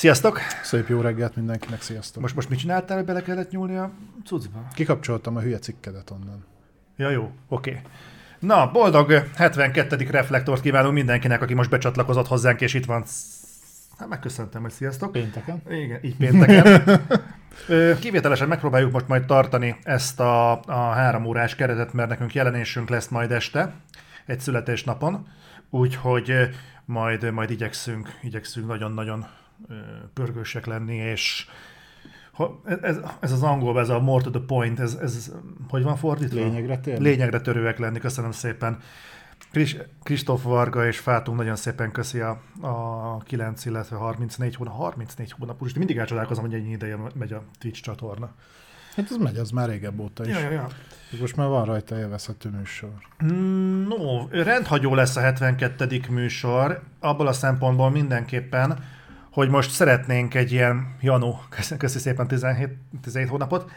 Sziasztok! Szép jó reggelt mindenkinek, sziasztok! Most, most mit csináltál, hogy bele kellett nyúlni a cuccba? Kikapcsoltam a hülye cikkedet onnan. Ja, jó, oké. Okay. Na, boldog 72. reflektort kívánunk mindenkinek, aki most becsatlakozott hozzánk, és itt van. Hát megköszöntem, hogy sziasztok. Pénteken? Igen, így pénteken. Kivételesen megpróbáljuk most majd tartani ezt a, a három órás keretet, mert nekünk jelenésünk lesz majd este, egy születésnapon, úgyhogy majd, majd igyekszünk, igyekszünk nagyon-nagyon pörgősek lenni, és ha, ez, ez az angol, ez a more to the point, ez, ez hogy van fordítva? Lényegre térni? Lényegre törőek lenni, köszönöm szépen. Kris, Kristóf Varga és Fátunk nagyon szépen köszi a, a 9, illetve 34 hónap, 34 hónap, úgyhogy mindig elcsodálkozom, hogy ennyi ideje megy a Twitch csatorna. Hát ez megy, az már régebb óta is. Ja, ja, ja. Most már van rajta élvezhető műsor. Mm, No, rendhagyó lesz a 72. műsor, abból a szempontból mindenképpen, hogy most szeretnénk egy ilyen, Janó, köszi, szépen 17, 17 hónapot,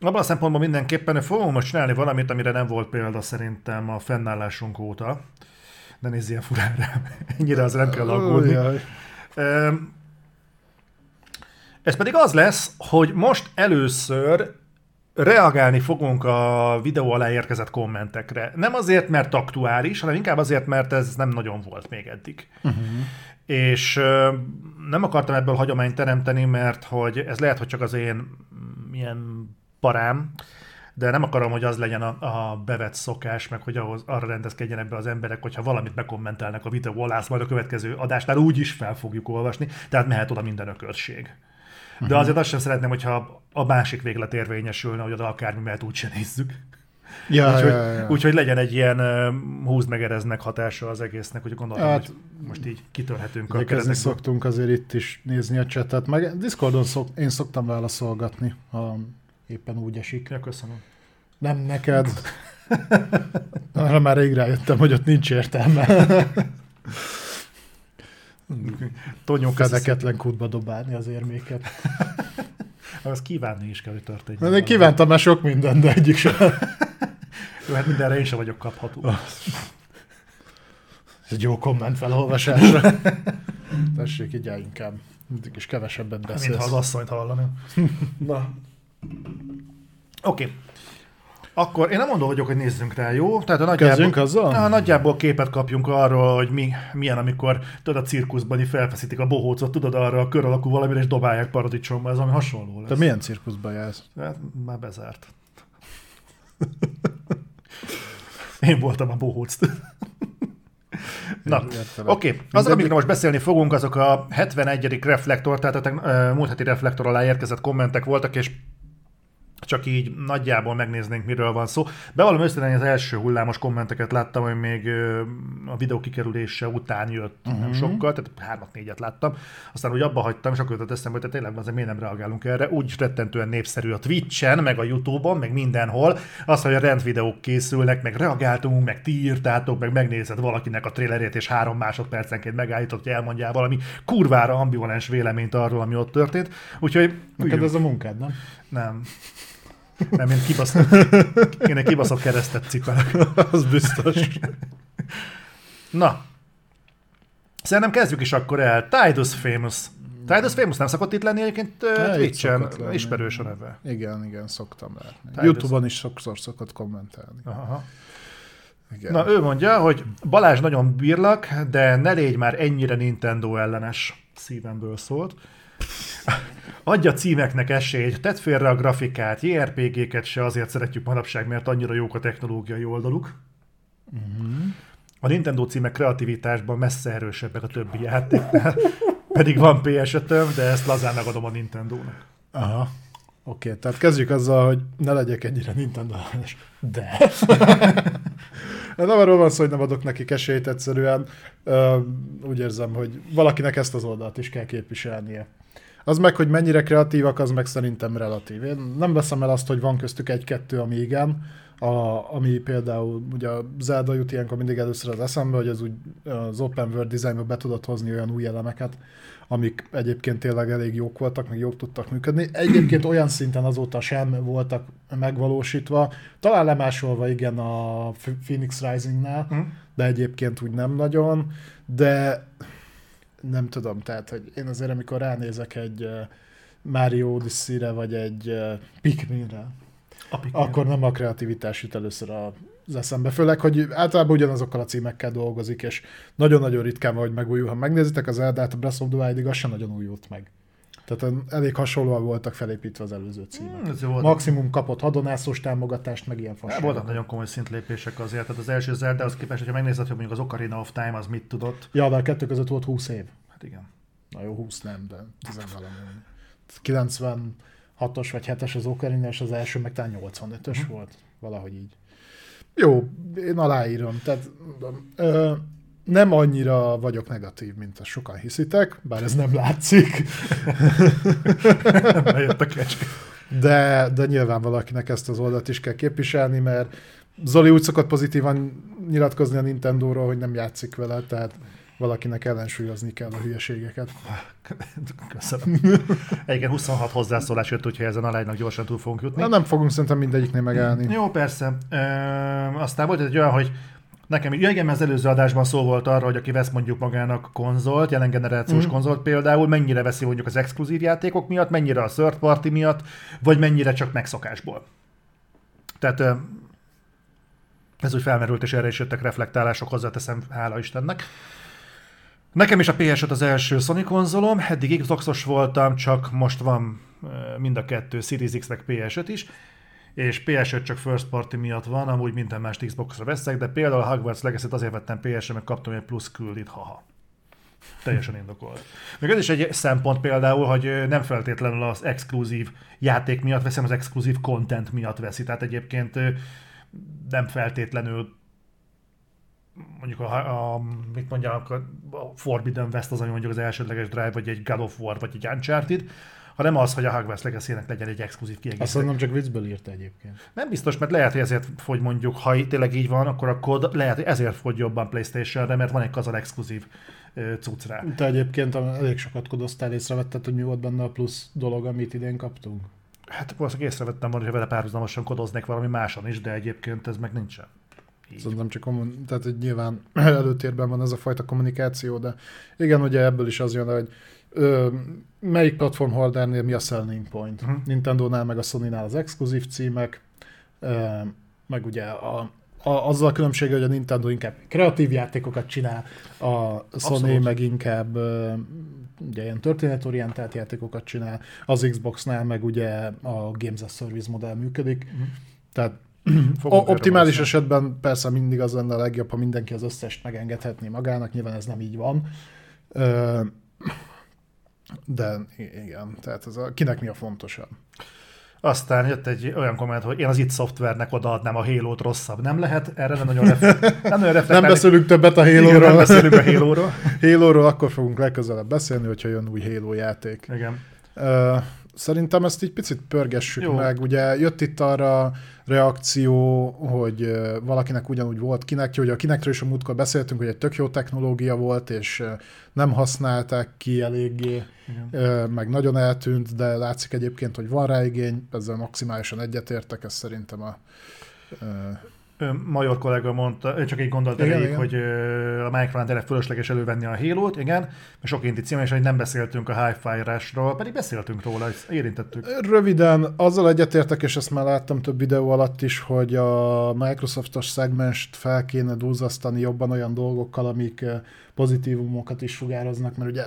abban a szempontból mindenképpen fogunk most csinálni valamit, amire nem volt példa szerintem a fennállásunk óta. Ne nézz ilyen furán rám, ennyire az nem kell aggódni. Ez pedig az lesz, hogy most először reagálni fogunk a videó alá érkezett kommentekre. Nem azért, mert aktuális, hanem inkább azért, mert ez nem nagyon volt még eddig. Uh-huh. És nem akartam ebből hagyományt teremteni, mert hogy ez lehet, hogy csak az én mm, ilyen parám, de nem akarom, hogy az legyen a, a bevett szokás, meg hogy ahhoz, arra rendezkedjenek be az emberek, hogyha valamit bekommentelnek a videó alá, majd a következő adásnál úgy is fel fogjuk olvasni, tehát mehet oda minden ökörség. De uh-huh. azért azt sem szeretném, hogyha a másik véglet érvényesülne, hogy oda akármi mehet, úgyse nézzük. Ja, úgyhogy, ja, ja. úgyhogy legyen egy ilyen uh, húzd meg, hatása az egésznek, hogy gondolom, Hát, hogy most így kitörhetünk a keretekből. szoktunk azért itt is nézni a csetet, meg Discordon szok, én szoktam válaszolgatni, ha éppen úgy esik. Ja, köszönöm. Nem neked. Arra már rég rájöttem, hogy ott nincs értelme. Tonyó, Fedeketlen kútba dobálni az érméket. Az kívánni is kell, hogy történjen. Én kívántam már sok mindent, de egyik sem. Jó, hát mindenre én sem vagyok kapható. Ez egy jó komment felolvasásra. Tessék, így inkább. Mindig is kevesebbet Mintha beszélsz. az asszonyt hallanám. Na. Oké. Okay. Akkor én nem mondom vagyok, hogy nézzünk rá, jó? Tehát a nagyjából, azzal? Na, nagyjából képet kapjunk arról, hogy mi, milyen, amikor tudod, a cirkuszban így felfeszítik a bohócot, tudod, arra a kör alakú valamire, és dobálják paradicsomba, ez ami hasonló lesz. Te milyen cirkuszba jársz? Hát, már bezárt. Én voltam a bohóc. Na, oké. Okay. Az, amikről most beszélni fogunk, azok a 71. reflektor, tehát a múlt heti reflektor alá érkezett kommentek voltak, és csak így nagyjából megnéznénk, miről van szó. Bevallom őszintén, az első hullámos kommenteket láttam, hogy még a videó kikerülése után jött uh-huh. nem sokkal, tehát hármat, négyet láttam. Aztán úgy abba hagytam, és akkor jutott eszembe, hogy tényleg azért miért nem reagálunk erre. Úgy rettentően népszerű a Twitch-en, meg a Youtube-on, meg mindenhol. Az, hogy a rendvideók készülnek, meg reagáltunk, meg ti írtátok, meg megnézed valakinek a trailerét, és három másodpercenként megállított, hogy elmondjál valami kurvára ambivalens véleményt arról, ami ott történt. Úgyhogy Neked ez a munkád, nem? Nem. Nem, én kibaszott, én egy kibaszott keresztet cipelek. az biztos. Na. Szerintem kezdjük is akkor el. Tidus Famous. Tidus Famous nem szokott itt lenni egyébként uh, Twitch-en. Ismerős a neve. Igen, igen, szoktam látni. Tidus. Youtube-on is sokszor szokott kommentálni. Aha. Igen. Na, ő mondja, hogy Balázs nagyon bírlak, de ne légy már ennyire Nintendo ellenes. Szívemből szólt. Adja címeknek esélyt, tedd félre a grafikát, JRPG-ket se azért szeretjük manapság, mert annyira jók a technológiai oldaluk. A Nintendo címek kreativitásban messze erősebbek a többi játéknál, pedig van ps de ezt lazán megadom a Nintendo-nak. Aha. Oké, okay, tehát kezdjük azzal, hogy ne legyek ennyire Nintendo ellenes. De. nem arról van szó, hogy nem adok neki esélyt egyszerűen. Úgy érzem, hogy valakinek ezt az oldalt is kell képviselnie. Az meg, hogy mennyire kreatívak, az meg szerintem relatív. Én nem veszem el azt, hogy van köztük egy-kettő, ami igen, a, ami például ugye a Zelda jut ilyenkor mindig először az eszembe, hogy az, úgy, az open world designba be tudott hozni olyan új elemeket, amik egyébként tényleg elég jók voltak, meg jók tudtak működni. Egyébként olyan szinten azóta sem voltak megvalósítva. Talán lemásolva igen a Phoenix Risingnál, Hm? de egyébként úgy nem nagyon. De nem tudom, tehát, hogy én azért, amikor ránézek egy Mario Odyssey-re, vagy egy Pikminre, a Pikmin. akkor nem a kreativitás jut először az eszembe. Főleg, hogy általában ugyanazokkal a címekkel dolgozik, és nagyon-nagyon ritkán van, hogy megújul. Ha megnézitek az Eldát, a Breath of the Wild-ig, az sem nagyon újult meg. Tehát elég hasonlóan voltak felépítve az előző címek. Hmm, Maximum kapott hadonászós támogatást, meg ilyen fasságokat. Voltak nagyon komoly szintlépések azért. Tehát az első Zelda, az képest, hogyha megnézed, hogy mondjuk az Ocarina of Time az mit tudott. Ja, de a kettő között volt 20 év. Hát igen. Na jó, 20 nem, de 10 valami. 96-os vagy 7-es az Ocarina, és az első meg talán 85-ös hmm. volt. Valahogy így. Jó, én aláírom. Tehát, ö, nem annyira vagyok negatív, mint azt sokan hiszitek, bár ez nem látszik. Bejött a kecske. De, de nyilván valakinek ezt az oldalt is kell képviselni, mert Zoli úgy szokott pozitívan nyilatkozni a Nintendo-ról, hogy nem játszik vele, tehát valakinek ellensúlyozni kell a hülyeségeket. Köszönöm. Egyébként 26 hozzászólás jött, úgyhogy ezen a lánynak gyorsan túl fogunk jutni. Na, nem fogunk szerintem mindegyiknél megállni. Jó, persze. E, aztán volt egy olyan, hogy Nekem, ja igen, az előző adásban szó volt arra, hogy aki vesz mondjuk magának konzolt, jelen generációs mm. konzolt például, mennyire veszi mondjuk az exkluzív játékok miatt, mennyire a third party miatt, vagy mennyire csak megszokásból. Tehát ez úgy felmerült, és erre is jöttek reflektálások, hozzáteszem, hála Istennek. Nekem is a ps az első Sony konzolom, eddig Xboxos voltam, csak most van mind a kettő Series X meg PS5 is, és PS5 csak first party miatt van, amúgy minden más Xbox-ra veszek, de például a Hogwarts legacy azért vettem PS-re, mert kaptam egy plusz küldit, haha. Teljesen indokolt. Még ez is egy szempont például, hogy nem feltétlenül az exkluzív játék miatt veszem, az exkluzív content miatt veszi. Tehát egyébként nem feltétlenül mondjuk a, a mit mondják, a Forbidden West az, ami mondjuk az elsődleges Drive, vagy egy God of War, vagy egy Uncharted, hanem az, hogy a Hogwarts legacy legyen egy exkluzív kiegészítés. Azt nem csak viccből írta egyébként. Nem biztos, mert lehet, hogy ezért fogy mondjuk, ha tényleg így van, akkor a kód lehet, hogy ezért fogy jobban PlayStation-re, mert van egy kazan exkluzív cucc rá. Te egyébként elég sokat kodoztál, észrevetted, hogy mi volt benne a plusz dolog, amit idén kaptunk? Hát valószínűleg észrevettem volna, hogy vele párhuzamosan kodoznék valami máson is, de egyébként ez meg nincsen. Így. Szerintem csak kommun- tehát hogy nyilván előtérben van ez a fajta kommunikáció, de igen, ugye ebből is az jön, hogy ö, melyik platform holdernél mi a selling point. Uh-huh. Nintendo-nál meg a Sony-nál az exkluzív címek, ö, meg ugye a, a, azzal a különbség, hogy a Nintendo inkább kreatív játékokat csinál, a Sony Abszolút. meg inkább ö, ugye ilyen történetorientált játékokat csinál, az Xbox-nál meg ugye a Games as Service modell működik, uh-huh. tehát optimális esetben persze mindig az lenne a legjobb, ha mindenki az összest megengedhetné magának, nyilván ez nem így van. Ö, de igen, tehát ez a, kinek mi a fontosabb. Aztán jött egy olyan komment, hogy én az itt szoftvernek odaadnám a Halo-t rosszabb. Nem lehet, erre nem nagyon, ref- nem nagyon Nem beszélünk többet a Halo-ról. nem beszélünk a Halo-ról. Halo-ról akkor fogunk legközelebb beszélni, hogyha jön új Halo játék. Igen. Uh, szerintem ezt így picit pörgessük Jó. meg. Ugye jött itt arra reakció, hogy valakinek ugyanúgy volt kinekje, hogy a kinekről is a múltkor beszéltünk, hogy egy tök jó technológia volt, és nem használták ki eléggé, Igen. meg nagyon eltűnt, de látszik egyébként, hogy van rá igény, ezzel maximálisan egyetértek, ez szerintem a Major kollega mondta, csak egy gondolat igen, elég, igen. hogy a Minecraft erre fölösleges elővenni a Halo-t, igen, mert sok inti cím, és hogy nem beszéltünk a Hi-Fi Rush-ról, pedig beszéltünk róla, érintettük. Röviden, azzal egyetértek, és ezt már láttam több videó alatt is, hogy a Microsoftos szegmest fel kéne dúzasztani jobban olyan dolgokkal, amik pozitívumokat is sugároznak, mert ugye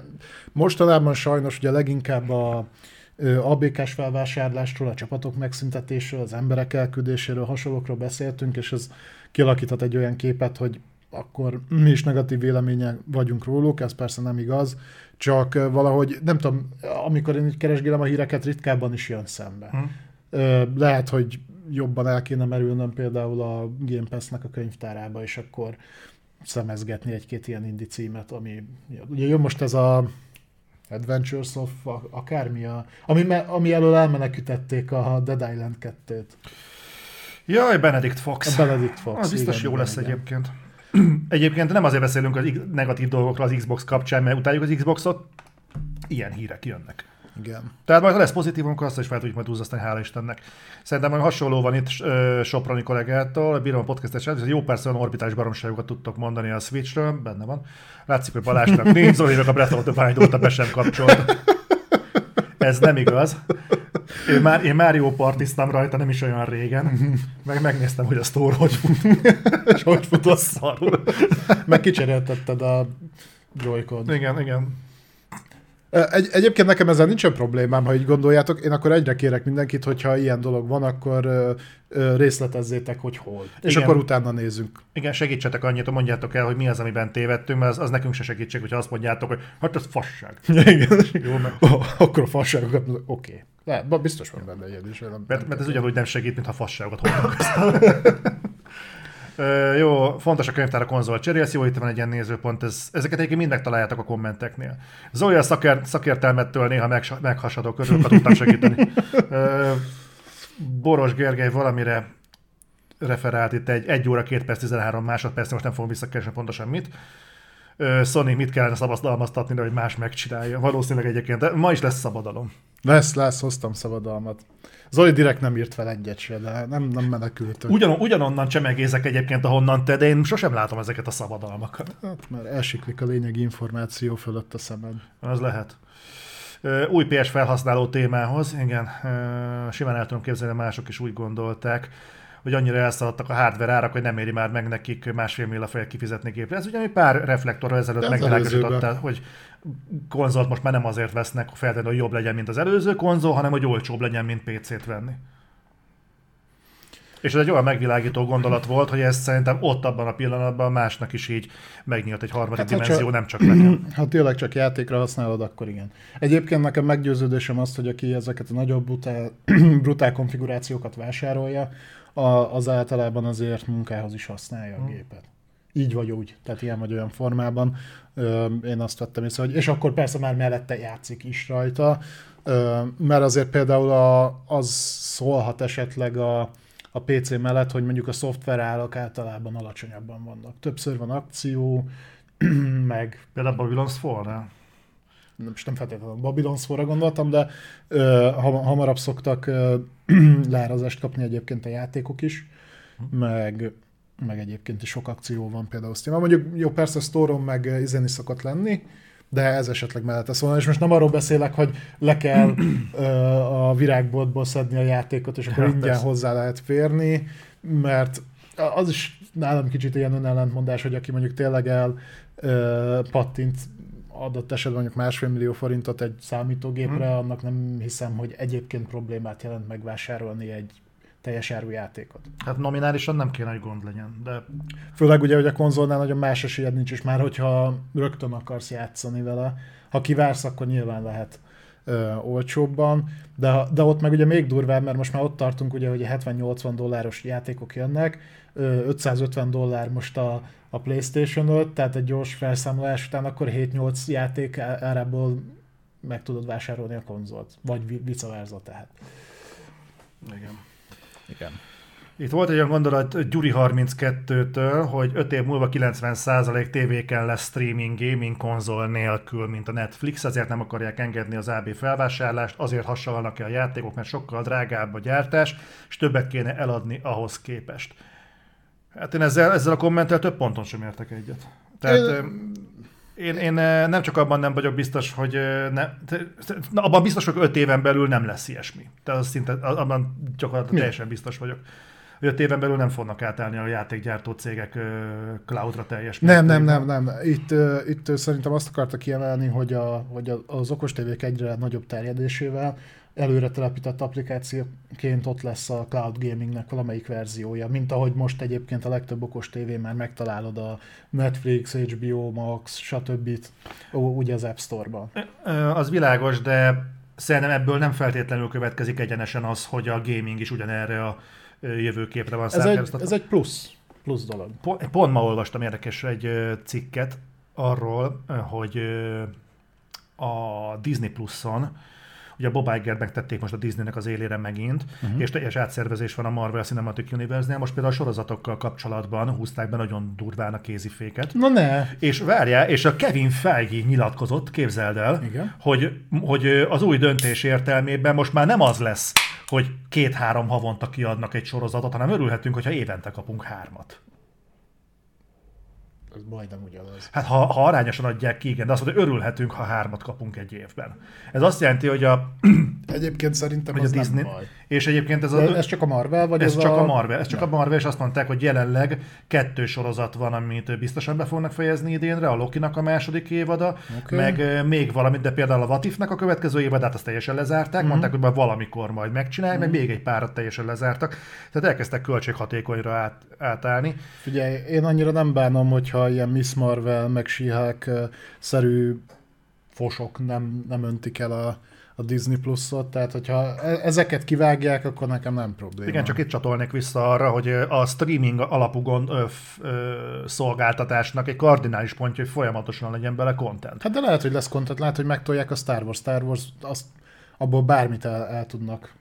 mostanában sajnos ugye leginkább a ABK-s felvásárlásról, a csapatok megszüntetésről, az emberek elküldéséről, hasonlókról beszéltünk, és ez kialakíthat egy olyan képet, hogy akkor mi is negatív véleménye vagyunk róluk, ez persze nem igaz, csak valahogy, nem tudom, amikor én így keresgélem a híreket, ritkábban is jön szembe. Hmm. Lehet, hogy jobban el kéne merülnöm például a Game Pass-nek a könyvtárába, és akkor szemezgetni egy-két ilyen indi címet, ami ugye jön most ez a Adventures of akármi, a, ami, ami elől elmenekítették a Dead Island 2-t. Jaj, Benedict Fox. A Benedict Fox. Az biztos igen, jó lesz igen. egyébként. Egyébként nem azért beszélünk az negatív dolgokról az Xbox kapcsán, mert utáljuk az Xboxot, ilyen hírek jönnek. Igen. Tehát majd ha lesz pozitívum, akkor azt is fel tudjuk majd duzzasztani, hála Istennek. Szerintem majd hasonló van itt uh, Soproni kollégától, bírom a podcastet sem, jó persze olyan orbitális baromságokat tudtok mondani a Switchről, benne van. Látszik, hogy Balázsnak nincs, Zolinak a Breath of the Wild be sem kapcsolt. Ez nem igaz. Én, már, én Mario partiztam rajta nem is olyan régen, meg megnéztem, hogy a store hogy fut, és hogy fut a szarul. Meg kicseréltetted a joy Igen, igen. Egy, egyébként nekem ezzel nincsen problémám, ha így gondoljátok. Én akkor egyre kérek mindenkit, hogyha ilyen dolog van, akkor ö, ö, részletezzétek, hogy hol. Igen. És akkor utána nézzünk. Igen, segítsetek annyit, mondjátok el, hogy mi az, amiben tévedtünk, mert az, az nekünk se segítség, hogyha azt mondjátok, hogy hát ez fasság. Igen. Jó, mert... akkor a fasságokat, oké. Okay. Lehet, biztos van benne ilyen is. Mert, mert ez ugyanúgy nem segít, mintha fasságokat jó, fontos a könyvtár a konzol cserélsz, jó, itt van egy ilyen nézőpont, ez, ezeket egyébként mind megtaláljátok a kommenteknél. Zoli a szakért, szakértelmettől néha meg, meghasadok, körül tudtam segíteni. Boros Gergely valamire referált itt egy 1 óra 2 perc 13 másodperc, most nem fogom visszakeresni pontosan mit. Sony mit kellene szabadalmaztatni, hogy más megcsinálja. Valószínűleg egyébként, de ma is lesz szabadalom. Lesz, lesz, hoztam szabadalmat. Zoli direkt nem írt fel egyet se, de nem, nem menekültök. Ugyan, ugyanonnan csemegézek egyébként, ahonnan te, de én sosem látom ezeket a szabadalmakat. Hát, mert elsiklik a lényegi információ fölött a szemed. Az lehet. Új PS felhasználó témához, igen, simán el tudom képzelni, mások is úgy gondolták, hogy annyira elszaladtak a hardware árak, hogy nem éri már meg nekik másfél millió fejet kifizetni gépre. Ez ugye pár reflektorra ezelőtt megvilágosította, hogy konzolt most már nem azért vesznek feltétlenül, hogy jobb legyen, mint az előző konzol, hanem hogy olcsóbb legyen, mint PC-t venni. És ez egy olyan megvilágító gondolat volt, hogy ez szerintem ott abban a pillanatban másnak is így megnyílt egy harmadik hát, dimenzió, csak, nem csak nekem. Ha tényleg csak játékra használod, akkor igen. Egyébként nekem meggyőződésem azt, hogy aki ezeket a nagyobb brutál, brutál konfigurációkat vásárolja, a, az általában azért munkához is használja a hmm. gépet. Így vagy úgy, tehát ilyen vagy olyan formában. Ö, én azt vettem észre, hogy és akkor persze már mellette játszik is rajta, ö, mert azért például a, az szólhat esetleg a, a PC mellett, hogy mondjuk a szoftver állak általában alacsonyabban vannak. Többször van akció, meg... Például Babylon's Fall, most nem feltétlenül Babylon's Fall-ra gondoltam, de ö, hamarabb szoktak ö, leárazást kapni egyébként a játékok is, meg, meg egyébként is sok akció van például Steam. Mondjuk jó, persze Store-on meg izeni szokott lenni, de ez esetleg mellette szólna. És most nem arról beszélek, hogy le kell ö, a virágboltból szedni a játékot, és akkor hát ingyen persze. hozzá lehet férni, mert az is nálam kicsit ilyen önellentmondás, hogy aki mondjuk tényleg el ö, pattint adott esetben mondjuk másfél millió forintot egy számítógépre, hmm. annak nem hiszem, hogy egyébként problémát jelent megvásárolni egy teljes játékot. Hát nominálisan nem kéne, hogy gond legyen, de... Főleg ugye, hogy a konzolnál nagyon más esélyed nincs, és már hogyha rögtön akarsz játszani vele, ha kivársz, akkor nyilván lehet ö, olcsóbban, de, de ott meg ugye még durvább, mert most már ott tartunk ugye, hogy 70-80 dolláros játékok jönnek, ö, 550 dollár most a, a Playstation 5, tehát egy gyors felszámolás után akkor 7-8 játék árából meg tudod vásárolni a konzolt, vagy vice versa tehát. Igen. Igen. Itt volt egy olyan gondolat Gyuri 32-től, hogy 5 év múlva 90% tévéken lesz streaming gaming konzol nélkül, mint a Netflix, ezért nem akarják engedni az AB felvásárlást, azért hasonlanak ki a játékok, mert sokkal drágább a gyártás, és többet kéne eladni ahhoz képest. Hát én ezzel, ezzel a kommenttel több ponton sem értek egyet. Tehát én, én nem csak abban nem vagyok biztos, hogy ne, abban biztos, hogy öt éven belül nem lesz ilyesmi. Tehát az szinte, abban gyakorlatilag teljesen biztos vagyok. Hogy öt éven belül nem fognak átállni a játékgyártó cégek cloudra teljes Nem, nem, nem, nem. Itt, itt szerintem azt akarta kiemelni, hogy, a, hogy az okostévék egyre nagyobb terjedésével előre telepített applikációként ott lesz a cloud gamingnek valamelyik verziója, mint ahogy most egyébként a legtöbb okos tévé már megtalálod a Netflix, HBO Max, stb. ugye az App Store-ban. Az világos, de szerintem ebből nem feltétlenül következik egyenesen az, hogy a gaming is ugyanerre a jövőképre van ez egy, ez egy plusz, plusz dolog. Pont ma olvastam érdekes egy cikket arról, hogy a Disney Plus-on ugye Bob Iger megtették most a Disneynek az élére megint, uh-huh. és teljes átszervezés van a Marvel Cinematic Universe-nél, most például a sorozatokkal kapcsolatban húzták be nagyon durván a kéziféket. Na ne! És várjál, és a Kevin Feige nyilatkozott, képzeld el, Igen. hogy, hogy az új döntés értelmében most már nem az lesz, hogy két-három havonta kiadnak egy sorozatot, hanem örülhetünk, hogyha évente kapunk hármat. Ez majdnem ugyanaz. Hát ha, ha arányosan adják ki, igen, de azt mondja, hogy örülhetünk, ha hármat kapunk egy évben. Ez azt jelenti, hogy a, Egyébként szerintem hogy a az Disney, nem baj. És egyébként ez, De a, ez csak a Marvel, vagy ez ez csak a... a Marvel, ez csak a Marvel, és azt mondták, hogy jelenleg kettő sorozat van, amit biztosan be fognak fejezni idénre, a Loki-nak a második évada, Oké. meg még valamit, de például a Vatifnek a következő évadát azt teljesen lezárták, Mhm. mondták, hogy már valamikor majd megcsinálják, meg még egy párat teljesen lezártak, tehát elkezdtek költséghatékonyra át, átállni. Figyelj, én annyira nem bánom, hogyha ilyen Miss Marvel, meg she szerű fosok nem, nem öntik el a, a Disney Plus-ot, tehát hogyha e- ezeket kivágják, akkor nekem nem probléma. Igen, csak itt csatolnék vissza arra, hogy a streaming alapú gond, ö, ö, szolgáltatásnak egy kardinális pontja, hogy folyamatosan legyen bele content. Hát de lehet, hogy lesz content, lehet, hogy megtolják a Star Wars. Star Wars, azt, abból bármit el, el tudnak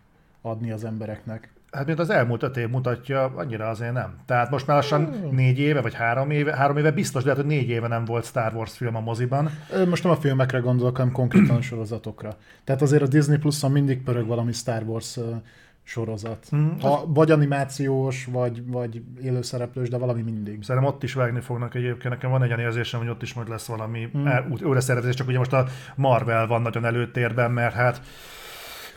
adni az embereknek. Hát mint az elmúlt öt év mutatja, annyira azért nem. Tehát most már lassan négy éve, vagy három éve, három éve biztos, de lehet, hogy négy éve nem volt Star Wars film a moziban. Most nem a filmekre gondolok, hanem konkrétan a sorozatokra. Tehát azért a Disney Plus-on mindig pörög valami Star Wars sorozat. Mm, Ha, vagy animációs, vagy, vagy élőszereplős, de valami mindig. Szerintem ott is vágni fognak egyébként. Nekem van egy olyan érzésem, hogy ott is majd lesz valami Mm. mm. újraszervezés, csak ugye most a Marvel van nagyon előtérben, mert hát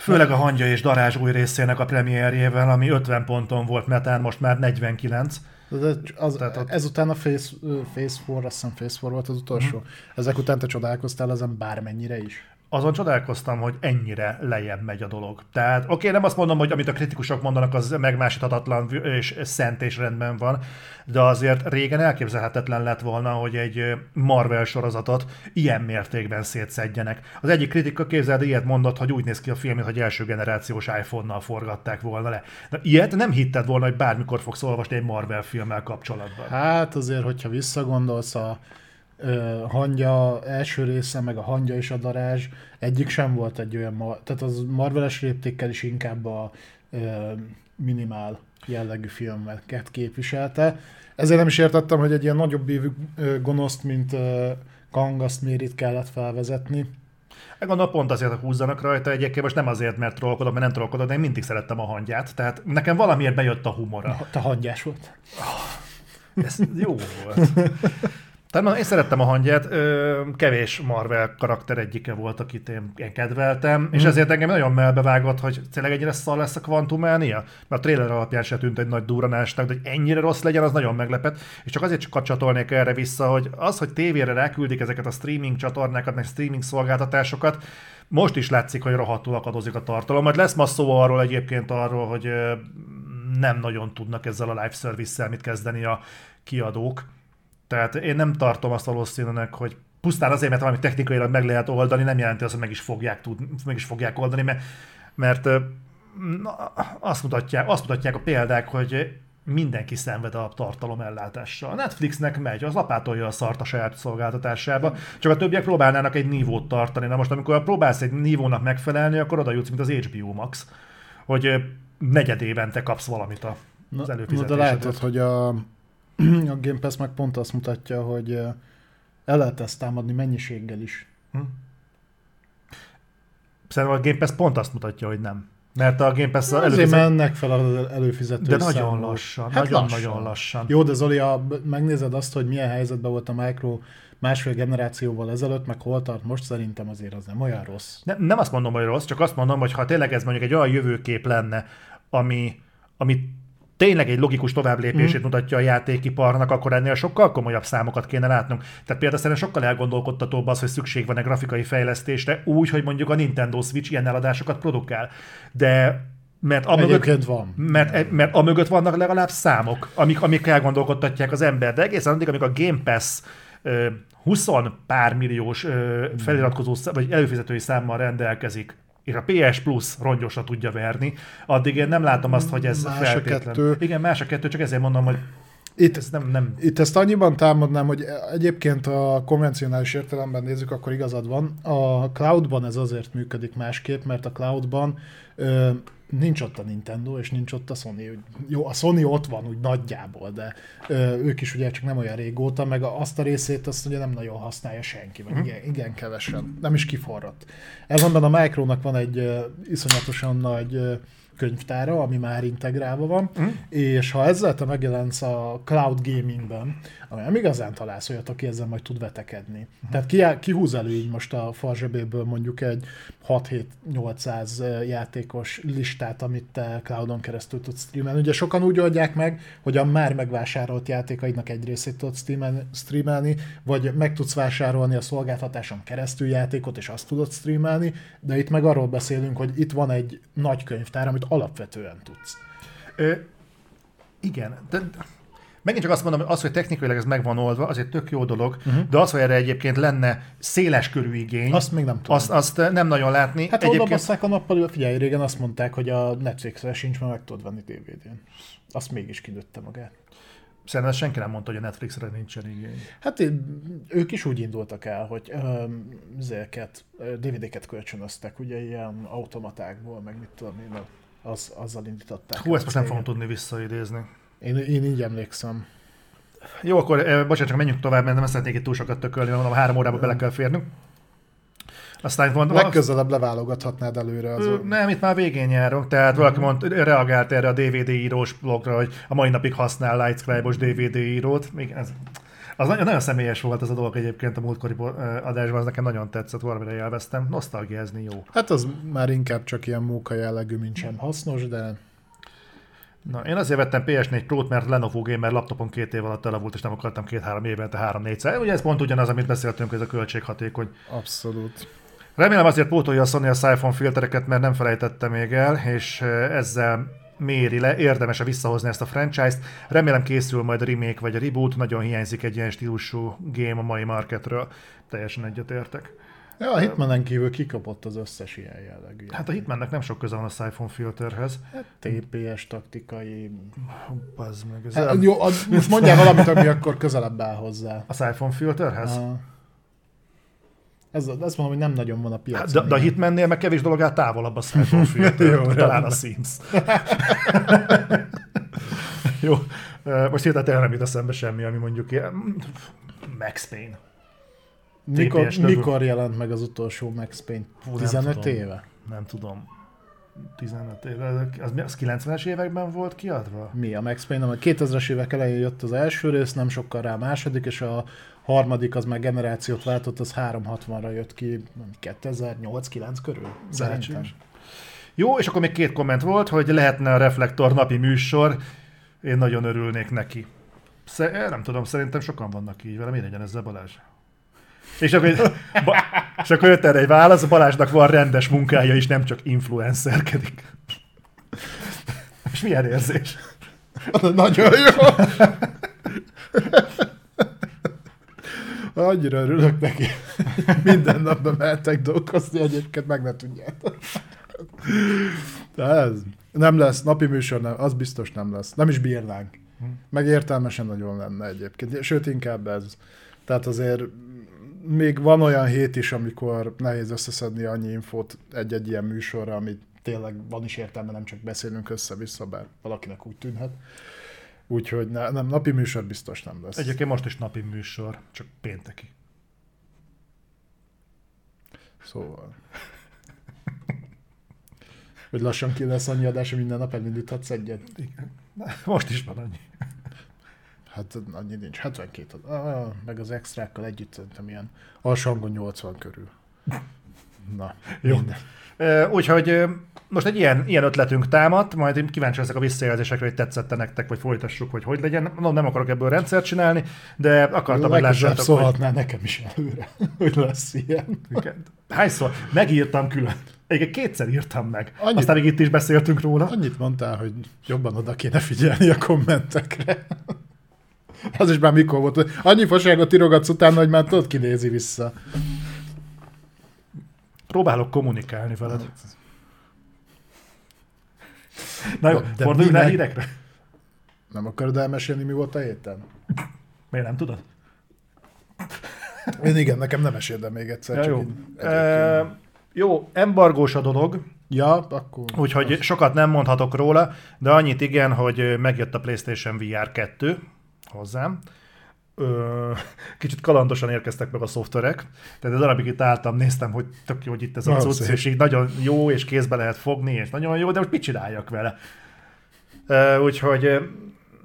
főleg a Hangya és Darázs új részének a premierjével, ami 50 ponton volt metán, most már 49. De az, Tehát ott- ezután a ö, Phase 4, azt hiszem Phase 4 volt az utolsó. Mhm. Ezek után te csodálkoztál ezen bármennyire is. Azon csodálkoztam, hogy ennyire lejjebb megy a dolog. Tehát oké, okay, nem azt mondom, hogy amit a kritikusok mondanak, az megmásíthatatlan és szent és rendben van, de azért régen elképzelhetetlen lett volna, hogy egy Marvel sorozatot ilyen mértékben szétszedjenek. Az egyik kritika képzeld, ilyet mondott, hogy úgy néz ki a film, egy első generációs iPhone-nal forgatták volna le. Na, ilyet nem hitted volna, hogy bármikor fogsz olvasni egy Marvel filmmel kapcsolatban. Hát azért, hogyha visszagondolsz a hangya első része, meg a hangya és a darázs, egyik sem volt egy olyan, tehát az Marveles léptékkel is inkább a minimál jellegű filmeket képviselte. Ezért nem is értettem, hogy egy ilyen nagyobb évű gonoszt, mint Kang, azt miért itt kellett felvezetni. Hát Gondolom pont azért, húzzanak rajta egyébként, most nem azért, mert trollkodom, mert nem trollkodom, de én mindig szerettem a hangját. Tehát nekem valamiért bejött a humora. Te hangyás volt. Ez jó volt. Tehát mondom, én szerettem a hangját, ö, kevés Marvel karakter egyike volt, akit én, én kedveltem, és ezért engem nagyon melbevágott, hogy tényleg ennyire szar lesz a Quantumania, mert a trailer alapján se tűnt egy nagy duranásnak, de hogy ennyire rossz legyen, az nagyon meglepett, és csak azért csak csatolnék erre vissza, hogy az, hogy tévére ráküldik ezeket a streaming csatornákat, meg streaming szolgáltatásokat, most is látszik, hogy rohadtul akadozik a tartalom. Majd lesz ma szó arról egyébként arról, hogy nem nagyon tudnak ezzel a live service mit kezdeni a kiadók. Tehát én nem tartom azt valószínűnek, hogy pusztán azért, mert valami technikailag meg lehet oldani, nem jelenti azt, hogy meg is fogják, tud, meg is fogják oldani, mert, mert na, azt, mutatják, azt mutatják a példák, hogy mindenki szenved a tartalom ellátással. A Netflixnek megy, az lapátolja a szart a saját szolgáltatásába, csak a többiek próbálnának egy nívót tartani. Na most, amikor próbálsz egy nívónak megfelelni, akkor oda jutsz, mint az HBO Max, hogy negyed évente kapsz valamit a, Na, az na előfizetésedért. de látod, hogy a, a Game Pass meg pont azt mutatja, hogy el lehet ezt támadni mennyiséggel is. Szerintem a Game Pass pont azt mutatja, hogy nem. Mert a Game Pass Azért előfizet... mennek fel az előfizető De nagyon számok. lassan, Hát nagyon-nagyon lassan. lassan. Jó, de Zoli, b- megnézed azt, hogy milyen helyzetben volt a Micro másfél generációval ezelőtt, meg hol tart most, szerintem azért az nem olyan rossz. Ne, nem azt mondom, hogy rossz, csak azt mondom, hogy ha tényleg ez mondjuk egy olyan jövőkép lenne, ami, ami tényleg egy logikus továbblépését mm. mutatja a játékiparnak, akkor ennél sokkal komolyabb számokat kéne látnunk. Tehát például szerintem sokkal elgondolkodtatóbb az, hogy szükség van egy grafikai fejlesztésre, úgy, hogy mondjuk a Nintendo Switch ilyen eladásokat produkál. De mert a mögött, van. mert, mert a mögött vannak legalább számok, amik, amik elgondolkodtatják az ember. De egészen addig, amíg a Game Pass ö, 20 pár milliós feliratkozó vagy előfizetői számmal rendelkezik, és a PS Plus rongyosra tudja verni, addig én nem látom azt, hogy ez Más a feltétlen. kettő. Igen, más a kettő, csak ezért mondom, hogy Itt, Ez nem, nem itt ezt annyiban támadnám, hogy egyébként a konvencionális értelemben nézzük, akkor igazad van. A cloudban ez azért működik másképp, mert a cloudban ö, nincs ott a Nintendo, és nincs ott a Sony. Jó, a Sony ott van úgy nagyjából, de ö, ők is ugye csak nem olyan régóta, meg azt a részét azt ugye nem nagyon használja senki, vagy igen, igen kevesen. Nem is kiforradt. Ellenben a Micronak van egy ö, iszonyatosan nagy ö, könyvtára, ami már integrálva van, Mhm. és ha ezzel te megjelensz a cloud gamingben, ami nem igazán találsz olyat, aki ezzel majd tud vetekedni. Tehát ki, kihúz elő így most a farzsebéből mondjuk egy 6-7-800 játékos listát, amit te cloudon keresztül tudsz streamelni. Ugye sokan úgy oldják meg, hogy a már megvásárolt játékaidnak egy részét streamelni, streamelni, vagy meg tudsz vásárolni a szolgáltatáson keresztül játékot, és azt tudod streamelni, de itt meg arról beszélünk, hogy itt van egy nagy könyvtár, amit alapvetően tudsz. Ö, igen, de megint csak azt mondom, hogy az, hogy technikailag ez meg van oldva, az egy tök jó dolog, uh-huh. de az, hogy erre egyébként lenne széles körű igény, Azt még nem tudom. azt, azt nem nagyon látni. Hát basszák a nappal, figyelj, régen azt mondták, hogy a Netflixre sincs, mert meg tudod venni DVD-n. Azt mégis kidőtte magát. Szerintem senki nem mondta, hogy a Netflixre nincsen igény. Hát ők is úgy indultak el, hogy öm, zéket, DVD-ket kölcsönöztek, ugye ilyen automatákból, meg mit tudom én, az, azzal indították. Hú, ezt most nem fogom tudni visszaidézni. Én, én így emlékszem. Jó, akkor eh, bocsánat, csak menjünk tovább, mert nem szeretnék itt túl sokat tökölni, mert mondom, három órába bele kell férnünk. Aztán van, Legközelebb leválogathatnád előre az... Ö, Nem, itt már végén járunk, tehát valaki mond, reagált erre a DVD írós blogra, hogy a mai napig használ Lightscribe-os DVD írót. Még ez, az nagyon, nagyon személyes volt ez a dolog egyébként a múltkori ö, adásban, az nekem nagyon tetszett, valamire élveztem. Nosztalgiázni jó. Hát az már inkább csak ilyen móka jellegű, mint sem hasznos, de Na, én azért vettem PS4 Pro-t, mert Lenovo Gamer laptopon két év alatt tele volt, és nem akartam két-három évente három-négyszer. Ugye ez pont ugyanaz, amit beszéltünk, ez a költséghatékony. abszolút. Remélem azért pótolja a Sony a Siphon filtereket, mert nem felejtette még el, és eh, ezzel méri le, érdemes visszahozni ezt a franchise-t. Remélem készül majd a remake vagy a reboot, nagyon hiányzik egy ilyen stílusú game a mai marketről. Teljesen egyetértek. Ja, a Hitmanen kívül kikapott az összes ilyen jellegű. Hát a Hitmannek nem sok köze van a Siphon filterhez. Hát TPS taktikai... Bazd meg, ez Hát, jó, az, most mondjál valamit, ami akkor közelebb áll hozzá. a Siphon filterhez? Ez, azt mondom, hogy nem nagyon van a Hát, piacon. de, de a Hitmannél meg kevés dolog áll távolabb a Siphon filter, talán a Sims. Jó, most hirtelen nem jut eszembe semmi, ami mondjuk ilyen... Max Payne. Mikor, mikor jelent meg az utolsó Max Payne? Hú, nem 15 tudom. éve? Nem tudom. 15 éve, az, az 90-es években volt kiadva? Mi a Max Payne? A 2000-es évek elején jött az első rész, nem sokkal rá a második, és a harmadik az már generációt váltott, az 360-ra jött ki 2008-9 körül. Szerintem. Jó, és akkor még két komment volt, hogy lehetne a Reflektor napi műsor. Én nagyon örülnék neki. Sze- eh, nem tudom, szerintem sokan vannak így vele. Mi legyen ezzel Balázs? És akkor, ba, és akkor jött erre egy válasz, Balázsnak van rendes munkája is, nem csak influencerkedik. És milyen érzés? Nagyon jó! Annyira örülök neki. Minden nap bemehetek dolgozni, egyébként meg ne tudjátok. De ez nem lesz, napi műsor nem, az biztos nem lesz. Nem is bírnánk. Meg értelmesen nagyon lenne egyébként. Sőt, inkább ez. Tehát azért még van olyan hét is, amikor nehéz összeszedni annyi infót egy-egy ilyen műsorra, amit tényleg van is értelme, nem csak beszélünk össze-vissza, bár valakinek úgy tűnhet. Úgyhogy ne, nem, napi műsor biztos nem lesz. Egyébként most is napi műsor, csak pénteki. Szóval. Hogy lassan ki lesz annyi adás, hogy minden nap elindíthatsz egyet. Igen. Most is van annyi. Hát annyi nincs. 72 ad. Ah, meg az extrákkal együtt szerintem ilyen alsó hangon 80 körül. Na, Jó. minden. Úgyhogy most egy ilyen, ilyen ötletünk támadt, majd én kíváncsi leszek a visszajelzésekre, hogy tetszette nektek, vagy folytassuk, vagy hogy legyen. No, nem akarok ebből rendszert csinálni, de akartam, hogy lássátok, hogy... szólhatnál nekem is előre, hogy lesz ilyen. Hányszor? Megírtam külön. Egyébként kétszer írtam meg. Annyit- Aztán még itt is beszéltünk róla. Annyit mondtál, hogy jobban oda kéne figyelni a kommentekre. Az is már mikor volt. Annyi faságot írogatsz utána, hogy már tudod, kinézi vissza. Próbálok kommunikálni veled. Na jó, De forduljunk rá hírekre. Nem akarod elmesélni, mi volt a héten? Miért nem tudod? Én igen, nekem nem esél, de még egyszer. Ja, csak jó. E, jó, embargós a dolog, Ja, akkor... úgyhogy sokat nem mondhatok róla, de annyit igen, hogy megjött a PlayStation VR 2 hozzám. Ö, kicsit kalandosan érkeztek meg a szoftverek, tehát egy darabig itt álltam, néztem, hogy tök jó, hogy itt ez a cucc, és így nagyon jó, és kézbe lehet fogni, és nagyon jó, de most mit csináljak vele? Ö, úgyhogy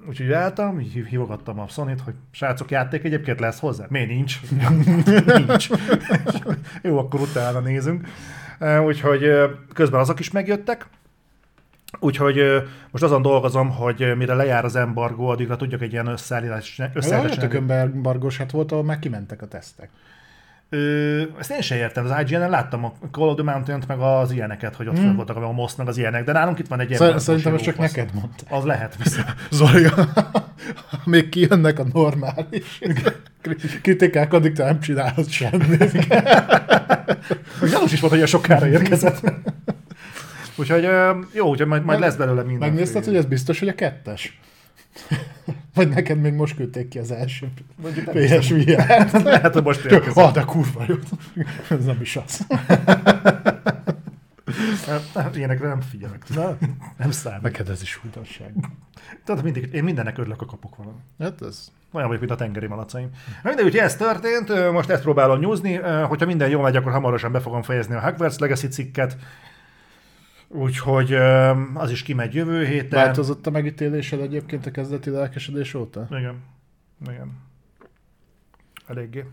Úgyhogy álltam, így hív- hívogattam a sony hogy srácok, játék egyébként lesz hozzá? Miért nincs? nincs. Jó, akkor utána nézünk. Úgyhogy közben azok is megjöttek. Úgyhogy most azon dolgozom, hogy mire lejár az embargó, addigra tudjak egy ilyen összeállítás Olyan összeállítás embargós, hát volt, ahol már kimentek a tesztek. Ö, ezt én sem értem, az IGN-en láttam a Call of the Mountain-t, meg az ilyeneket, hogy ott hmm. voltak a MOSZ, meg az ilyenek, de nálunk itt van egy ilyen... Szer- Szerintem ezt csak neked mondta. Az lehet. Zoli, még kijönnek a normális kritikák, addig te nem csinálod semmit. Gyanús is volt, hogy olyan sokára érkezett. Úgyhogy jó, úgyhogy majd, majd lesz belőle minden. Megnézted, hogy ez biztos, hogy a kettes? Vagy neked még most küldték ki az első Mondjuk nem PSVR-t? Lehet, hogy most Ah, érkezett. de kurva jó. Ez nem is az. Ilyenekre nem figyelek. Na, nem számít. Neked ez is újdonság. Tehát mindig, én mindennek örülök, ha kapok valami. Hát ez... Olyan vagyok, mint a tengeri malacaim. Mindegy, úgyhogy ez történt, most ezt próbálom nyúzni, hogyha minden jól megy, akkor hamarosan be fogom fejezni a Hogwarts Legacy cikket, úgyhogy az is kimegy jövő héten. Változott a megítélésed egyébként a kezdeti lelkesedés óta? Igen, igen. Eléggé.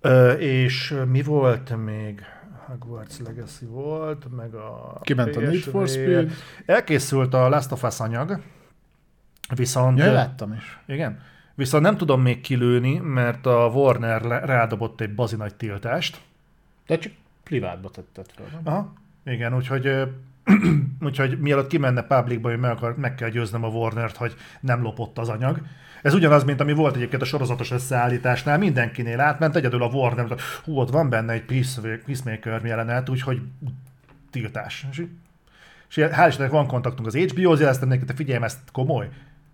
Ö, és mi volt még? Hogwarts Legacy volt, meg a Kiment a Need for. Speed. Elkészült a Last of Us anyag, viszont... Ja, láttam is. Igen. Viszont nem tudom még kilőni, mert a Warner rádobott egy bazi nagy tiltást. De csak privátba tetted fel, nem? Aha. Igen, úgyhogy, úgyhogy mielőtt kimenne publicba, hogy meg, akar, meg kell győznöm a Warnert, hogy nem lopott az anyag. Ez ugyanaz, mint ami volt egyébként a sorozatos összeállításnál, mindenkinél átment, egyedül a Warner, hogy hú, ott van benne egy Peace- Peacemaker jelenet, úgyhogy tiltás. És, és hál' Istennek van kontaktunk az HBO-hoz, jeleztem nekik, te figyelj, ez komoly.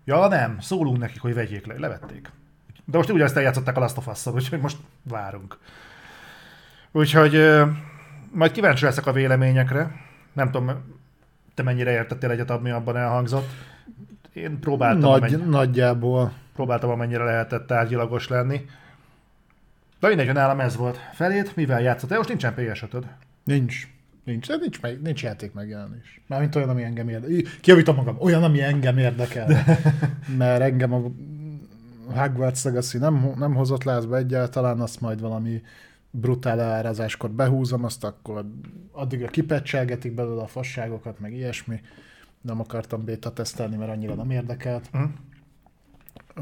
Ja, nem, szólunk nekik, hogy vegyék le, levették. De most ugyanezt eljátszották a Last of Us-szal, úgyhogy most várunk. Úgyhogy majd kíváncsi leszek a véleményekre. Nem tudom, te mennyire értettél egyet, ami abban elhangzott. Én próbáltam, Nagy, amennyi, nagyjából. próbáltam amennyire lehetett tárgyilagos lenni. De mindegy, nálam ez volt. Felét, mivel játszott? Most nincsen ps Nincs. Nincs, de nincs, meg, nincs játék megjelenés. Mármint olyan, ami engem érdekel. Kiavítom magam, olyan, ami engem érdekel. Mert engem a Hogwarts Legacy nem, nem hozott lázba egyáltalán, azt majd valami brutál árazáskor behúzom, azt akkor addigra kipecselgetik belőle a fasságokat, meg ilyesmi. Nem akartam béta tesztelni, mert annyira nem érdekelt. Mhm.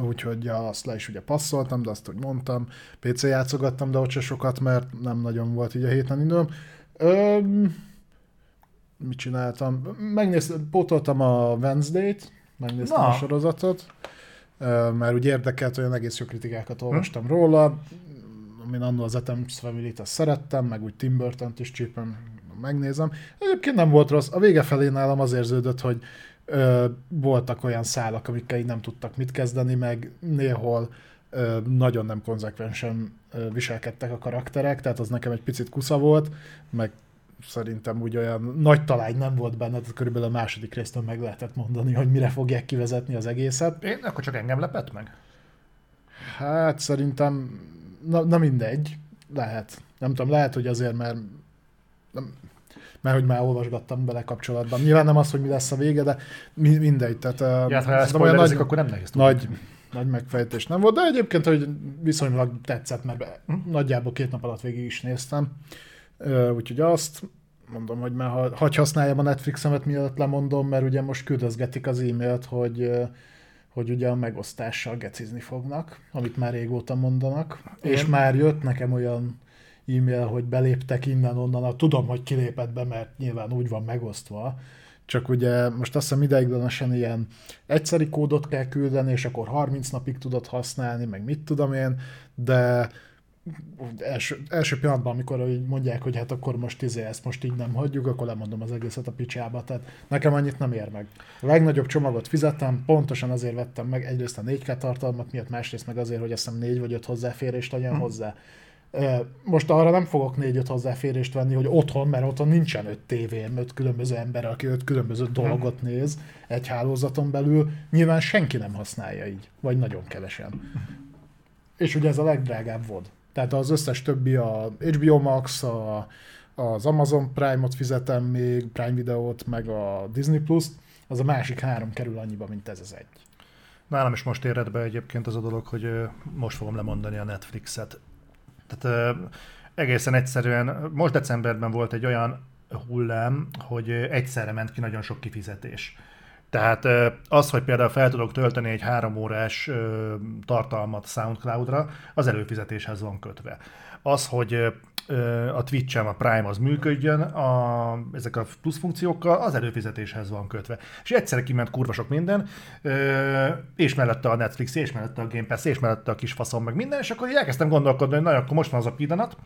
Úgyhogy ja, azt le is ugye passzoltam, de azt, hogy mondtam. PC játszogattam, de ott se sokat, mert nem nagyon volt így a héten időm. Öm, mit csináltam? Megnéztem, pótoltam a Wednesday-t, megnéztem Na. a sorozatot, mert úgy érdekelt, olyan egész jó kritikákat olvastam hm? róla, amin annól az Addams Family-t azt szerettem, meg úgy Tim Burton-t is csípem, megnézem. Egyébként nem volt rossz. A vége felé nálam az érződött, hogy ö, voltak olyan szálak, amikkel így nem tudtak mit kezdeni, meg néhol ö, nagyon nem konzekvensen ö, viselkedtek a karakterek, tehát az nekem egy picit kusza volt, meg szerintem úgy olyan nagy talány nem volt benne, tehát körülbelül a második résztől meg lehetett mondani, hogy mire fogják kivezetni az egészet. Én, akkor csak engem lepett meg? Hát szerintem, na, na mindegy, lehet. Nem tudom, lehet, hogy azért, mert nem, mert hogy már olvasgattam bele kapcsolatban. Nyilván nem az, hogy mi lesz a vége, de mi, mindegy. Tehát, Ja, hát, ha szerintem elszpoilerezik, akkor nem nehéz tudni. nagy, nagy megfejtés nem volt, de egyébként, hogy viszonylag tetszett, mert be- Hm? nagyjából két nap alatt végig is néztem. Úgyhogy azt mondom, hogy már ha, hagy használjam a Netflixemet, mielőtt lemondom, mert ugye most küldözgetik az e-mailt, hogy hogy ugye a megosztással gecizni fognak, amit már régóta mondanak, Igen. és már jött nekem olyan e-mail, hogy beléptek innen-onnan, tudom, hogy kilépett be, mert nyilván úgy van megosztva, csak ugye most azt hiszem ideiglenesen ilyen egyszeri kódot kell küldeni, és akkor 30 napig tudod használni, meg mit tudom én, de első, első pillanatban, amikor így mondják, hogy hát akkor most izé, ezt most így nem hagyjuk, akkor lemondom az egészet a picsába. Tehát nekem annyit nem ér meg. A legnagyobb csomagot fizettem, pontosan azért vettem meg egyrészt a 4K tartalmat miatt, másrészt meg azért, hogy azt hiszem 4 vagy 5 hozzáférést legyen hmm. hozzá. Most arra nem fogok 4-5 hozzáférést venni, hogy otthon, mert otthon nincsen 5 tévém, 5 különböző ember, aki 5 különböző hmm. dolgot néz egy hálózaton belül. Nyilván senki nem használja így, vagy nagyon kevesen. És ugye ez a legdrágább VOD. Tehát az összes többi a HBO Max, a, az Amazon Prime-ot fizetem még, Prime Videót, meg a Disney Plus-t, az a másik három kerül annyiba, mint ez az egy. Nálam is most éred be egyébként az a dolog, hogy most fogom lemondani a Netflixet. Tehát egészen egyszerűen, most decemberben volt egy olyan hullám, hogy egyszerre ment ki nagyon sok kifizetés. Tehát az, hogy például fel tudok tölteni egy három órás tartalmat SoundCloud-ra, az előfizetéshez van kötve. Az, hogy a Twitch-em, a Prime az működjön, a, ezek a plusz funkciókkal, az előfizetéshez van kötve. És egyszerre kiment kurva sok minden, és mellette a Netflix, és mellette a Game Pass, és mellette a kis faszom, meg minden, és akkor elkezdtem gondolkodni, hogy na, akkor most van az a pillanat,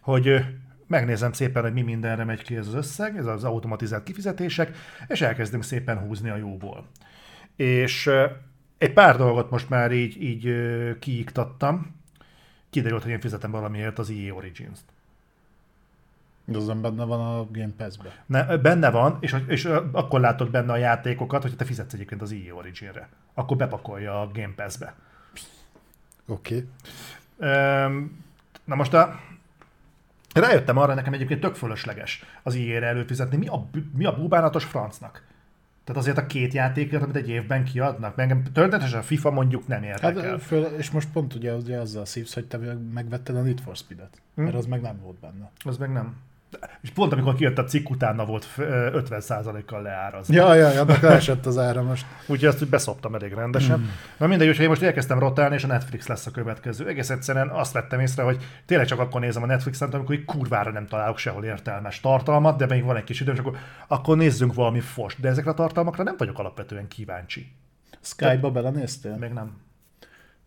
hogy megnézem szépen, hogy mi mindenre megy ki ez az összeg, ez az automatizált kifizetések, és elkezdem szépen húzni a jóból. És egy pár dolgot most már így, így kiiktattam. Kiderült, hogy én fizetem valamiért az EA Origins-t. De azon benne van a Game Pass-be. Ne, benne van, és, és akkor látod benne a játékokat, hogy te fizetsz egyébként az EA Origin-re. Akkor bepakolja a Game Pass-be. Oké. Okay. Na most a, Rájöttem arra, nekem egyébként tök fölösleges az ijére előfizetni. Mi a, mi a búbánatos francnak? Tehát azért a két játékért, amit egy évben kiadnak, meg történetesen a FIFA mondjuk nem érdekel. Hát, föl, és most pont ugye, ugye azzal szívsz, hogy te megvetted a Need for Speed-et, hm? mert az meg nem volt benne. Az meg nem. És pont amikor kijött a cikk, utána volt 50%-kal leárazva. Ja, ja, ja, annak leesett az ára most. Úgyhogy azt szoptam elég rendesen. Mm. Na mindegy, úgyhogy én most elkezdtem rotálni, és a Netflix lesz a következő. Egész egyszerűen azt vettem észre, hogy tényleg csak akkor nézem a Netflixet, amikor egy kurvára nem találok sehol értelmes tartalmat, de még van egy kis időm, és akkor, akkor nézzünk valami fost. De ezekre a tartalmakra nem vagyok alapvetően kíváncsi. Skype-ba belenéztél? Még nem.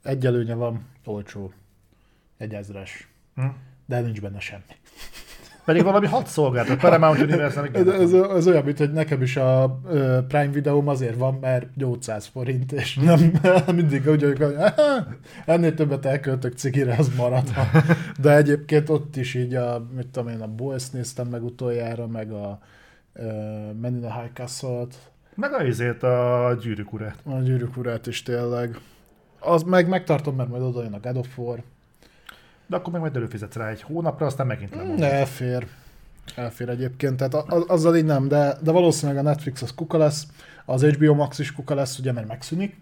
Egy előnye van, olcsó. Egy ezres. Hm? De nincs benne semmi. Pedig valami hat szolgáltat, Paramount Universal. Ez, ez, ez, olyan, mint hogy nekem is a Prime videóm azért van, mert 800 forint, és nem mindig úgy, hogy ennél többet elköltök cikire, az marad. De egyébként ott is így a, mit tudom én, a Boys néztem meg utoljára, meg a Men in the High Castle-t. Meg a izét, a gyűrűk urát. A gyűrűk urát is tényleg. Az meg megtartom, mert majd oda jön a God of War de akkor meg majd előfizetsz rá egy hónapra, aztán megint lemondod. Elfér. Elfér egyébként, tehát az, azzal így nem, de, de valószínűleg a Netflix az kuka lesz, az HBO Max is kuka lesz, ugye, mert megszűnik.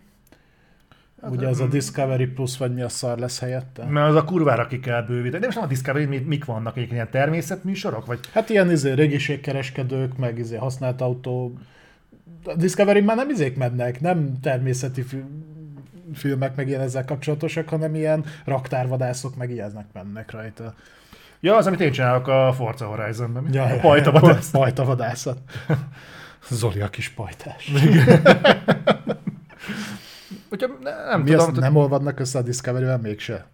Hát, ugye az a Discovery Plus, vagy mi a szar lesz helyette? Mert az a kurvára ki kell bővíteni. De most nem a Discovery, mik vannak, ilyen természetműsorok? Vagy? Hát ilyen izé, régiségkereskedők, meg izé, használt autó. A Discovery már nem izék mennek, nem természeti filmek meg ilyen ezzel kapcsolatosak, hanem ilyen raktárvadászok meg ilyenek mennek rajta. Ja, az, amit én csinálok a Forza Horizon-ben. Ja, a pajtavadászat. Pajtavadászat. Zoli a kis pajtás. Hogyha nem Mi tudom. Azt nem olvadnak össze a Discovery-vel mégse?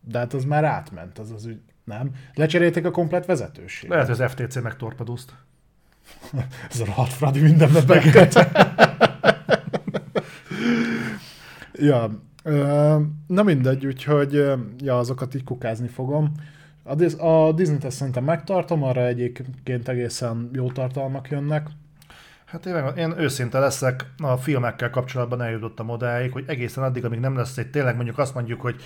De hát az már átment, az az ügy. Nem? Lecserélték a komplet vezetőséget. Lehet, hogy az FTC megtorpedózt. Ez a rohadt Fradi mindenbe Ja, na mindegy, úgyhogy ja, azokat így kukázni fogom. A, Disney-t szerintem megtartom, arra egyébként egészen jó tartalmak jönnek. Hát én, én őszinte leszek, a filmekkel kapcsolatban eljutottam odáig, hogy egészen addig, amíg nem lesz egy tényleg mondjuk azt mondjuk, hogy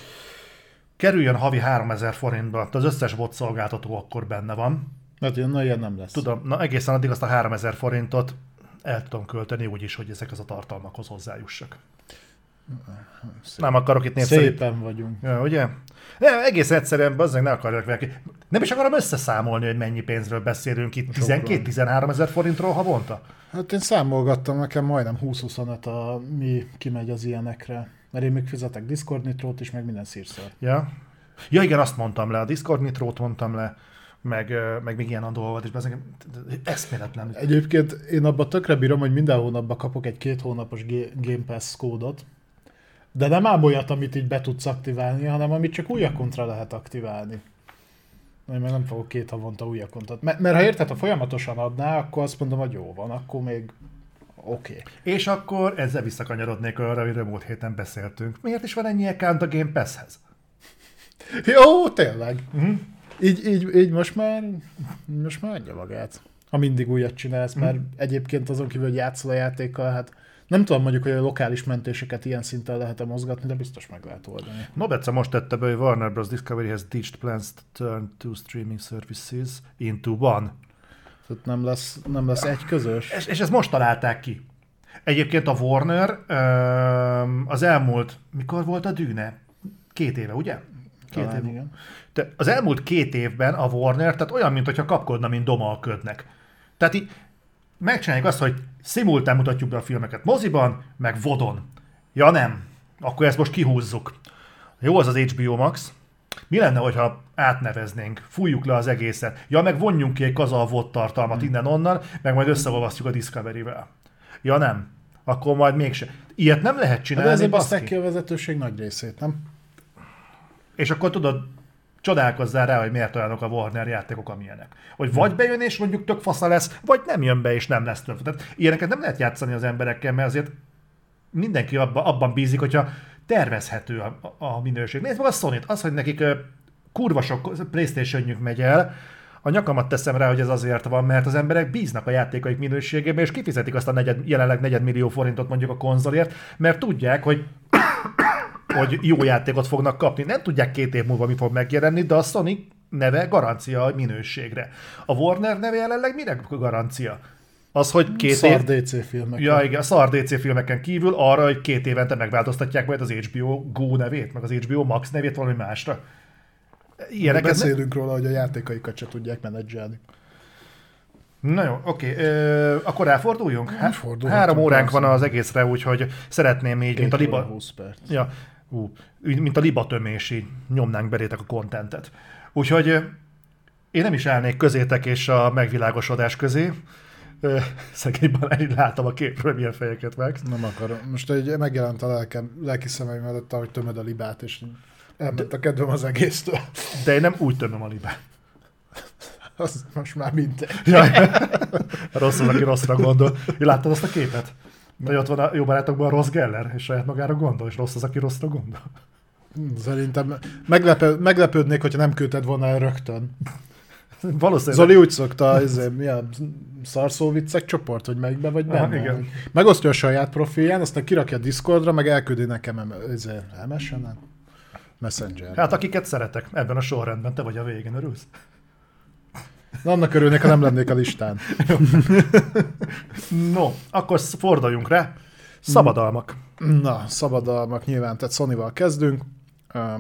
kerüljön havi 3000 forintba, az összes bot szolgáltató akkor benne van. Hát ilyen, na, ilyen nem lesz. Tudom, na egészen addig azt a 3000 forintot el tudom költeni úgy is, hogy ezek az a tartalmakhoz hozzájussak. Szép. Nem akarok itt népszerű. Szépen vagyunk. Ja, ugye? Ne, egész egyszerűen bazdmeg ne akarjak vele. Nem is akarom összeszámolni, hogy mennyi pénzről beszélünk itt. 12-13 ezer forintról havonta? Hát én számolgattam, nekem majdnem 20-25 a mi kimegy az ilyenekre. Mert én még fizetek Discord Nitrót is, meg minden szírszor. Ja. Ja igen, azt mondtam le, a Discord Nitrót mondtam le, meg, meg még ilyen a dolgot, és ez eszméletlen. Egyébként én abban tökre bírom, hogy minden hónapban kapok egy két hónapos Game Pass kódot, De nem ám olyat, amit így be tudsz aktiválni, hanem amit csak új kontra lehet aktiválni. Én meg nem fogok két havonta új akontot. Mert, mert ha érted, ha folyamatosan adná, akkor azt mondom, hogy jó van, akkor még oké. Okay. És akkor ezzel visszakanyarodnék arra, amiről múlt héten beszéltünk. Miért is van ennyi account a Game Pass-hez? Jó, tényleg. Uh-huh. Így, így, így most már, most már adja magát. Ha mindig újat csinálsz, mert uh-huh. egyébként azon kívül, hogy játszol a játékkal, hát nem tudom mondjuk, hogy a lokális mentéseket ilyen szinten lehet-e mozgatni, de biztos meg lehet oldani. Nobeca most tette be, hogy Warner Bros. Discovery has ditched plans to turn two streaming services into one. Tehát nem lesz, nem lesz egy közös. És, és ezt most találták ki. Egyébként a Warner az elmúlt, mikor volt a dűne? Két éve, ugye? Két Talán, éve. Igen. Te az elmúlt két évben a Warner, tehát olyan, mintha kapkodna, mint doma a ködnek. Tehát így megcsináljuk azt, hogy szimultán mutatjuk be a filmeket moziban, meg vodon. Ja nem, akkor ezt most kihúzzuk. Jó az az HBO Max. Mi lenne, hogyha átneveznénk, fújjuk le az egészet. Ja, meg vonjunk ki egy kaza a VOD tartalmat hmm. innen-onnan, meg majd összeolvasztjuk a Discovery-vel. Ja nem, akkor majd mégse. Ilyet nem lehet csinálni, De ezért baszták ki a vezetőség nagy részét, nem? És akkor tudod, csodálkozzál rá, hogy miért olyanok a Warner játékok, amilyenek. Hogy vagy bejön és mondjuk tök fasza lesz, vagy nem jön be és nem lesz több. Tehát ilyeneket nem lehet játszani az emberekkel, mert azért mindenki abba, abban bízik, hogyha tervezhető a, a minőség. Nézd meg a sony az, hogy nekik kurva sok playstation megy el, a nyakamat teszem rá, hogy ez azért van, mert az emberek bíznak a játékaik minőségében, és kifizetik azt a negyed, jelenleg negyed millió forintot mondjuk a konzolért, mert tudják, hogy hogy jó játékot fognak kapni. Nem tudják két év múlva mi fog megjelenni, de a Sony neve garancia a minőségre. A Warner neve jelenleg mire garancia? Az, hogy két szar év... DC filmeken. Ja, igen, a szar DC filmeken kívül arra, hogy két évente megváltoztatják majd az HBO Go nevét, meg az HBO Max nevét valami másra. Ilyeneket beszélünk ne... róla, hogy a játékaikat se tudják menedzselni. Na jó, oké. Ö, akkor elforduljunk? Há- három óránk van az egészre, úgyhogy szeretném így, mint a liba... 20 perc. Ja, ú, mint a libatömési, nyomnánk belétek a kontentet. Úgyhogy én nem is állnék közétek és a megvilágosodás közé. Szegényben én látom a képről, milyen fejeket meg. Nem akarom. Most egy megjelent a lelkem, lelki szemeim előtt, ahogy tömöd a libát, és elment a kedvem az egésztől. De én nem úgy tömöm a libát. Az most már mindegy. Jaj. Rossz az, aki rosszra gondol. Láttad azt a képet? Hogy ott van a jó barátokban a Ross Geller, és saját magára gondol, és rossz az, aki rosszra gondol. Szerintem meglepő, meglepődnék, hogyha nem küldted volna el rögtön. Valószínűleg. Zoli úgy szokta, ez, mi a szarszó viccek csoport, hogy melyikbe vagy benne. Aha, igen. Megosztja a saját profilján, aztán kirakja a Discordra, meg elküldi nekem MSN-en. Messenger. Hát akiket szeretek, ebben a sorrendben, te vagy a végén, örülsz? Na, annak örülnék, ha nem lennék a listán. no, akkor forduljunk rá. Szabadalmak. Na, szabadalmak nyilván, tehát Sony-val kezdünk.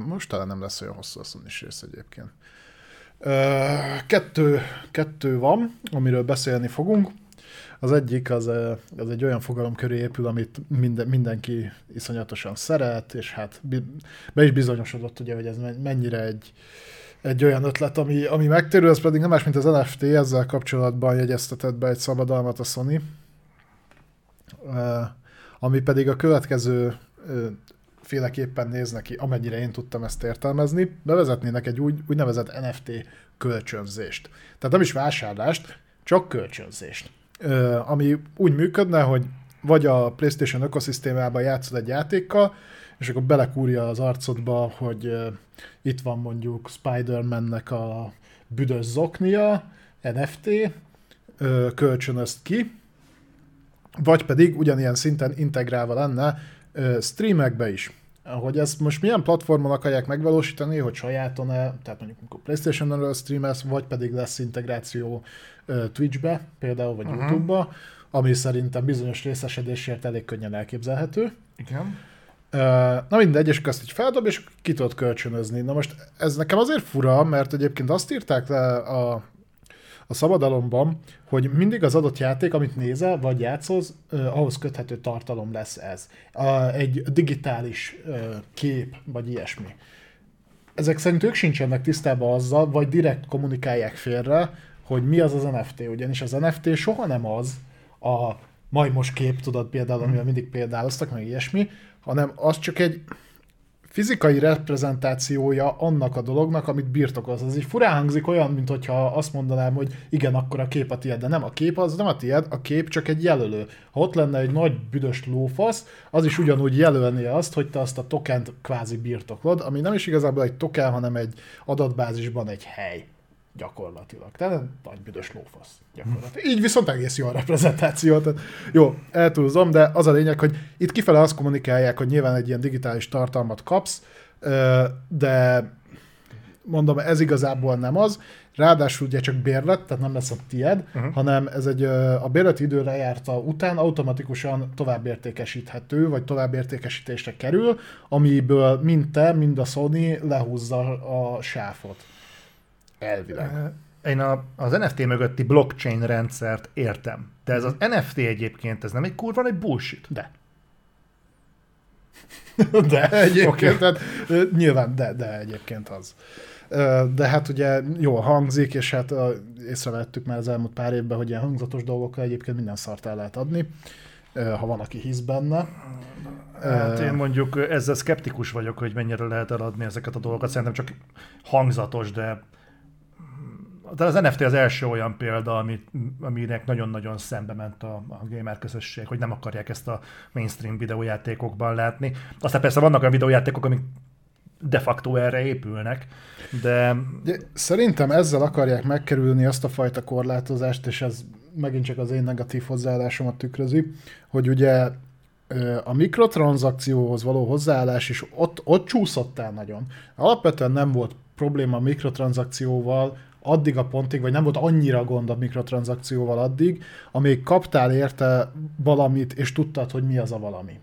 Most talán nem lesz olyan hosszú a sony rész egyébként. Kettő, kettő van, amiről beszélni fogunk. Az egyik az, az egy olyan fogalom köré épül, amit minden, mindenki iszonyatosan szeret, és hát be is bizonyosodott, ugye, hogy ez mennyire egy, egy olyan ötlet, ami, ami megtérül, ez pedig nem más, mint az NFT, ezzel kapcsolatban jegyeztetett be egy szabadalmat a Sony, ami pedig a következő féleképpen néz neki, amennyire én tudtam ezt értelmezni, bevezetnének egy úgy, úgynevezett NFT kölcsönzést. Tehát nem is vásárlást, csak kölcsönzést. Ami úgy működne, hogy vagy a PlayStation ökoszisztémában játszod egy játékkal, és akkor belekúrja az arcodba, hogy itt van mondjuk Spider-Man-nek a büdös zoknia, NFT, kölcsönözt ki, vagy pedig ugyanilyen szinten integrálva lenne streamekbe is. Hogy ezt most milyen platformon akarják megvalósítani, hogy sajáton-e, tehát mondjuk amikor Playstation-ről streamesz, vagy pedig lesz integráció Twitch-be, például, vagy uh-huh. YouTube-ba, ami szerintem bizonyos részesedésért elég könnyen elképzelhető. Igen. Na mindegy, és azt így feldob, és ki tudod kölcsönözni. Na most ez nekem azért fura, mert egyébként azt írták le a, a szabadalomban, hogy mindig az adott játék, amit nézel, vagy játszol, ahhoz köthető tartalom lesz ez. Egy digitális kép, vagy ilyesmi. Ezek szerint ők sincsenek tisztában azzal, vagy direkt kommunikálják félre, hogy mi az az NFT, ugyanis az NFT soha nem az a majmos kép, tudod például, amivel mindig példáloztak, meg ilyesmi, hanem az csak egy fizikai reprezentációja annak a dolognak, amit birtokolsz. Ez így furán hangzik olyan, mint hogyha azt mondanám, hogy igen, akkor a kép a tiéd, de nem, a kép az nem a tiéd, a kép csak egy jelölő. Ha ott lenne egy nagy büdös lófasz, az is ugyanúgy jelölné azt, hogy te azt a tokent kvázi birtoklod, ami nem is igazából egy token, hanem egy adatbázisban egy hely gyakorlatilag. Tehát nagy büdös lófasz gyakorlatilag. Így viszont egész jó a reprezentáció. Tehát, jó, eltúlzom, de az a lényeg, hogy itt kifele azt kommunikálják, hogy nyilván egy ilyen digitális tartalmat kapsz, de mondom, ez igazából nem az. Ráadásul ugye csak bérlet, tehát nem lesz a tied, uh-huh. hanem ez egy a bérleti idő lejárta után automatikusan továbbértékesíthető, vagy továbbértékesítésre kerül, amiből mind te, mind a Sony lehúzza a sáfot. Elvileg. Én a, az NFT mögötti blockchain rendszert értem. De ez az NFT egyébként, ez nem egy kurva egy bullshit? De. de egyébként, okay. tehát, nyilván, de, de egyébként az. De hát ugye jó hangzik, és hát észrevettük már az elmúlt pár évben, hogy ilyen hangzatos dolgokkal egyébként minden szart el lehet adni, ha van, aki hisz benne. Hát én mondjuk ezzel szkeptikus vagyok, hogy mennyire lehet eladni ezeket a dolgokat. Szerintem csak hangzatos, de de az NFT az első olyan példa, ami, aminek nagyon-nagyon szembe ment a, a gamer közösség, hogy nem akarják ezt a mainstream videójátékokban látni. Aztán persze vannak olyan videójátékok, amik de facto erre épülnek, de... de... Szerintem ezzel akarják megkerülni azt a fajta korlátozást, és ez megint csak az én negatív hozzáállásomat tükrözi, hogy ugye a mikrotranszakcióhoz való hozzáállás is ott, ott csúszott el nagyon. Alapvetően nem volt probléma a mikrotranszakcióval, addig a pontig, vagy nem volt annyira gond a mikrotranszakcióval addig, amíg kaptál érte valamit, és tudtad, hogy mi az a valami.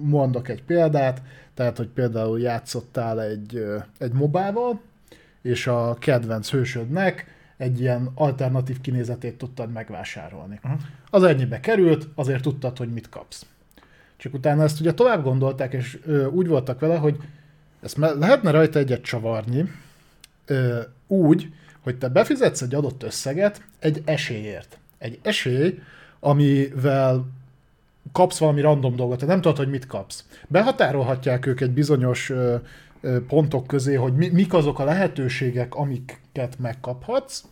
Mondok egy példát, tehát, hogy például játszottál egy, egy mobával, és a kedvenc hősödnek egy ilyen alternatív kinézetét tudtad megvásárolni. Uh-huh. Az ennyibe került, azért tudtad, hogy mit kapsz. Csak utána ezt ugye tovább gondolták, és ö, úgy voltak vele, hogy ezt lehetne rajta egyet csavarni, ö, úgy, hogy te befizetsz egy adott összeget egy esélyért. Egy esély, amivel kapsz valami random dolgot, te nem tudod, hogy mit kapsz. Behatárolhatják ők egy bizonyos ö, ö, pontok közé, hogy mi, mik azok a lehetőségek, amiket megkaphatsz,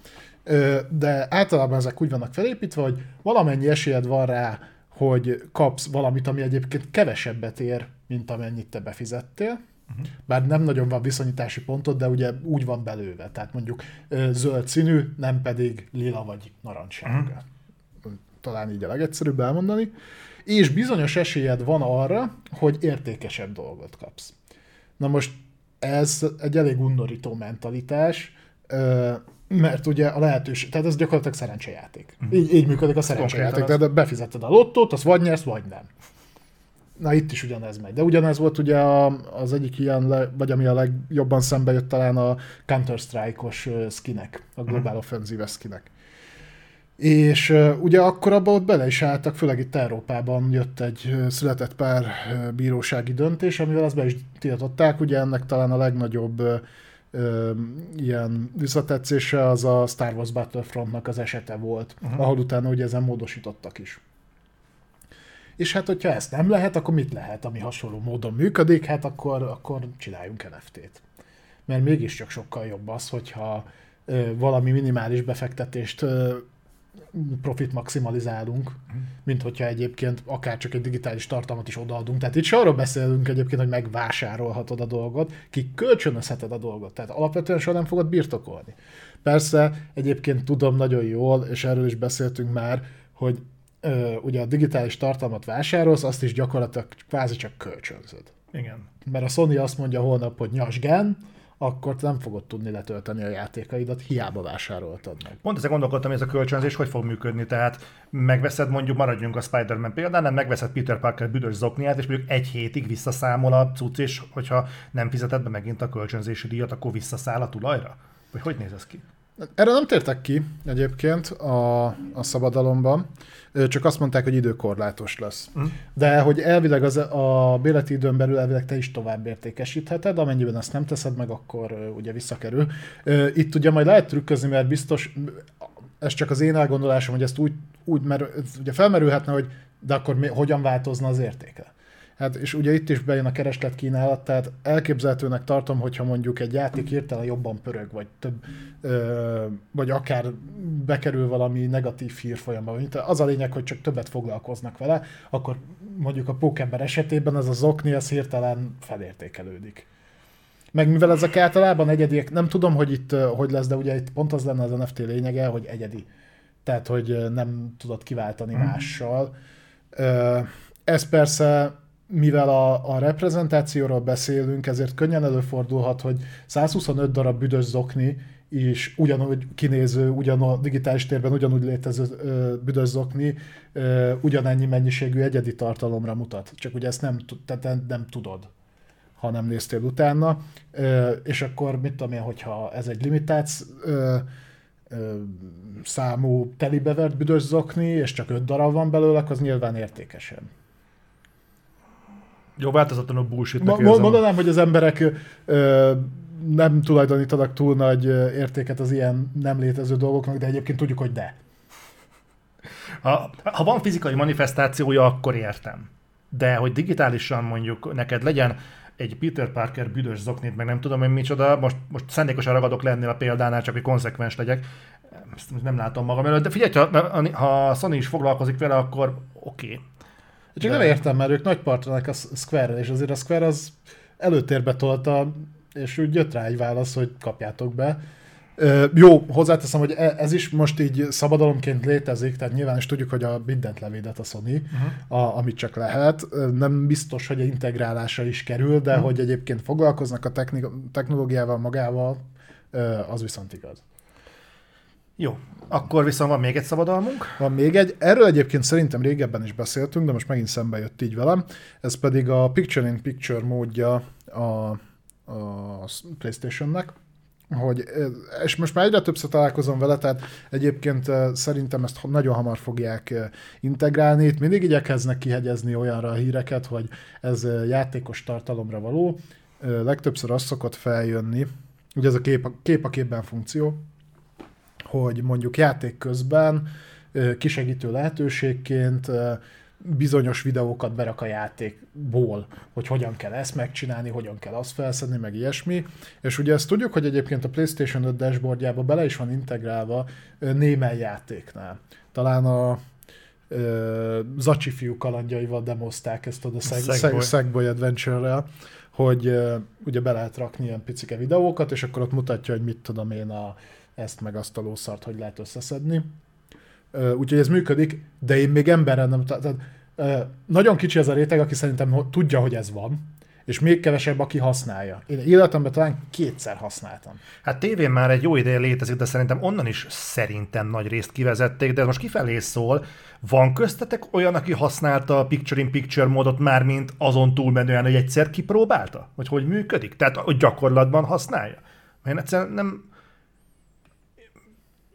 ö, de általában ezek úgy vannak felépítve, hogy valamennyi esélyed van rá, hogy kapsz valamit, ami egyébként kevesebbet ér, mint amennyit te befizettél, Uh-huh. Bár nem nagyon van viszonyítási pontod, de ugye úgy van belőve. Tehát mondjuk zöld színű, nem pedig lila vagy narancssárga. Uh-huh. Talán így a legegyszerűbb elmondani. És bizonyos esélyed van arra, hogy értékesebb dolgot kapsz. Na most ez egy elég undorító mentalitás, mert ugye a lehetőség, tehát ez gyakorlatilag szerencsejáték. Uh-huh. Így, így működik a szerencsejáték, tehát befizetted a lottót, az vagy nyersz, vagy nem. Na itt is ugyanez megy. De ugyanez volt ugye az egyik ilyen, vagy ami a legjobban szembe jött talán a Counter-Strike-os skinek, a mhm. Global mm. Offensive skinek. És uh, ugye akkor abba ott bele is álltak, főleg itt Európában jött egy született pár bírósági döntés, amivel azt be is tiltották, ugye ennek talán a legnagyobb uh, ilyen visszatetszése az a Star Wars Battlefrontnak az esete volt, uh-huh. ahol utána ugye ezen módosítottak is. És hát, hogyha ezt nem lehet, akkor mit lehet, ami hasonló módon működik? Hát akkor, akkor csináljunk NFT-t. Mert mégiscsak sokkal jobb az, hogyha valami minimális befektetést profit maximalizálunk, mint hogyha egyébként akár csak egy digitális tartalmat is odaadunk. Tehát itt arról beszélünk egyébként, hogy megvásárolhatod a dolgot, ki kölcsönözheted a dolgot. Tehát alapvetően soha nem fogod birtokolni. Persze egyébként tudom nagyon jól, és erről is beszéltünk már, hogy ö, ugye a digitális tartalmat vásárolsz, azt is gyakorlatilag kvázi csak kölcsönzöd. Igen. Mert a Sony azt mondja holnap, hogy nyasgán, akkor nem fogod tudni letölteni a játékaidat, hiába vásároltad meg. Pont ezzel gondolkodtam, hogy ez a kölcsönzés hogy fog működni. Tehát megveszed, mondjuk maradjunk a Spider-Man példánál, megveszed Peter Parker büdös zokniát, és mondjuk egy hétig visszaszámol a cucc, és hogyha nem fizeted be megint a kölcsönzési díjat, akkor visszaszáll a tulajra? Vagy hogy néz ez ki? Erre nem tértek ki egyébként a, a szabadalomban, csak azt mondták, hogy időkorlátos lesz. Mm. De hogy elvileg az, a béleti időn belül elvileg te is tovább értékesítheted, amennyiben azt nem teszed meg, akkor ugye visszakerül. Itt ugye majd lehet trükközni, mert biztos ez csak az én elgondolásom, hogy ezt úgy, úgy mert ugye felmerülhetne, hogy de akkor mi, hogyan változna az értéke? Hát, és ugye itt is bejön a kereslet kínálat, tehát elképzelhetőnek tartom, hogyha mondjuk egy játék hirtelen jobban pörög, vagy több, ö, vagy akár bekerül valami negatív hírfolyamba, az a lényeg, hogy csak többet foglalkoznak vele, akkor mondjuk a pókember esetében ez az okni, az hirtelen felértékelődik. Meg mivel ezek általában egyediek, nem tudom, hogy itt hogy lesz, de ugye itt pont az lenne az NFT lényege, hogy egyedi. Tehát, hogy nem tudod kiváltani hmm. mással. Ez persze mivel a, a reprezentációról beszélünk, ezért könnyen előfordulhat, hogy 125 darab büdös zokni és ugyanúgy kinéző, ugyan digitális térben ugyanúgy létező ö, büdös zokni ö, ugyanennyi mennyiségű egyedi tartalomra mutat. Csak ugye ezt nem, tehát nem tudod, ha nem néztél utána. Ö, és akkor mit tudom én, hogyha ez egy limitált ö, számú telibevert büdös zokni, és csak öt darab van belőle, az nyilván értékesen. Jó, változatlanul bullshit Ma, mondanám, hogy az emberek ö, nem tulajdonítanak túl nagy értéket az ilyen nem létező dolgoknak, de egyébként tudjuk, hogy de. Ha, ha van fizikai manifestációja, akkor értem. De hogy digitálisan mondjuk neked legyen egy Peter Parker büdös zoknit, meg nem tudom én micsoda, most, most szándékosan ragadok lennél a példánál, csak hogy konzekvens legyek, ezt nem látom magam előtt, de figyelj, ha, ha Sony is foglalkozik vele, akkor oké. Okay csak de... nem értem, mert ők nagy partnerek a square és azért a Square az előtérbe tolta, és úgy jött rá egy válasz, hogy kapjátok be. Ö, jó, hozzáteszem, hogy e- ez is most így szabadalomként létezik, tehát nyilván is tudjuk, hogy a mindent levédett a Sony, uh-huh. a, amit csak lehet. Nem biztos, hogy a integrálása is kerül, de uh-huh. hogy egyébként foglalkoznak a technológiával magával, az viszont igaz. Jó, akkor viszont van még egy szabadalmunk? Van még egy. Erről egyébként szerintem régebben is beszéltünk, de most megint szembe jött így velem. Ez pedig a Picture-in-Picture módja a, a PlayStation-nek hogy, és most már egyre többször találkozom vele, tehát egyébként szerintem ezt nagyon hamar fogják integrálni. Itt mindig igyekeznek kihegyezni olyanra a híreket, hogy ez játékos tartalomra való. Legtöbbször az szokott feljönni, ugye ez a kép, kép a képben funkció, hogy mondjuk játék közben kisegítő lehetőségként bizonyos videókat berak a játékból, hogy hogyan kell ezt megcsinálni, hogyan kell azt felszedni, meg ilyesmi. És ugye ezt tudjuk, hogy egyébként a PlayStation 5 dashboardjába bele is van integrálva némely játéknál. Talán a Zacsi fiú kalandjaival demozták ezt a Sackboy, Sackboy Adventure-rel, hogy ugye be lehet rakni ilyen picike videókat, és akkor ott mutatja, hogy mit tudom én a ezt meg azt a lószart, hogy lehet összeszedni. Úgyhogy ez működik, de én még emberren nem... Tehát, nagyon kicsi ez a réteg, aki szerintem tudja, hogy ez van, és még kevesebb, aki használja. Én életemben talán kétszer használtam. Hát tévén már egy jó ideje létezik, de szerintem onnan is szerintem nagy részt kivezették, de most kifelé szól, van köztetek olyan, aki használta a picture-in-picture módot már, mint azon túlmenően, hogy egyszer kipróbálta? Hogy hogy működik? Tehát, hogy gyakorlatban használja? Mert egyszerűen nem,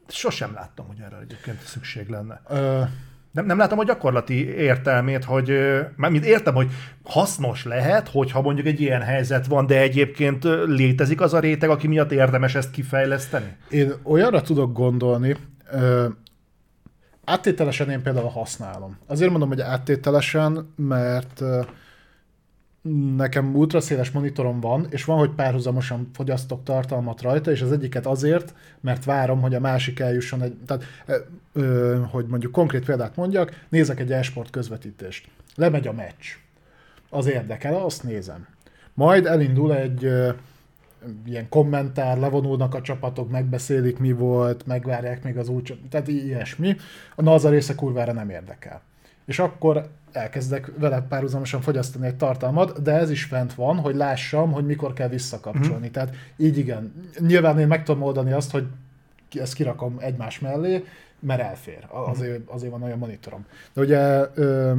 Sosem láttam, hogy erre egyébként szükség lenne. Ö... Nem, nem látom a gyakorlati értelmét, hogy mint értem, hogy hasznos lehet, hogyha mondjuk egy ilyen helyzet van, de egyébként létezik az a réteg, aki miatt érdemes ezt kifejleszteni? Én olyanra tudok gondolni, ö, áttételesen én például használom. Azért mondom, hogy áttételesen, mert nekem ultraszéles monitorom van, és van, hogy párhuzamosan fogyasztok tartalmat rajta, és az egyiket azért, mert várom, hogy a másik eljusson egy, tehát, ö, hogy mondjuk konkrét példát mondjak, nézek egy esport közvetítést. Lemegy a meccs. Az érdekel, azt nézem. Majd elindul egy ö, ilyen kommentár, levonulnak a csapatok, megbeszélik mi volt, megvárják még az új tehát ilyesmi. Na az a része kurvára nem érdekel. És akkor elkezdek vele párhuzamosan fogyasztani egy tartalmat, de ez is fent van, hogy lássam, hogy mikor kell visszakapcsolni. Mm. Tehát így igen. Nyilván én meg tudom oldani azt, hogy ezt kirakom egymás mellé, mert elfér. Azért, azért van olyan monitorom. De ugye ö,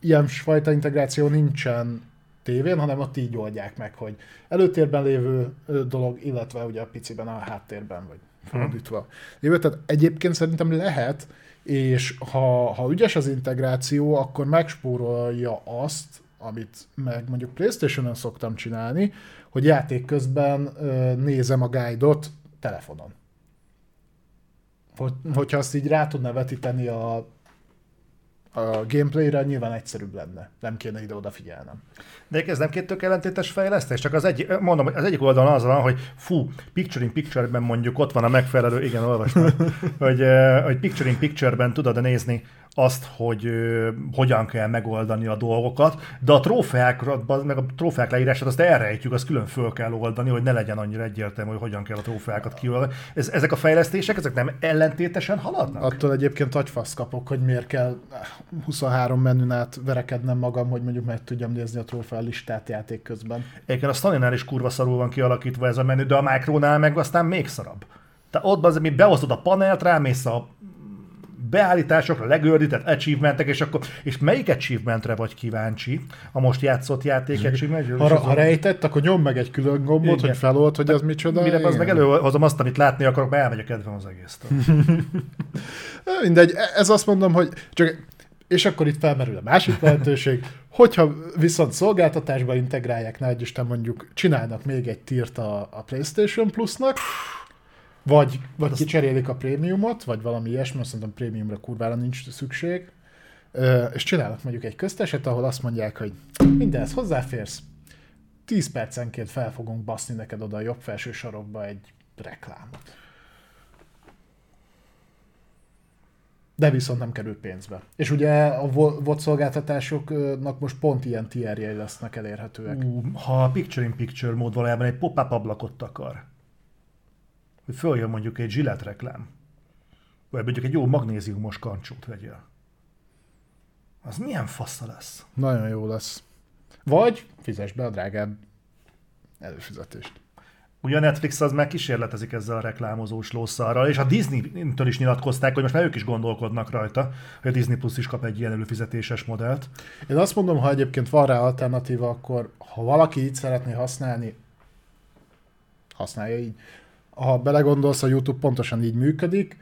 ilyen fajta integráció nincsen tévén, hanem ott így oldják meg, hogy előtérben lévő dolog, illetve ugye a piciben a háttérben, vagy fordítva. Mm. Tehát egyébként szerintem lehet, és ha, ha ügyes az integráció, akkor megspórolja azt, amit meg mondjuk Playstation-on szoktam csinálni, hogy játék közben nézem a guide-ot telefonon. hogy, hogyha azt így rá tudna vetíteni a a gameplayre nyilván egyszerűbb lenne. Nem kéne ide odafigyelnem. De ez nem két tök ellentétes fejlesztés? Csak az egy, mondom, az egyik oldalon az van, hogy fú, picture in picture-ben mondjuk ott van a megfelelő, igen, olvastam, hogy, hogy picture in picture-ben tudod nézni azt, hogy uh, hogyan kell megoldani a dolgokat, de a trófeákra, meg a trófeák leírását azt elrejtjük, azt külön föl kell oldani, hogy ne legyen annyira egyértelmű, hogy hogyan kell a trófeákat kioldani. Ez, ezek a fejlesztések, ezek nem ellentétesen haladnak? Attól egyébként agyfasz kapok, hogy miért kell 23 menün át verekednem magam, hogy mondjuk meg tudjam nézni a trófea listát játék közben. Egyébként a Staninál is kurva szarul van kialakítva ez a menü, de a Micronál meg aztán még szarabb. Tehát ott az, ami beosztod a panelt, rámész a beállításokra, legördített achievementek, és akkor, és melyik achievementre vagy kíváncsi a most játszott játék achievement? Ha, ha rejtett, akkor nyom meg egy külön gombot, Igen. hogy felold, hogy az micsoda. Mire az meg előhozom azt, amit látni akarok, mert elmegy a kedvem az egész. Mindegy, ez azt mondom, hogy csak és akkor itt felmerül a másik lehetőség, hogyha viszont szolgáltatásba integrálják, ne Isten mondjuk csinálnak még egy tírt a, a PlayStation Plusnak, vagy, vagy kicserélik a prémiumot, vagy valami ilyesmi, azt mondom, prémiumra kurvára nincs szükség, és csinálnak mondjuk egy közteset, ahol azt mondják, hogy mindenhez hozzáférsz, 10 percenként fel fogunk baszni neked oda a jobb felső sarokba egy reklámot. De viszont nem kerül pénzbe. És ugye a VOD szolgáltatásoknak most pont ilyen tier lesznek elérhetőek. Uh, ha a picture-in-picture mód valójában egy pop-up ablakot akar, hogy följön mondjuk egy zsillet reklám, vagy mondjuk egy jó magnéziumos kancsót vegyél. Az milyen fassa lesz? Nagyon jó lesz. Vagy fizes be a drágább előfizetést. Ugye a Netflix az már kísérletezik ezzel a reklámozós lószarral, és a Disney-től is nyilatkozták, hogy most már ők is gondolkodnak rajta, hogy a Disney Plus is kap egy ilyen előfizetéses modellt. Én azt mondom, ha egyébként van rá alternatíva, akkor ha valaki így szeretné használni, használja így ha belegondolsz, a YouTube pontosan így működik,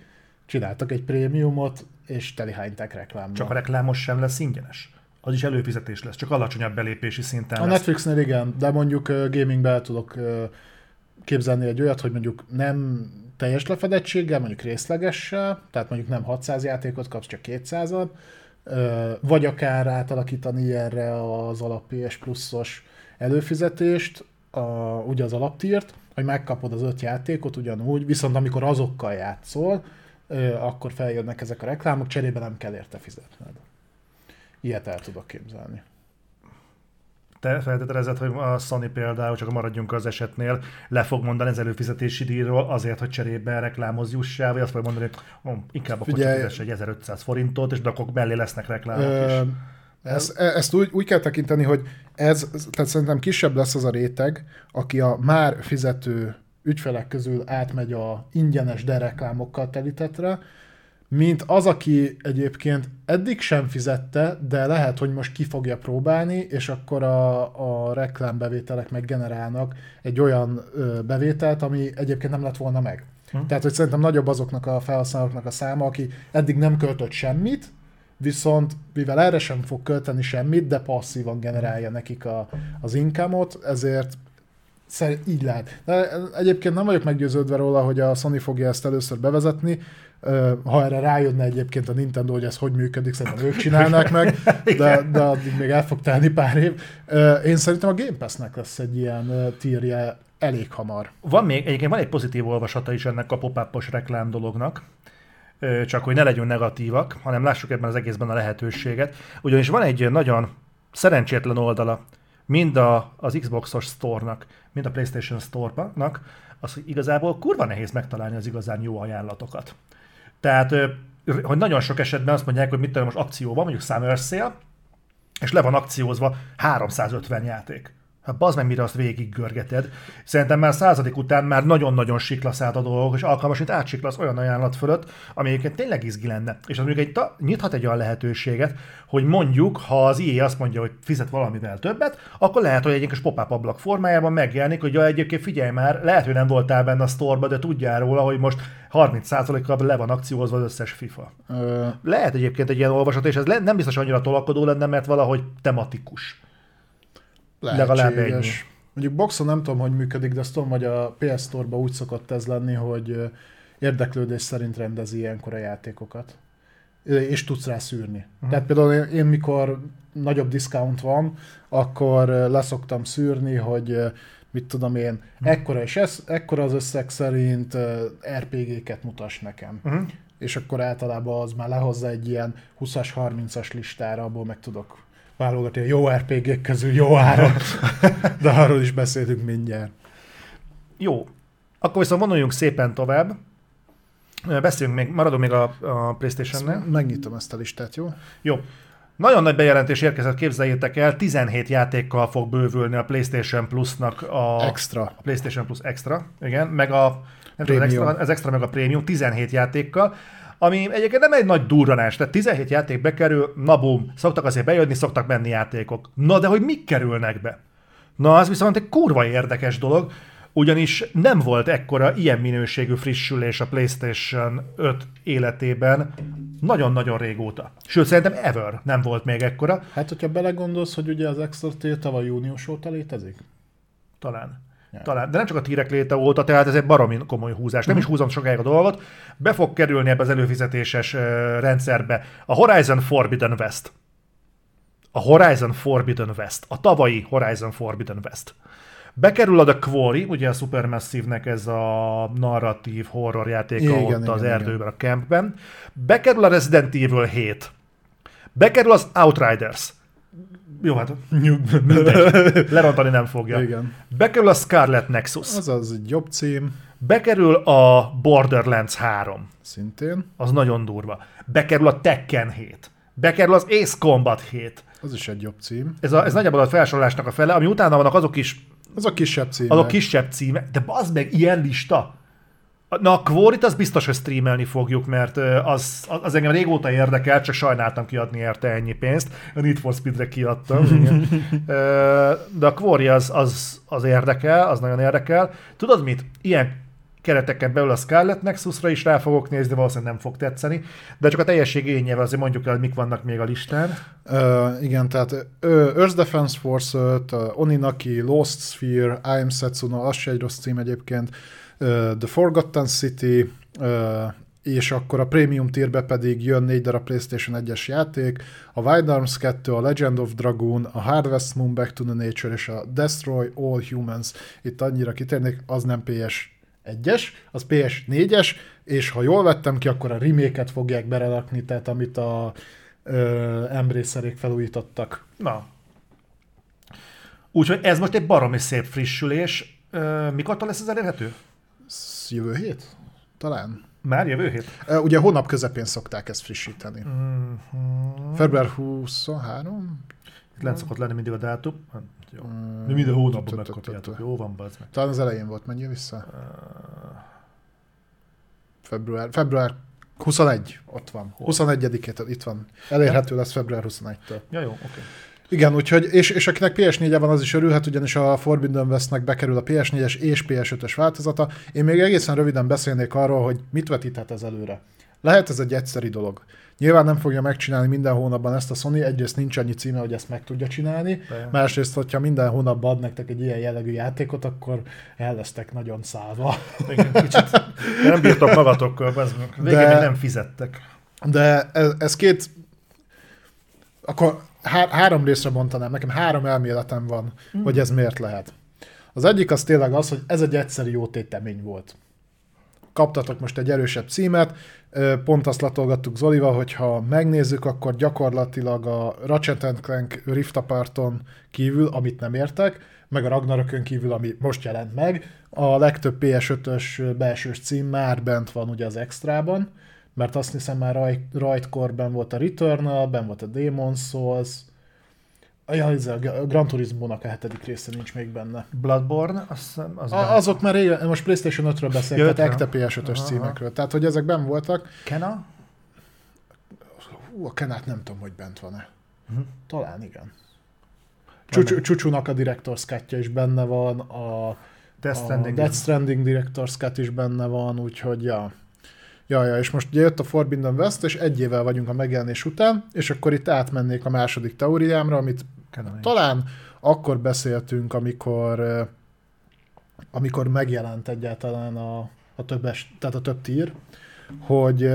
csináltak egy prémiumot, és telihányták reklámba. Csak a reklámos sem lesz ingyenes. Az is előfizetés lesz, csak alacsonyabb belépési szinten A lesz. Netflixnél igen, de mondjuk gamingbe el tudok képzelni egy olyat, hogy mondjuk nem teljes lefedettséggel, mondjuk részlegessel, tehát mondjuk nem 600 játékot kapsz, csak 200-at, uh, vagy akár átalakítani erre az alap PS Plus-os előfizetést, a, ugye az alaptírt, hogy megkapod az öt játékot ugyanúgy, viszont amikor azokkal játszol, akkor feljönnek ezek a reklámok, cserébe nem kell érte fizetned. Ilyet el tudok képzelni. Te feltételezed, hogy a Sony például, csak maradjunk az esetnél, le fog mondani az előfizetési díjról azért, hogy cserébe reklámoz jussál, vagy azt fog mondani, hogy oh, inkább akkor Figyelj, csak egy 1500 forintot, és de akkor mellé lesznek reklámok is. Ez, e, ezt úgy, úgy kell tekinteni, hogy ez, tehát szerintem kisebb lesz az a réteg, aki a már fizető ügyfelek közül átmegy a ingyenes dereklámokkal telítetre, mint az, aki egyébként eddig sem fizette, de lehet, hogy most ki fogja próbálni, és akkor a, a reklámbevételek meggenerálnak egy olyan ö, bevételt, ami egyébként nem lett volna meg. Hm. Tehát, hogy szerintem nagyobb azoknak a felhasználóknak a száma, aki eddig nem költött semmit, viszont mivel erre sem fog költeni semmit, de passzívan generálja nekik a, az income-ot, ezért így lehet. De egyébként nem vagyok meggyőződve róla, hogy a Sony fogja ezt először bevezetni. Ha erre rájönne egyébként a Nintendo, hogy ez hogy működik, szerintem ők csinálnák meg, de, de addig még el fog telni pár év. Én szerintem a Game Pass-nek lesz egy ilyen tírje elég hamar. Van még, egyébként van egy pozitív olvasata is ennek a pop reklám dolognak csak hogy ne legyünk negatívak, hanem lássuk ebben az egészben a lehetőséget. Ugyanis van egy nagyon szerencsétlen oldala, mind a, az Xbox-os Store-nak, mind a PlayStation Store-nak, az, hogy igazából kurva nehéz megtalálni az igazán jó ajánlatokat. Tehát, hogy nagyon sok esetben azt mondják, hogy mit tudom, most akció van, mondjuk Summer Sale, és le van akciózva 350 játék. Hát bazd meg, mire azt végig görgeted. Szerintem már századik után már nagyon-nagyon siklasz át a dolgok, és alkalmasint átsiklasz olyan ajánlat fölött, ami egyébként tényleg izgi lenne. És az mondjuk egy, ta, nyithat egy olyan lehetőséget, hogy mondjuk, ha az IE azt mondja, hogy fizet valamivel többet, akkor lehet, hogy egy kis pop-up ablak formájában megjelenik, hogy ja, egyébként figyelj már, lehet, hogy nem voltál benne a sztorba, de tudjál róla, hogy most 30%-kal le van akciózva az összes FIFA. Ö... Lehet egyébként egy ilyen olvasat, és ez nem biztos annyira tolakodó lenne, mert valahogy tematikus. Legalább ennyi. Mondjuk boxon nem tudom, hogy működik, de azt tudom, hogy a PS Store-ban úgy szokott ez lenni, hogy érdeklődés szerint rendezi ilyenkor a játékokat. És tudsz rá szűrni. Uh-huh. Tehát például én, én mikor nagyobb discount van, akkor leszoktam szűrni, hogy mit tudom én, uh-huh. ekkora, és ez, ekkora az összeg szerint RPG-ket mutass nekem. Uh-huh. És akkor általában az már lehozza egy ilyen 20-as, 30-as listára, abból meg tudok válogatni a jó RPG-k közül jó ára. De arról is beszélünk mindjárt. Jó. Akkor viszont vonuljunk szépen tovább. Beszéljünk még, maradunk még a, a Playstation-nél. Megnyitom ezt a listát, jó? Jó. Nagyon nagy bejelentés érkezett, képzeljétek el, 17 játékkal fog bővülni a PlayStation Plus-nak a... Extra. PlayStation Plus Extra, igen, meg a... Nem tudom, extra, az extra meg a Premium, 17 játékkal ami egyébként nem egy nagy durranás, tehát 17 játék bekerül, na bum, szoktak azért bejönni, szoktak menni játékok. Na de hogy mik kerülnek be? Na az viszont egy kurva érdekes dolog, ugyanis nem volt ekkora ilyen minőségű frissülés a PlayStation 5 életében nagyon-nagyon régóta. Sőt, szerintem ever nem volt még ekkora. Hát, hogyha belegondolsz, hogy ugye az Extra Tail tavaly június óta létezik? Talán. Ja. Talán, de nem csak a tírek léte óta, tehát ez egy baromi komoly húzás. Nem is húzom sokáig a dolgot. Be fog kerülni ebbe az előfizetéses uh, rendszerbe a Horizon Forbidden West. A Horizon Forbidden West. A tavalyi Horizon Forbidden West. Bekerül a The Quarry, ugye a Supermassive-nek ez a narratív horror játéka igen, ott igen, az igen, erdőben, igen. a campben. Bekerül a Resident Evil 7. Bekerül az Outriders. Jó, hát mindegy. Lerontani nem fogja. Igen. Bekerül a Scarlet Nexus. Az az egy jobb cím. Bekerül a Borderlands 3. Szintén. Az nagyon durva. Bekerül a Tekken 7. Bekerül az Ace Combat 7. Az is egy jobb cím. Ez, a, ez nagyjából a felsorolásnak a fele, ami utána vannak azok is az a kisebb címe. Az a kisebb címe. De az meg ilyen lista. Na, a Quarit az biztos, hogy streamelni fogjuk, mert az, az engem régóta érdekel, csak sajnáltam kiadni érte ennyi pénzt. A Need for Speed-re kiadtam. De a Quarry az, az, az érdekel, az nagyon érdekel. Tudod mit? Ilyen kereteken belül a Scarlet Nexusra is rá fogok nézni, valószínűleg nem fog tetszeni, de csak a teljesség igényével azért mondjuk el, mik vannak még a listán. Uh, igen, tehát Earth Defense Force 5, uh, Oninaki, Lost Sphere, I Am Setsuna, az se egy rossz cím egyébként, The Forgotten City, és akkor a Premium tírbe pedig jön négy darab PlayStation 1-es játék, a Wild Arms 2, a Legend of Dragoon, a Harvest Moon Back to the Nature és a Destroy All Humans. Itt annyira kitérnék, az nem PS 1-es, az PS4-es, és ha jól vettem ki, akkor a remake fogják berelakni, tehát amit a Embracerék felújítottak. Na. Úgyhogy ez most egy baromi szép frissülés. Mikor lesz ez elérhető? Jövő hét? Talán. Már jövő hét? Ugye hónap közepén szokták ezt frissíteni. Mm-hmm. Február 23? Lent szokott lenni mindig a dátum. Hát, jó. Mm, Mi minden hónapban megkapjátok. Jó van, bazd meg. Talán az elején volt, menjél vissza. Február, február 21, ott van. 21-et itt van. Elérhető lesz február 21-től. Ja, jó, oké. Okay. Igen, úgyhogy, és, és akinek PS4-e van, az is örülhet, ugyanis a Forbidden Westnek bekerül a PS4-es és PS5-ös változata. Én még egészen röviden beszélnék arról, hogy mit vetíthet ez előre. Lehet ez egy egyszeri dolog. Nyilván nem fogja megcsinálni minden hónapban ezt a Sony, egyrészt nincs annyi címe, hogy ezt meg tudja csinálni, De. másrészt, hogyha minden hónapban ad nektek egy ilyen jellegű játékot, akkor el lesztek nagyon szállva. Igen, kicsit nem bírtok magatokkal, végén De... még nem fizettek. De ez, ez két, akkor há- három részre bontanám, nekem három elméletem van, mm. hogy ez miért lehet. Az egyik az tényleg az, hogy ez egy egyszerű jó tétemény volt kaptatok most egy erősebb címet, pont azt latolgattuk Zolival, hogy ha megnézzük, akkor gyakorlatilag a Ratchet Clank Rift Aparton kívül, amit nem értek, meg a Ragnarökön kívül, ami most jelent meg, a legtöbb PS5-ös belsős cím már bent van ugye az extrában, mert azt hiszem már rajtkor volt a Returnal, ben volt a Demon's Souls, Ja, ez a Gran Turismo-nak a hetedik része nincs még benne. Bloodborne? Az, az a, azok már régen, most PlayStation 5-ről beszélek, tehát ekte PS5-ös címekről. Tehát, hogy ezek benn voltak. Kena? Hú, a Kenát nem tudom, hogy bent van-e. Uh-huh. Talán igen. Csúcsúnak a Director's cut is benne van, a Death Stranding, a Death Stranding Director's Cut is benne van, úgyhogy ja. Ja, ja, és most ugye jött a Forbidden West, és egy évvel vagyunk a megjelenés után, és akkor itt átmennék a második teóriámra, amit Kenem talán akkor beszéltünk, amikor amikor megjelent egyáltalán a, a többes, tehát a több tír, hogy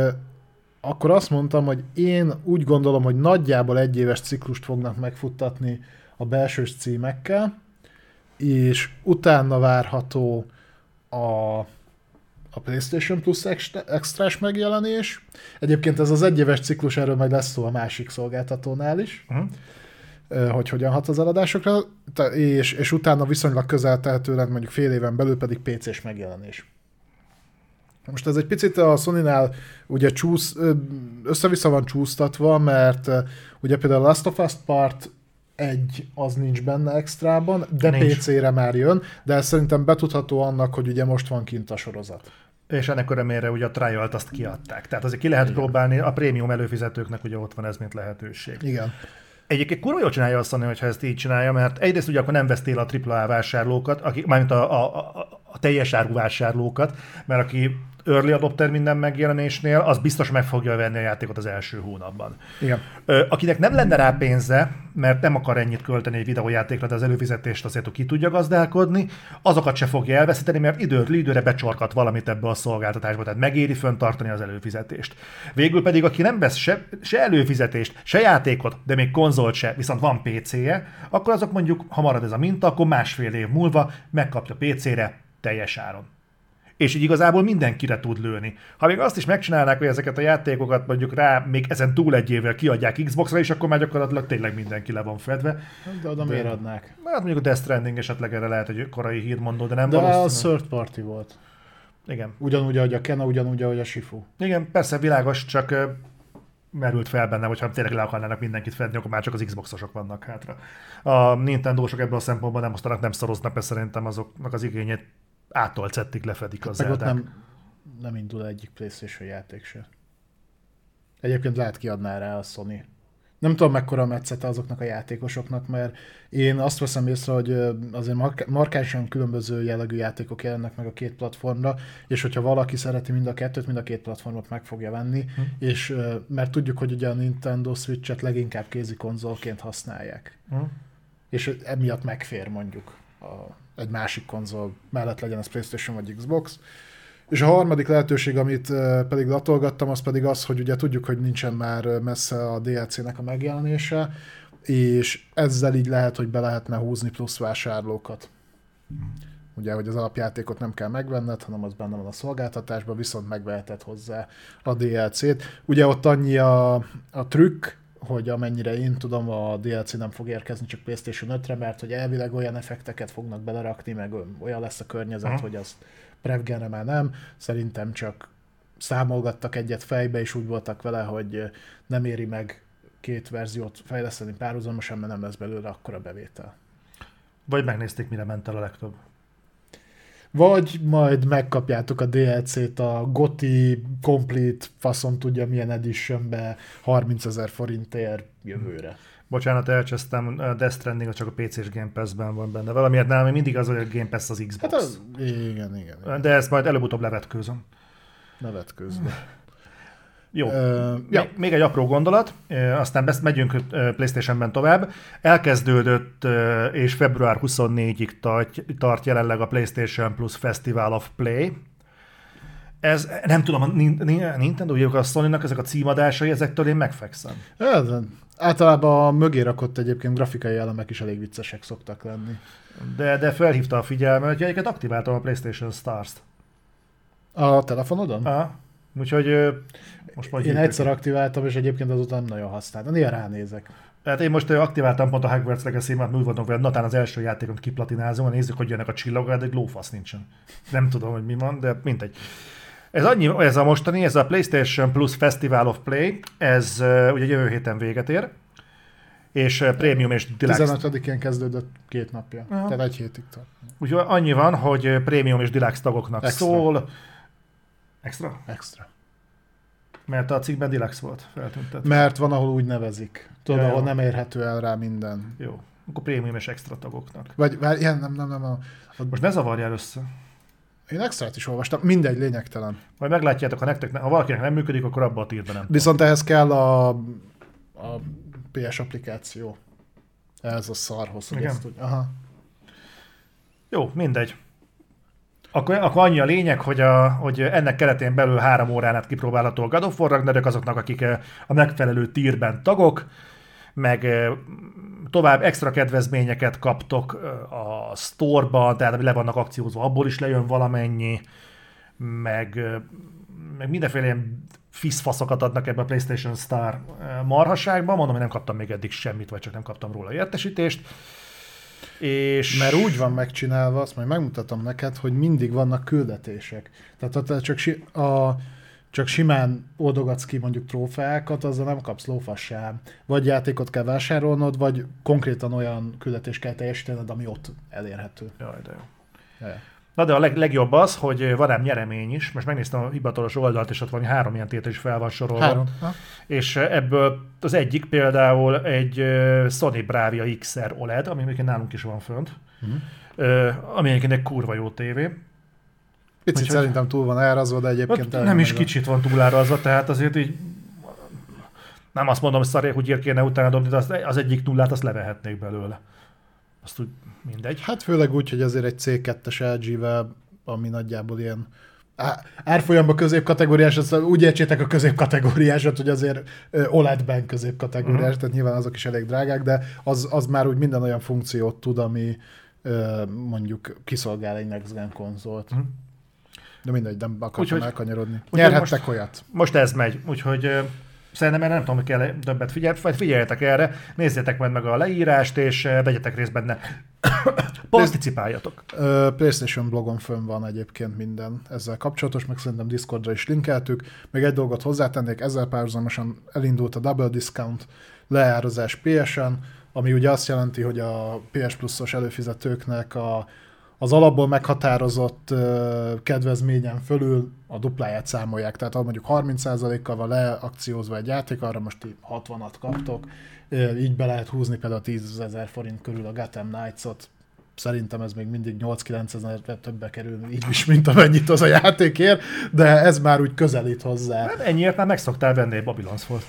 akkor azt mondtam, hogy én úgy gondolom, hogy nagyjából egy éves ciklust fognak megfuttatni a belsős címekkel, és utána várható a, a PlayStation Plus extrás megjelenés. Egyébként ez az egyéves ciklus, erről majd lesz szó a másik szolgáltatónál is, uh-huh. hogy hogyan hat az eladásokra, és, és utána viszonylag közel tehetőleg mondjuk fél éven belül pedig PC-s megjelenés. Most ez egy picit a Sony-nál ugye csúsz, össze-vissza van csúsztatva, mert ugye például a Last of Us Part egy az nincs benne extrában, de nincs. PC-re már jön, de ez szerintem betudható annak, hogy ugye most van kint a sorozat. És ennek örömére ugye a trial azt kiadták. Tehát azért ki lehet Igen. próbálni, a prémium előfizetőknek ugye ott van ez, mint lehetőség. Igen. Egyébként kurva jól csinálja azt mondani, hogyha ezt így csinálja, mert egyrészt ugye akkor nem vesztél a AAA vásárlókat, akik, mármint a, a, a, a teljes áru vásárlókat, mert aki early adopter minden megjelenésnél, az biztos meg fogja venni a játékot az első hónapban. Igen. Akinek nem lenne rá pénze, mert nem akar ennyit költeni egy videójátékra, de az előfizetést azért ki tudja gazdálkodni, azokat se fogja elveszíteni, mert időről időre becsorkat valamit ebbe a szolgáltatásba, tehát megéri föntartani az előfizetést. Végül pedig, aki nem vesz se, se előfizetést, se játékot, de még konzolt se, viszont van PC-je, akkor azok mondjuk, ha marad ez a minta, akkor másfél év múlva megkapja PC-re teljes áron és így igazából mindenkire tud lőni. Ha még azt is megcsinálnák, hogy ezeket a játékokat mondjuk rá még ezen túl egy évvel kiadják Xbox-ra, és akkor már gyakorlatilag tényleg mindenki le van fedve. De oda de, miért adnák? Hát mondjuk a Death Stranding esetleg erre lehet, hogy korai hírmondó, de nem De a third party volt. Igen. Ugyanúgy, ahogy a Kena, ugyanúgy, ahogy a Shifu. Igen, persze világos, csak merült fel bennem, hogy ha tényleg le akarnának mindenkit fedni, akkor már csak az Xboxosok vannak hátra. A Nintendo-sok ebből a szempontból nem osztanak, nem szoroznak be szerintem azoknak az igényét ától cettig lefedik az Meg ott nem, nem indul egyik PlayStation játék se. Egyébként lehet kiadná rá a Sony. Nem tudom, mekkora metszete azoknak a játékosoknak, mert én azt veszem észre, hogy azért markánsan különböző jellegű játékok jelennek meg a két platformra, és hogyha valaki szereti mind a kettőt, mind a két platformot meg fogja venni, hm. és mert tudjuk, hogy ugye a Nintendo Switch-et leginkább kézi konzolként használják. Hm. És emiatt megfér mondjuk a egy másik konzol mellett legyen az PlayStation vagy Xbox. És a harmadik lehetőség, amit pedig latolgattam, az pedig az, hogy ugye tudjuk, hogy nincsen már messze a DLC-nek a megjelenése, és ezzel így lehet, hogy be lehetne húzni plusz vásárlókat. Ugye, hogy az alapjátékot nem kell megvenned, hanem az benne van a szolgáltatásban, viszont megveheted hozzá a DLC-t. Ugye ott annyi a, a trükk, hogy amennyire én tudom, a DLC nem fog érkezni csak PlayStation 5-re, mert hogy elvileg olyan effekteket fognak belerakni, meg olyan lesz a környezet, uh-huh. hogy az Prevgenre már nem. Szerintem csak számolgattak egyet fejbe, és úgy voltak vele, hogy nem éri meg két verziót fejleszteni párhuzamosan, mert nem lesz belőle akkora bevétel. Vagy megnézték, mire ment el a legtöbb. Vagy majd megkapjátok a DLC-t a GOTI Complete faszon tudja milyen editionbe 30 ezer forintért jövőre. Bocsánat, elcsesztem, Death Stranding csak a PC-s Game Pass-ben van benne. Valamiért nálam mindig az, hogy a Game Pass az Xbox. Hát az, igen, igen, igen. De ezt majd előbb-utóbb levetkőzöm. Levetkőzve. Jó. Uh, ja. még, még egy apró gondolat, uh, aztán best megyünk uh, PlayStation-ben tovább. Elkezdődött, uh, és február 24-ig tart, tart jelenleg a PlayStation Plus Festival of Play. Ez, nem tudom, a Nintendo, a sony ezek a címadásai, ezektől én megfekszem. Ez, általában a mögé rakott egyébként grafikai elemek is elég viccesek szoktak lenni. De, de felhívta a figyelmet, hogy egyiket aktiváltam a PlayStation Stars-t. A telefonodon? Aha. Úgyhogy most majd Én egyszer aktiváltam, és egyébként azután nem nagyon használtam. Néha ránézek. Hát én most aktiváltam pont a Hogwarts legacy mert úgy voltam hogy natán az első játékot kiplatinázom, nézzük, hogy jönnek a csillagok, de egy lófasz nincsen. Nem tudom, hogy mi van, de mindegy. Ez, annyi, ez a mostani, ez a PlayStation Plus Festival of Play, ez uh, ugye jövő héten véget ér, és uh, Premium és Deluxe. 15-én kezdődött két napja, Aha. tehát egy hétig tart. Úgyhogy annyi van, hogy Premium és Deluxe tagoknak Extra. szól. Extra? Extra. Mert a cikkben Deluxe volt feltüntet. Mert van, ahol úgy nevezik. Tudod, ja, ahol nem érhető el rá minden. Jó. Akkor prémium és extra tagoknak. Vagy, vagy ilyen, nem, nem, nem. A, a... Most ne zavarjál össze. Én extrát is olvastam, mindegy, lényegtelen. Majd meglátjátok, ha, nektek, ha valakinek nem működik, akkor abba a tírben nem. Viszont ehhez kell a, a PS applikáció. Ez a szarhoz, hogy Igen. ezt úgy. Aha. Jó, mindegy. Akkor, akkor annyi a lényeg, hogy, a, hogy ennek keretén belül három órán át kipróbálható a God of War azoknak, akik eh, a megfelelő tírben tagok, meg eh, tovább extra kedvezményeket kaptok eh, a store-ban, tehát le vannak akciózva, abból is lejön valamennyi, meg, meg mindenféle ilyen fiszfaszokat adnak ebbe a PlayStation Star marhaságba. Mondom, hogy nem kaptam még eddig semmit, vagy csak nem kaptam róla értesítést. És... Mert úgy van megcsinálva, azt majd megmutatom neked, hogy mindig vannak küldetések. Tehát ha csak, si- a, csak simán oldogatsz ki mondjuk trófeákat, azzal nem kapsz lófasz sem. Vagy játékot kell vásárolnod, vagy konkrétan olyan küldetést kell teljesítened, ami ott elérhető. Jaj, de jó. Ja. Na de a leg, legjobb az, hogy van ám nyeremény is. Most megnéztem a hivatalos oldalt, és ott van három ilyen tétel is fel van sorolva. Három. Ha? És ebből az egyik például egy Sony Bravia XR OLED, ami még nálunk is van fönt, uh-huh. ami egyébként egy kurva jó tévé. Picit Úgyhogy- szerintem túl van árazva, de egyébként Hát nem is kicsit van túlárazva, tehát azért így nem azt mondom, hogy szaré, hogy kéne utána dobni, de az, az egyik nullát azt levehetnék belőle. Azt úgy mindegy. Hát főleg úgy, hogy azért egy C2-es LG-vel, ami nagyjából ilyen árfolyamba középkategóriás, azt úgy értsétek a középkategóriásat, hogy azért OLED-ben középkategóriás, uh-huh. tehát nyilván azok is elég drágák, de az, az már úgy minden olyan funkciót tud, ami mondjuk kiszolgál egy Next Gen konzolt. Mhm. De mindegy, nem akartam Úgyhogy- elkanyarodni. Nyerhettek most- olyat. Most ez megy, úgyhogy szerintem erre nem tudom, hogy kell többet figyelni, vagy figyeljetek erre, nézzétek majd meg a leírást, és ö, vegyetek részt benne. Participáljatok. PlayStation blogon fönn van egyébként minden ezzel kapcsolatos, meg szerintem Discordra is linkeltük. Még egy dolgot hozzátennék, ezzel párhuzamosan elindult a Double Discount leárazás PSN, ami ugye azt jelenti, hogy a PS Plus-os előfizetőknek a, az alapból meghatározott kedvezményen fölül a dupláját számolják. Tehát ahol mondjuk 30%-kal van leakciózva egy játék, arra most így 60-at kaptok. Így be lehet húzni például 10 ezer forint körül a Gotham Knights-ot. Szerintem ez még mindig 8-9 ezerre többe kerül így is, mint amennyit az a játékért, de ez már úgy közelít hozzá. Hát ennyiért már megszoktál venni egy Babylon's Fall.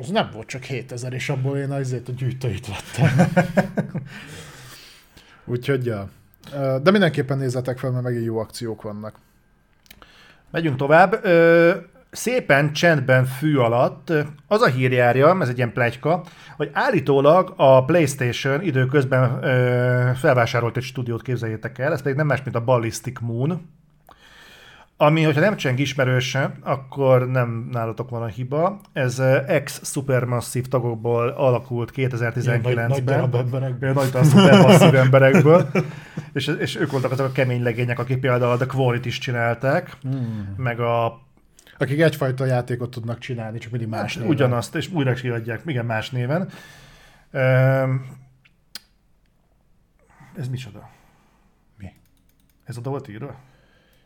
Az nem volt csak 7000, és abból én azért a gyűjtőit vettem. Úgyhogy, ja. De mindenképpen nézzetek fel, mert megint jó akciók vannak. Megyünk tovább. Szépen csendben fű alatt az a hír járja, ez egy ilyen plegyka, hogy állítólag a PlayStation időközben felvásárolt egy stúdiót, képzeljétek el, ez pedig nem más, mint a Ballistic Moon, ami, hogyha nem cseng ismerőse, akkor nem nálatok van a hiba. Ez ö, ex-supermasszív tagokból alakult 2019-ben. emberekben. Nagy a szupermasszív emberekből. És, és ők voltak azok a kemény legények, akik például a The Quality-t csinálták, Hmm. meg a Akik egyfajta játékot tudnak csinálni, csak mindig más néven. ugyanazt, és újra is kiadják, igen, más néven. Um, ez micsoda? Mi? Ez oda volt írva?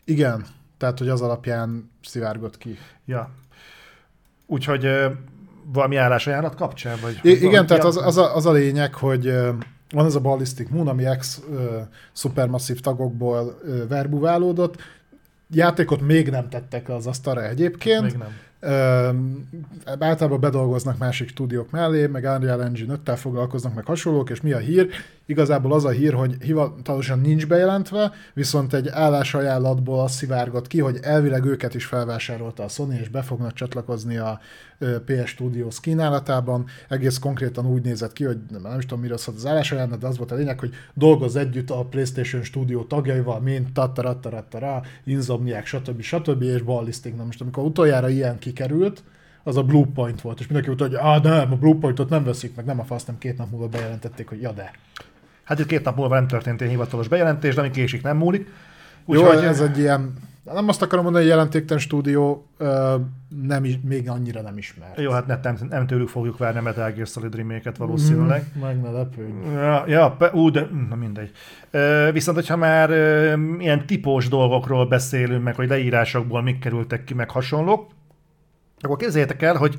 Igen, tehát hogy az alapján szivárgott ki. Ja. Úgyhogy valami állásajánlat kapcsán? Vagy I- igen, valami- tehát az, az, a, az a lényeg, hogy van ez a Ballistic Moon, ami ex ö, supermasszív tagokból ö, verbuválódott. Játékot még nem tettek az asztalra egyébként. Még nem. Ö, általában bedolgoznak másik stúdiók mellé, meg Unreal Engine 5-tel foglalkoznak, meg hasonlók, és mi a hír? Igazából az a hír, hogy hivatalosan nincs bejelentve, viszont egy állásajánlatból az szivárgott ki, hogy elvileg őket is felvásárolta a Sony, és be fognak csatlakozni a PS Studios kínálatában. Egész konkrétan úgy nézett ki, hogy nem, nem is tudom, miről szólt az állásajánlat, de az volt a lényeg, hogy dolgoz együtt a PlayStation Studio tagjaival, mint tattarattarattara, Insomniac, stb. stb. és Ballistic. Na most amikor utoljára ilyen kikerült, az a Blue Point volt, és mindenki mondta, hogy ah, nem, a Blue Pointot nem veszik meg, nem a fasz, nem két nap múlva bejelentették, hogy ja de. Hát itt két nap múlva nem történt egy hivatalos bejelentés, de ami késik, nem múlik. Jó, Úgyhogy ez egy ilyen, nem azt akarom mondani, hogy jelentéktelen stúdió, nem, még annyira nem ismert. Jó, hát nem, nem, nem tőlük fogjuk várni a Metal Gear Solid remake valószínűleg. Mm, meg ne lepődj. Ja, ja pe, ú, de na mindegy. Ö, viszont, hogyha már ö, ilyen tipós dolgokról beszélünk, meg hogy leírásokból mik kerültek ki, meg hasonlók, akkor képzeljétek el, hogy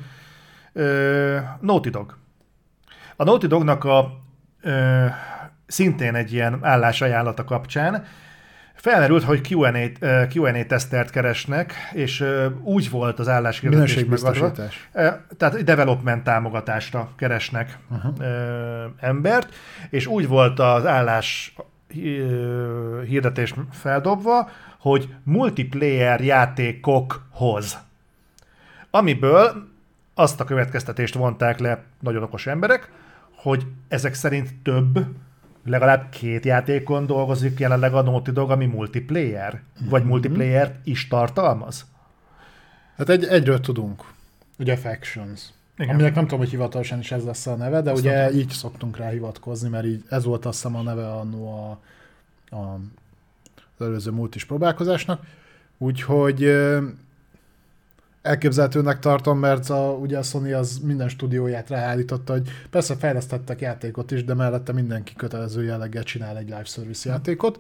ö, Naughty Dog. A Naughty Dognak a ö, szintén egy ilyen állásajánlata kapcsán felmerült, hogy Q&A, Q&A tesztert keresnek, és úgy volt az álláshirdetés megadva, Tehát development támogatásra keresnek uh-huh. embert, és úgy volt az állás hirdetés feldobva, hogy multiplayer játékokhoz. Amiből azt a következtetést vonták le nagyon okos emberek, hogy ezek szerint több, legalább két játékon dolgozik jelenleg a Naughty Dog, ami multiplayer, vagy Mhm. multiplayer is tartalmaz. Hát egy, egyről tudunk. Ugye Factions. Igen. Aminek nem tudom, hogy hivatalosan is ez lesz a neve, de Azt ugye nem így szoktunk rá hivatkozni, mert így ez volt azt hiszem a neve annó a, a, az előző múlt is próbálkozásnak. Úgyhogy elképzelhetőnek tartom, mert a, ugye a Sony az minden stúdióját ráállította, hogy persze fejlesztettek játékot is, de mellette mindenki kötelező jelleggel csinál egy live service játékot.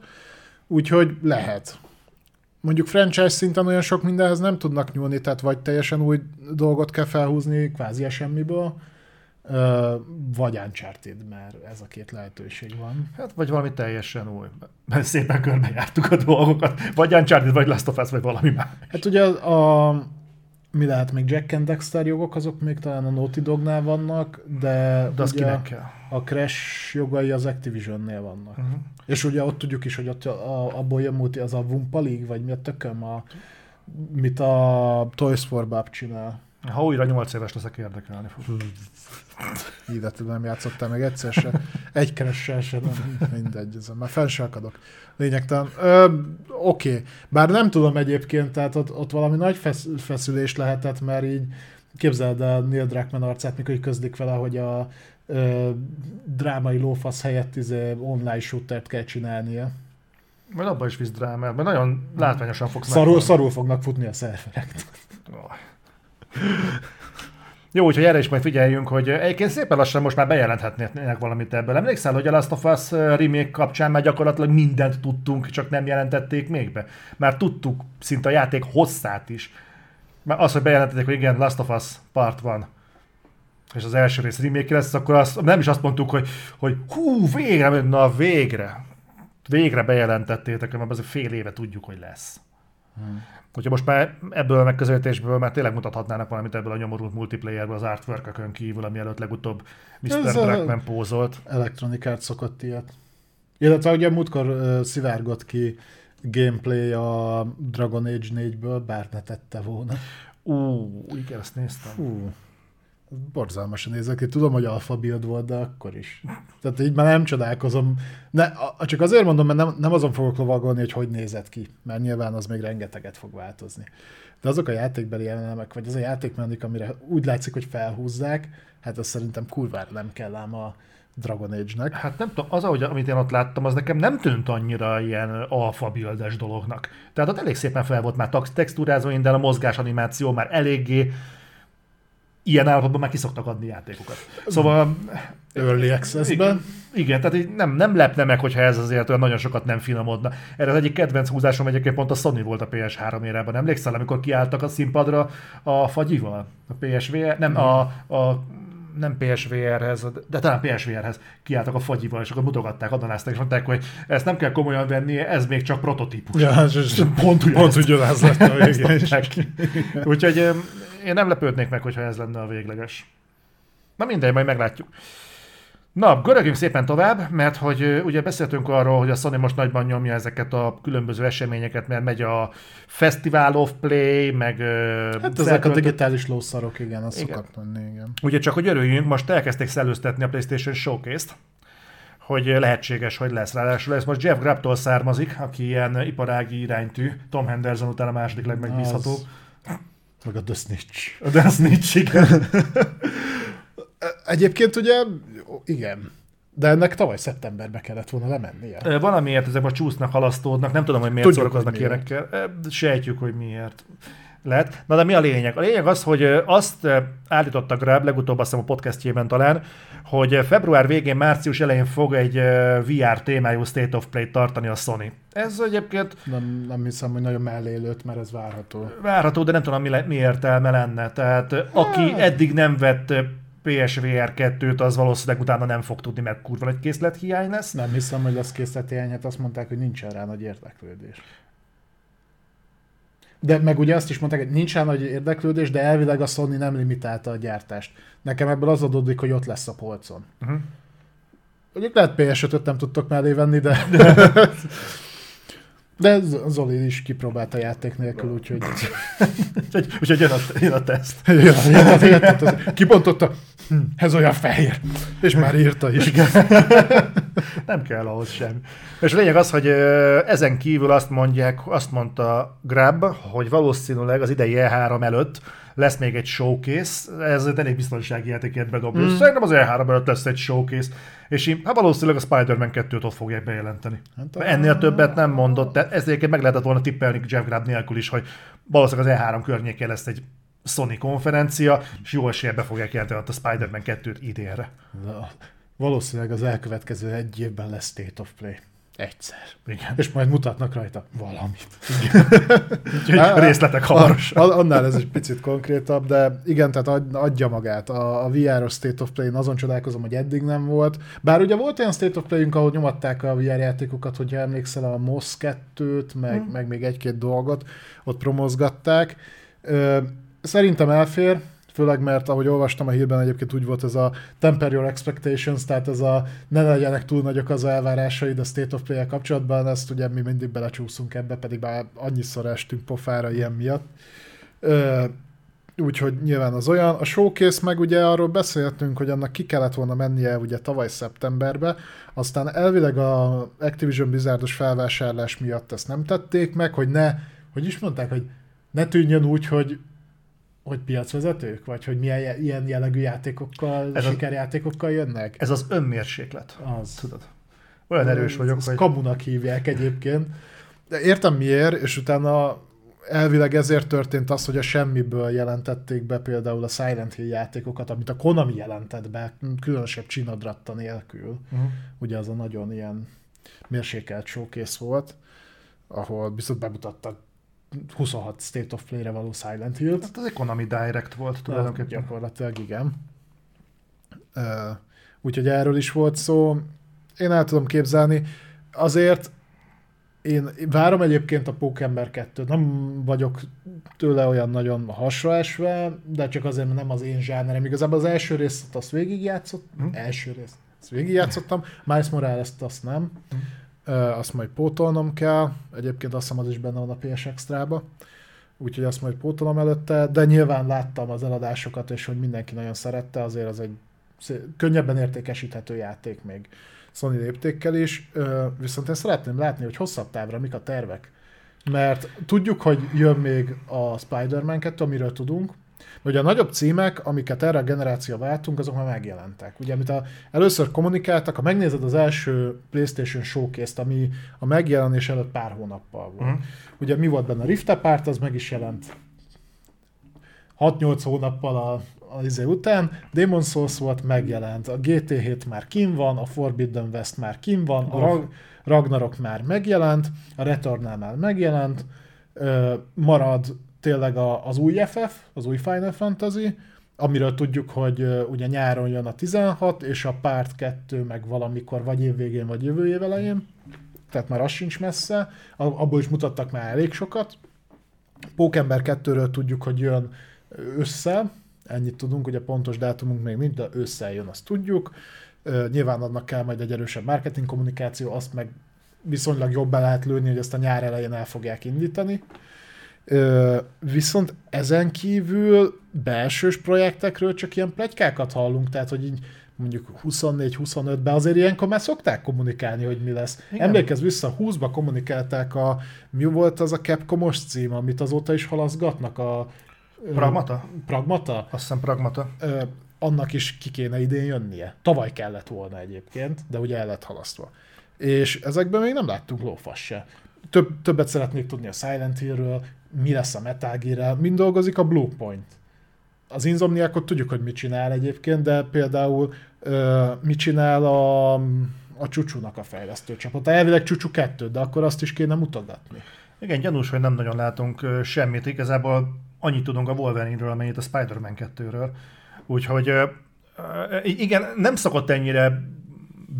Úgyhogy lehet. Mondjuk franchise szinten olyan sok mindenhez nem tudnak nyúlni, tehát vagy teljesen új dolgot kell felhúzni, kvázi semmiből, vagy Uncharted, mert ez a két lehetőség van. Hát, vagy valami teljesen új. Mert szépen körbejártuk a dolgokat. Vagy Uncharted, vagy Last of Us, vagy valami más. Hát ugye a mi lehet még Jack and Dexter jogok, azok még talán a Naughty Dognál vannak, de, De az kinek kell? a Crash jogai az Activisionnél vannak. Uh-huh. És ugye ott tudjuk is, hogy ott a, abból jön multi, az a Wumpa League, vagy mi a tököm, a, mit a Toys for Bob csinál. Ha újra 8 éves leszek, érdekelni fog. Hidet nem játszottál meg egyszer se. Egy keressel se, nem, mindegy, ezen már fel se akadok. Lényegtelen. Oké, okay. bár nem tudom egyébként, tehát ott, ott valami nagy fesz, feszülés lehetett, mert így képzeld el Neil Druckmann arcát, mikor közlik vele, hogy a ö, drámai lófasz helyett izé, online shootert kell csinálnia. Majd abban is visz drámát, mert nagyon látványosan fogsz Szarul, meghalni. szarul fognak futni a szerverek. Jó, úgyhogy erre is majd figyeljünk, hogy egyébként szépen lassan most már bejelenthetnének valamit ebből. Emlékszel, hogy a Last of Us remake kapcsán már gyakorlatilag mindent tudtunk, csak nem jelentették még be. Már tudtuk szinte a játék hosszát is. Már az, hogy bejelentették, hogy igen, Last of Us part van, és az első rész remake lesz, akkor azt, nem is azt mondtuk, hogy, hogy hú, végre, na végre. Végre bejelentettétek, mert azért fél éve tudjuk, hogy lesz. Hogyha most már ebből a megközelítésből már tényleg mutathatnának valamit ebből a nyomorult multiplayerből az artwork kívül, ami előtt legutóbb Mr. Ez Druckmann pózolt. Electronic Arts szokott ilyet. Illetve ugye múltkor uh, szivárgott ki gameplay a Dragon Age 4-ből, bár ne tette volna. Ú, igen, ezt néztem. Fú, borzalmasan nézek ki. Tudom, hogy alfa build volt, de akkor is. Tehát így már nem csodálkozom. Ne, a, csak azért mondom, mert nem, nem azon fogok lovagolni, hogy hogy nézett ki, mert nyilván az még rengeteget fog változni. De azok a játékbeli elemek, vagy az a játékmechanik, amire úgy látszik, hogy felhúzzák, hát az szerintem kurvára nem kell ám a Dragon Age-nek. Hát nem tudom, az, ahogy, amit én ott láttam, az nekem nem tűnt annyira ilyen alfa dolognak. Tehát ott elég szépen fel volt már textúrázva, minden a mozgás animáció már eléggé ilyen állapotban már kiszoktak adni játékokat. Szóval Early Access-ben. Igen, tehát így nem, nem lepne meg, hogyha ez azért olyan nagyon sokat nem finomodna. Erre az egyik kedvenc húzásom egyébként pont a Sony volt a PS3 érában. Emlékszel, amikor kiálltak a színpadra a fagyival? A PSVR? Nem, a, a nem PSVR-hez, de talán PSVR-hez kiálltak a fagyival, és akkor mutogatták, adonázták, és mondták, hogy ezt nem kell komolyan venni, ez még csak prototípus. Ja, és, Pont ugyanezt. pont lett a végén. Úgyhogy én nem lepődnék meg, hogyha ez lenne a végleges. Na mindegy, majd meglátjuk. Na, görögjünk szépen tovább, mert hogy ugye beszéltünk arról, hogy a Sony most nagyban nyomja ezeket a különböző eseményeket, mert megy a Festival of Play, meg... Hát ezek a digitális lószarok, igen, az Igen. szokott lenni, igen. Ugye csak, hogy örüljünk, most elkezdték szellőztetni a PlayStation Showcase-t, hogy lehetséges, hogy lesz. Ráadásul ez most Jeff Grapptól származik, aki ilyen iparági iránytű, Tom Henderson után a második legmegbízható. Az- Meg a The Snitch. De az nincs, igen. Egyébként ugye, igen, de ennek tavaly szeptemberbe kellett volna lemennie. Valamiért ezek most csúsznak, halasztódnak, nem tudom, hogy miért Tudjuk, szórakoznak hogy miért. ilyenekkel. Sejtjük, hogy miért lett. Na de mi a lényeg? A lényeg az, hogy azt állította Grab, legutóbb azt hiszem a podcastjében talán, hogy február végén, március elején fog egy VR témájú State of Play tartani a Sony. Ez egyébként Nem, nem hiszem, hogy nagyon mellé lőtt, mert ez várható. várható, de nem tudom, mi, le, mi értelme lenne. Tehát ö, aki eddig nem vett PSVR 2-t, az valószínűleg utána nem fog tudni, mert kurva egy készlethiány lesz. Nem hiszem, hogy lesz készleti hát azt mondták, hogy nincsen rá nagy érdeklődés. De meg ugye azt is mondták, hogy nincs rá nagy érdeklődés, de elvileg a Sony nem limitálta a gyártást. Nekem ebből az adódik, hogy ott lesz a polcon. Uh-huh. Mondjuk lehet PS5-öt nem tudtok mellé venni, de De Zoli is kipróbálta játék nélkül, úgyhogy... úgyhogy, úgyhogy jön, a, jön a teszt. jön, jön, a, jön a teszt. Kibontotta, hm, ez olyan fehér. És már írta is. Nem kell ahhoz sem. És a lényeg az, hogy ezen kívül azt mondják, azt mondta Grab, hogy valószínűleg az idei E3 előtt lesz még egy showcase, ez egy elég biztonsági játékért bedobni. Mm. Szerintem az E3 előtt lesz egy showcase, és én, hát valószínűleg a Spider-Man 2-t ott fogják bejelenteni. Hát a... Ennél többet nem mondott, de ezért meg lehetett volna tippelni Jeff Grab nélkül is, hogy valószínűleg az E3 környékén lesz egy Sony konferencia, és jó esélye be fogják jelenteni a Spider-Man 2-t idénre. Na, valószínűleg az elkövetkező egy évben lesz State of Play. Egyszer. Igen. És majd mutatnak rajta valamit. Úgyhogy részletek hamarosan. Annál ez egy picit konkrétabb, de igen, tehát adja magát. A, a VR-os State of Play-n azon csodálkozom, hogy eddig nem volt. Bár ugye volt olyan State of Play-ünk, ahol nyomatták a VR játékokat, hogyha emlékszel a MOS 2-t, meg, hmm. meg még egy-két dolgot, ott promozgatták. Szerintem elfér, főleg mert ahogy olvastam a hírben egyébként úgy volt ez a temper your expectations, tehát ez a ne legyenek túl nagyok az elvárásaid a State of play kapcsolatban, ezt ugye mi mindig belecsúszunk ebbe, pedig már annyiszor estünk pofára ilyen miatt. Úgyhogy nyilván az olyan. A showcase meg ugye arról beszéltünk, hogy annak ki kellett volna mennie ugye tavaly szeptemberbe, aztán elvileg a Activision Blizzardos felvásárlás miatt ezt nem tették meg, hogy ne, hogy is mondták, hogy ne tűnjön úgy, hogy hogy piacvezetők? Vagy hogy milyen ilyen jellegű játékokkal, ez sikerjátékokkal jönnek? Ez az önmérséklet. Az. Tudod. Olyan erős vagyok, ezt hogy... kamunak hívják egyébként. De értem miért, és utána elvileg ezért történt az, hogy a semmiből jelentették be például a Silent Hill játékokat, amit a Konami jelentett be, különösebb csinadratta nélkül. Uh-huh. Ugye az a nagyon ilyen mérsékelt showcase volt, ahol viszont bemutattak 26 State of Play-re való Silent Hill. Hát az Economy Direct volt tulajdonképpen. Gyakorlatilag igen. Uh, úgyhogy erről is volt szó. Én el tudom képzelni. Azért én várom egyébként a Pókember 2 Nem vagyok tőle olyan nagyon hasraesve, de csak azért, mert nem az én zsánerem. Igazából az első részt azt végigjátszott, hm? első részt azt végigjátszottam, Miles Morales-t azt nem. Hm azt majd pótolnom kell, egyébként azt hiszem az is benne van a PS Extra-ba, úgyhogy azt majd pótolom előtte, de nyilván láttam az eladásokat, és hogy mindenki nagyon szerette, azért az egy könnyebben értékesíthető játék még Sony léptékkel is, viszont én szeretném látni, hogy hosszabb távra mik a tervek. Mert tudjuk, hogy jön még a Spider-Man 2, amiről tudunk, Ugye a nagyobb címek, amiket erre a generáció váltunk, azok már megjelentek. Ugye, amit a, először kommunikáltak, ha megnézed az első PlayStation showcase ami a megjelenés előtt pár hónappal volt. Uh-huh. Ugye mi volt benne? A Rift Apart, az meg is jelent 6-8 hónappal a, az izé után, Demon Souls volt, megjelent, a GT7 már kim van, a Forbidden West már kim van, a Rag- Ragnarok már megjelent, a Returnal már megjelent, marad tényleg a, az új FF, az új Final Fantasy, amiről tudjuk, hogy ugye nyáron jön a 16, és a Part 2 meg valamikor vagy évvégén, vagy jövő év elején, tehát már az sincs messze, abból is mutattak már elég sokat. Pókember 2-ről tudjuk, hogy jön össze, ennyit tudunk, ugye pontos dátumunk még nincs, de ősszel jön, azt tudjuk. Nyilván annak kell majd egy erősebb marketing kommunikáció, azt meg viszonylag jobban lehet lőni, hogy ezt a nyár elején el fogják indítani. Ö, viszont ezen kívül belsős projektekről csak ilyen plegykákat hallunk, tehát hogy így mondjuk 24-25-ben azért ilyenkor már szokták kommunikálni, hogy mi lesz. Igen. Emlékezz vissza, 20-ba kommunikálták a, mi volt az a Capcomos cím, amit azóta is halaszgatnak a... Pragmata? Pragmata? Azt hiszem Pragmata. Ö, annak is ki kéne idén jönnie. Tavaly kellett volna egyébként, de ugye el lett halasztva. És ezekben még nem láttunk lófasz se. Több, többet szeretnék tudni a Silent Hillről, mi lesz a Metal gear mind dolgozik a Bluepoint. Az Insomniacot tudjuk, hogy mit csinál egyébként, de például uh, mit csinál a, a Csúcsúnak a fejlesztő csapat. Elvileg Csúcsú kettő, de akkor azt is kéne mutogatni. Igen, gyanús, hogy nem nagyon látunk semmit. Igazából annyit tudunk a Wolverine-ről, amennyit a Spider-Man 2-ről. Úgyhogy igen, nem szokott ennyire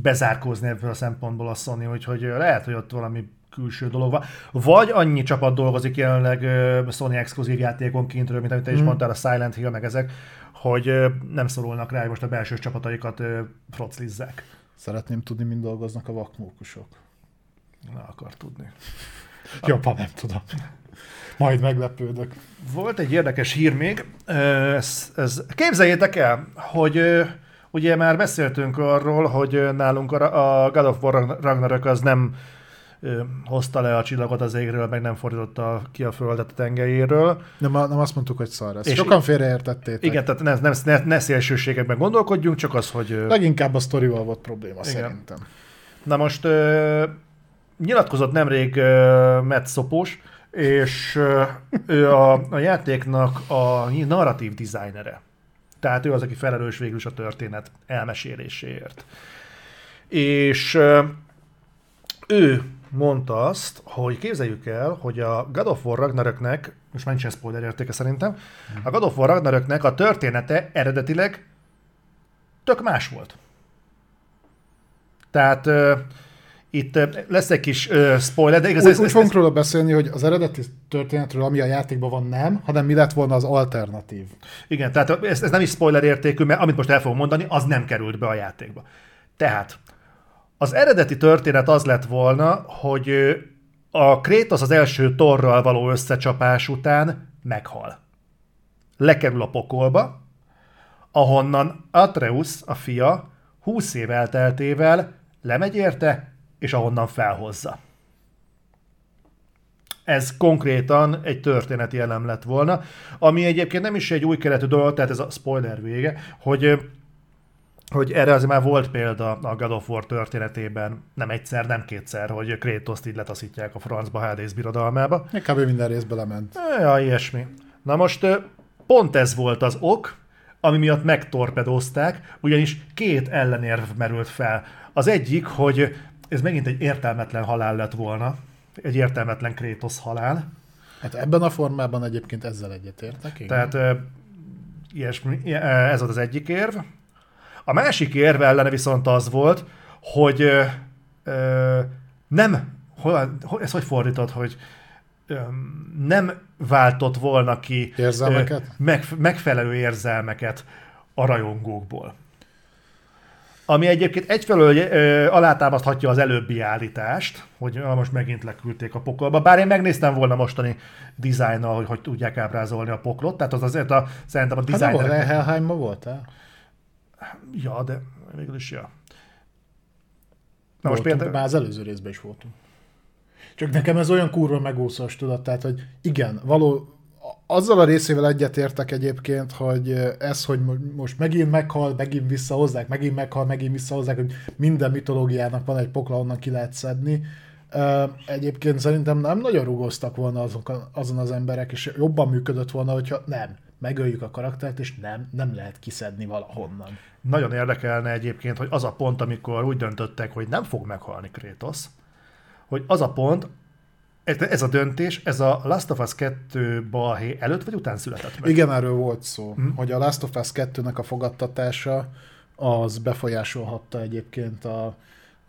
bezárkózni ebből a szempontból a Sony, úgyhogy lehet, hogy ott valami külső dolog van. Vagy annyi csapat dolgozik jelenleg Sony exkluzív játékon kintről, mint amit te is mm. mondtál, a Silent Hill, meg ezek, hogy nem szorulnak rá, hogy most a belső csapataikat froclizzák. Szeretném tudni, mind dolgoznak a vakmókusok. Na, akar tudni. Jobban nem tudom. Majd meglepődök. Volt egy érdekes hír még. Ez, ez, képzeljétek el, hogy ugye már beszéltünk arról, hogy nálunk a, a God of War Ragnarök az nem hozta le a csillagot az égről, meg nem fordította ki a földet a tengelyéről. Nem, nem azt mondtuk, hogy szar. És sokan félreértettétek. Igen, tehát ne, ne, ne, ne szélsőségekben gondolkodjunk, csak az, hogy... Leginkább a sztorival volt probléma igen. szerintem. Na most ö, nyilatkozott nemrég ö, Matt Szopós, és ö, ő a, a játéknak a narratív designere. Tehát ő az, aki felelős végül is a történet elmeséléséért. És ö, ő mondta azt, hogy képzeljük el, hogy a God of War Ragnaröknek, most már nincsen spoiler értéke szerintem, a God of War Ragnaröknek a története eredetileg tök más volt. Tehát uh, itt uh, lesz egy kis uh, spoiler, de igaz... Úgy, ez, úgy fogunk róla beszélni, hogy az eredeti történetről, ami a játékban van, nem, hanem mi lett volna az alternatív. Igen, tehát ez, ez nem is spoiler értékű, mert amit most el fogom mondani, az nem került be a játékba. Tehát az eredeti történet az lett volna, hogy a Kratos az első torral való összecsapás után meghal. Lekerül a pokolba, ahonnan Atreus, a fia, húsz év elteltével lemegy érte, és ahonnan felhozza. Ez konkrétan egy történeti elem lett volna, ami egyébként nem is egy új keletű dolog, tehát ez a spoiler vége, hogy hogy erre azért már volt példa a God of War történetében, nem egyszer, nem kétszer, hogy Kratos-t így letaszítják a francba Hades birodalmába. Kb. minden részbe lement. Ja, ilyesmi. Na most pont ez volt az ok, ami miatt megtorpedozták, ugyanis két ellenérv merült fel. Az egyik, hogy ez megint egy értelmetlen halál lett volna, egy értelmetlen Kratos halál. Hát ebben a formában egyébként ezzel egyetértek. Igen. Tehát ilyesmi, ez volt az egyik érv. A másik érve ellene viszont az volt, hogy ö, ö, nem, hol, ez hogy fordított, hogy ö, nem váltott volna ki érzelmeket? Ö, meg, megfelelő érzelmeket a rajongókból. Ami egyébként egyfelől ö, alátámaszthatja az előbbi állítást, hogy ah, most megint leküldték a pokolba, bár én megnéztem volna mostani dizájnnal, hogy hogy tudják ábrázolni a poklot, tehát az azért a, szerintem a dizájn... Hát nem volt, voltál? Ja, de végül is, ja. Na most például... Már az előző részben is voltunk. Csak nekem ez olyan kurva megúszós tudat, tehát, hogy igen, való, azzal a részével egyetértek egyébként, hogy ez, hogy most megint meghal, megint visszahozzák, megint meghal, megint visszahozzák, hogy minden mitológiának van egy pokla, onnan ki lehet szedni. Egyébként szerintem nem nagyon rugoztak volna azok, azon az emberek, és jobban működött volna, hogyha nem megöljük a karaktert, és nem, nem lehet kiszedni valahonnan. Nagyon érdekelne egyébként, hogy az a pont, amikor úgy döntöttek, hogy nem fog meghalni Kratos, hogy az a pont, ez a döntés, ez a Last of Us 2 balhé előtt vagy után született meg? Igen, erről volt szó, mm. hogy a Last of Us 2-nek a fogadtatása az befolyásolhatta egyébként a,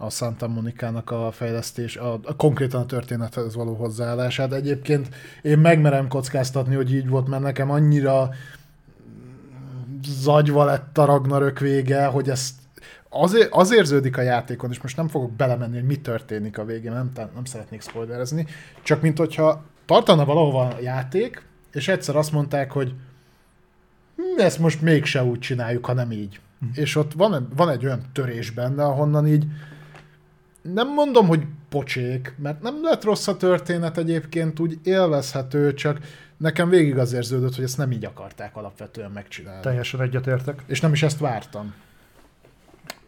a Santa Monica-nak a fejlesztés, a, a konkrétan a történethez való hozzáállását. Egyébként én megmerem kockáztatni, hogy így volt, mert nekem annyira zagyva lett a Ragnarök vége, hogy ezt azért, az érződik a játékon, és most nem fogok belemenni, hogy mi történik a végén, nem, nem szeretnék spoilerezni, csak mint hogyha tartana valahova a játék, és egyszer azt mondták, hogy hm, ezt most mégse úgy csináljuk, hanem így. Mm. És ott van, van egy olyan törés benne, ahonnan így nem mondom, hogy pocsék, mert nem lett rossz a történet egyébként, úgy élvezhető, csak nekem végig az érződött, hogy ezt nem így akarták alapvetően megcsinálni. Teljesen egyetértek. És nem is ezt vártam.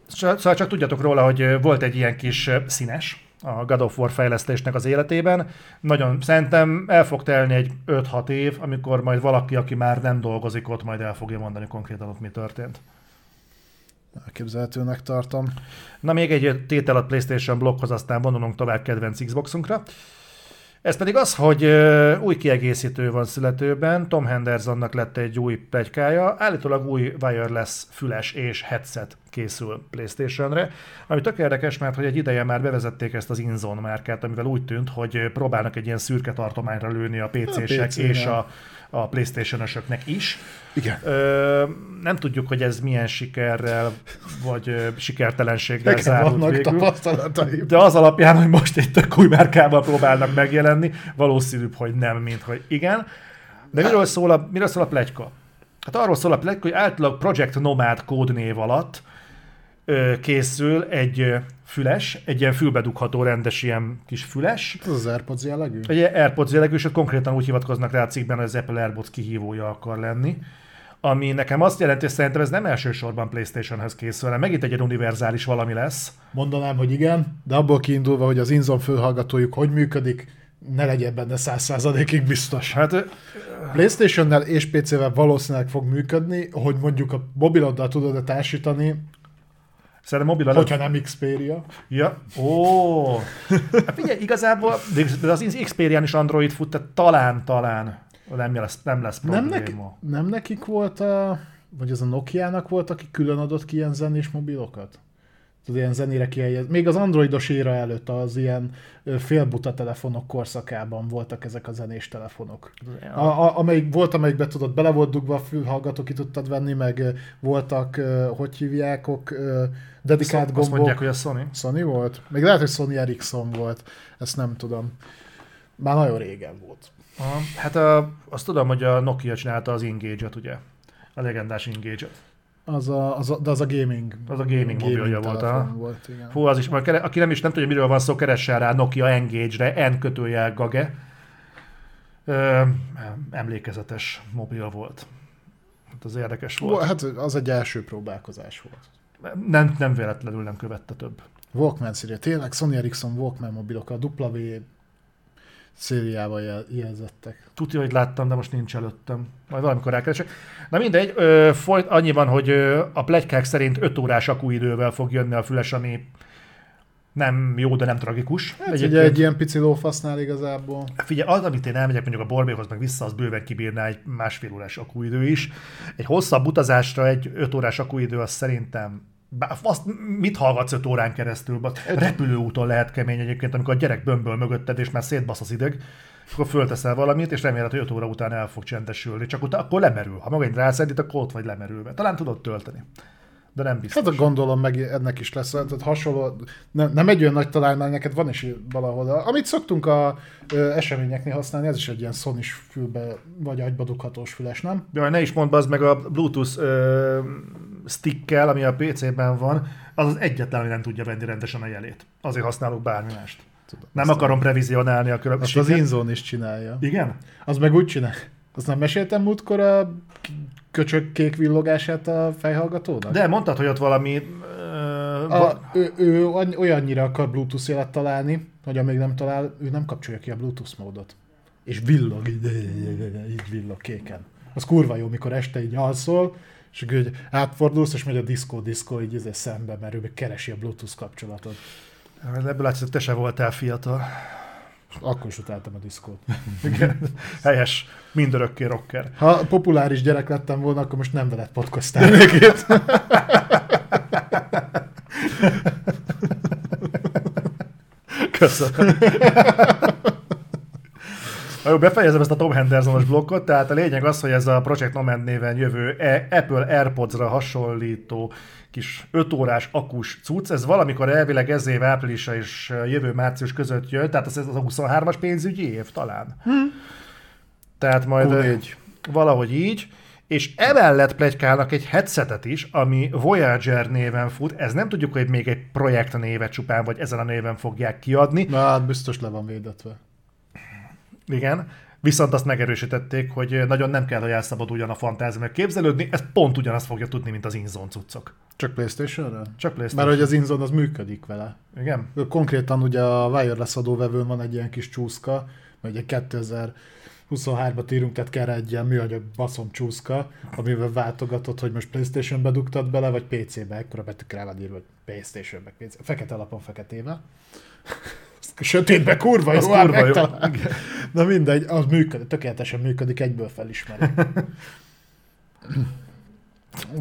Szóval csak tudjatok róla, hogy volt egy ilyen kis színes a God of War fejlesztésnek az életében. Nagyon szerintem el fog telni egy 5-6 év, amikor majd valaki, aki már nem dolgozik ott, majd el fogja mondani konkrétan ott mi történt. Elképzelhetőnek tartom. Na még egy tétel a PlayStation blokkhoz, aztán vonulunk tovább kedvenc Xboxunkra. Ez pedig az, hogy új kiegészítő van születőben, Tom Hendersonnak lett egy új plegykája, állítólag új wireless füles és headset készül PlayStation-re, ami tök érdekes, mert hogy egy ideje már bevezették ezt az Inzone márkát, amivel úgy tűnt, hogy próbálnak egy ilyen szürke tartományra lőni a PC-sek PC-re. és a, a PlayStation-ösöknek is. Igen. Ö, nem tudjuk, hogy ez milyen sikerrel vagy ö, sikertelenséggel Nekem zárult vannak végül. De az alapján, hogy most egy tök új márkával próbálnak megjelenni, valószínűbb, hogy nem, mint hogy igen. De miről szól a, miről szól a pletyka? Hát arról szól a pletyka, hogy általában Project Nomad kódnév alatt készül egy füles, egy ilyen fülbedugható rendes ilyen kis füles, Ez az AirPods jellegű? egy AirPods jellegű, és ott konkrétan úgy hivatkoznak rá a cikkben, hogy az Apple AirPods kihívója akar lenni. Ami nekem azt jelenti, hogy szerintem ez nem elsősorban PlayStation-hez készül, hanem megint egy univerzális valami lesz. Mondanám, hogy igen, de abból kiindulva, hogy az Inzon fölhallgatójuk hogy működik, ne legyen benne 100%-ig biztos. Hát PlayStation-nel és PC-vel valószínűleg fog működni, hogy mondjuk a mobiloddal tudod társítani, szerintem mobil alatt... hogyha nem Xperia. Ja, ó. Hát figyelj, igazából, de az Xperia-n is Android fut, tehát talán, talán nem lesz, nem lesz Nem, probléma. neki, nem nekik volt a, vagy az a Nokia-nak volt, aki külön adott ki ilyen zenés mobilokat? Tudod, ilyen zenére kihelyez. Még az androidos éra előtt az ilyen félbuta telefonok korszakában voltak ezek a zenés telefonok. A, a, amelyik volt, amelyikbe tudod, bele volt dugva a fülhallgató, ki tudtad venni, meg voltak, hogy hívják, ok, ö, dedikált Azt gombok. mondják, hogy a Sony. Sony volt? Még lehet, hogy Sony Ericsson volt. Ezt nem tudom. Már nagyon régen volt. Aha. Hát a, azt tudom, hogy a Nokia csinálta az Engage-et, ugye? A legendás Engage-et. Az a, az a, de az a gaming. Az a gaming mobilja volt, aha. volt igen. Hú, az is, majd kere- aki nem is nem tudja, miről van szó, keressen rá Nokia Engage-re, N kötőjel Gage. Ö, emlékezetes mobil volt. Hát az érdekes volt. Hát az egy első próbálkozás volt. Nem, nem véletlenül nem követte több. Walkman széria. Tényleg Sony Ericsson Walkman mobilok a W szériával jel- jelzettek. Tudja, hogy láttam, de most nincs előttem. Majd valamikor rákeresek. Na mindegy, ö, folyt, annyi van, hogy ö, a plegykák szerint 5 órás akuidővel fog jönni a füles, ami nem jó, de nem tragikus. Hát ugye egy ilyen pici lófasznál igazából. Figyelj, az, amit én elmegyek mondjuk a Borbéhoz, meg vissza, az bőven kibírná egy másfél órás akuidő is. Egy hosszabb utazásra egy 5 órás akuidő, az szerintem azt mit hallgatsz 5 órán keresztül? Bas? Repülőúton lehet kemény egyébként, amikor a gyerek bömböl mögötted, és már szétbasz az ideg, akkor fölteszel valamit, és reméled, hogy 5 óra után el fog csendesülni. Csak utána, akkor lemerül. Ha magad rászedít, akkor ott vagy lemerülve. Talán tudod tölteni. De nem biztos. Hát gondolom meg ennek is lesz, tehát hasonló, nem, nem egy olyan nagy találmány, neked van is valahol. Amit szoktunk a ö, eseményeknél használni, ez is egy ilyen sony fülbe, vagy agyba dughatós füles, nem? Jaj, ne is mondd, az meg a Bluetooth ö, stickkel, ami a PC-ben van, az az egyetlen, ami nem tudja venni rendesen a jelét. Azért használok bármi mást. Tudom, Nem akarom previzionálni a Azt az különbséget. Inzone is csinálja. Igen? Az meg úgy csinál. Azt nem meséltem múltkor a köcsök kék villogását a fejhallgatónak? De mondtad, hogy ott valami... Ö, A, ő, ő olyannyira akar Bluetooth jelet találni, hogy amíg nem talál, ő nem kapcsolja ki a Bluetooth módot. És villog, így, így villog kéken. Az kurva jó, mikor este így alszol, és így átfordulsz, és megy a diszkó, diszkó így izé szembe, mert ő meg keresi a Bluetooth kapcsolatot. Ebből látszik, hogy te se voltál fiatal. Akkor is utáltam a diszkót. Igen. Helyes. Mindörökké rocker. Ha populáris gyerek lettem volna, akkor most nem veled podcastálnék itt. Köszönöm. Na jó, befejezem ezt a Tom Hendersonos blokkot, tehát a lényeg az, hogy ez a Project Nomad néven jövő e- Apple AirPods-ra hasonlító kis 5 órás akus cucc, ez valamikor elvileg ez év áprilisa és jövő március között jön, tehát ez ez a 23-as pénzügyi év talán. Tehát majd Q4. valahogy így, és emellett plegykálnak egy headsetet is, ami Voyager néven fut, ez nem tudjuk, hogy még egy projekt néve csupán, vagy ezen a néven fogják kiadni, Na hát biztos le van védetve. Igen, viszont azt megerősítették, hogy nagyon nem kell, hogy elszabaduljon a fantázia meg képzelődni, ez pont ugyanazt fogja tudni, mint az Inzone cuccok. Csak Playstation-re? Csak PlayStation. Mert hogy az Inzone az működik vele. Igen? Konkrétan ugye a wireless adóvevőn van egy ilyen kis csúszka, vagy egy 2023-at írunk, tehát kell egy ilyen műanyag baszom csúszka, amivel váltogatod, hogy most Playstation-be dugtad bele, vagy PC-be, ekkora betűk rá van írva, hogy Playstation-be, PC. Fekete alapon feketével. Sötétbe kurva jó, Az ám kurva jó. megtalál. Na mindegy, az működik, tökéletesen működik, egyből felismeri.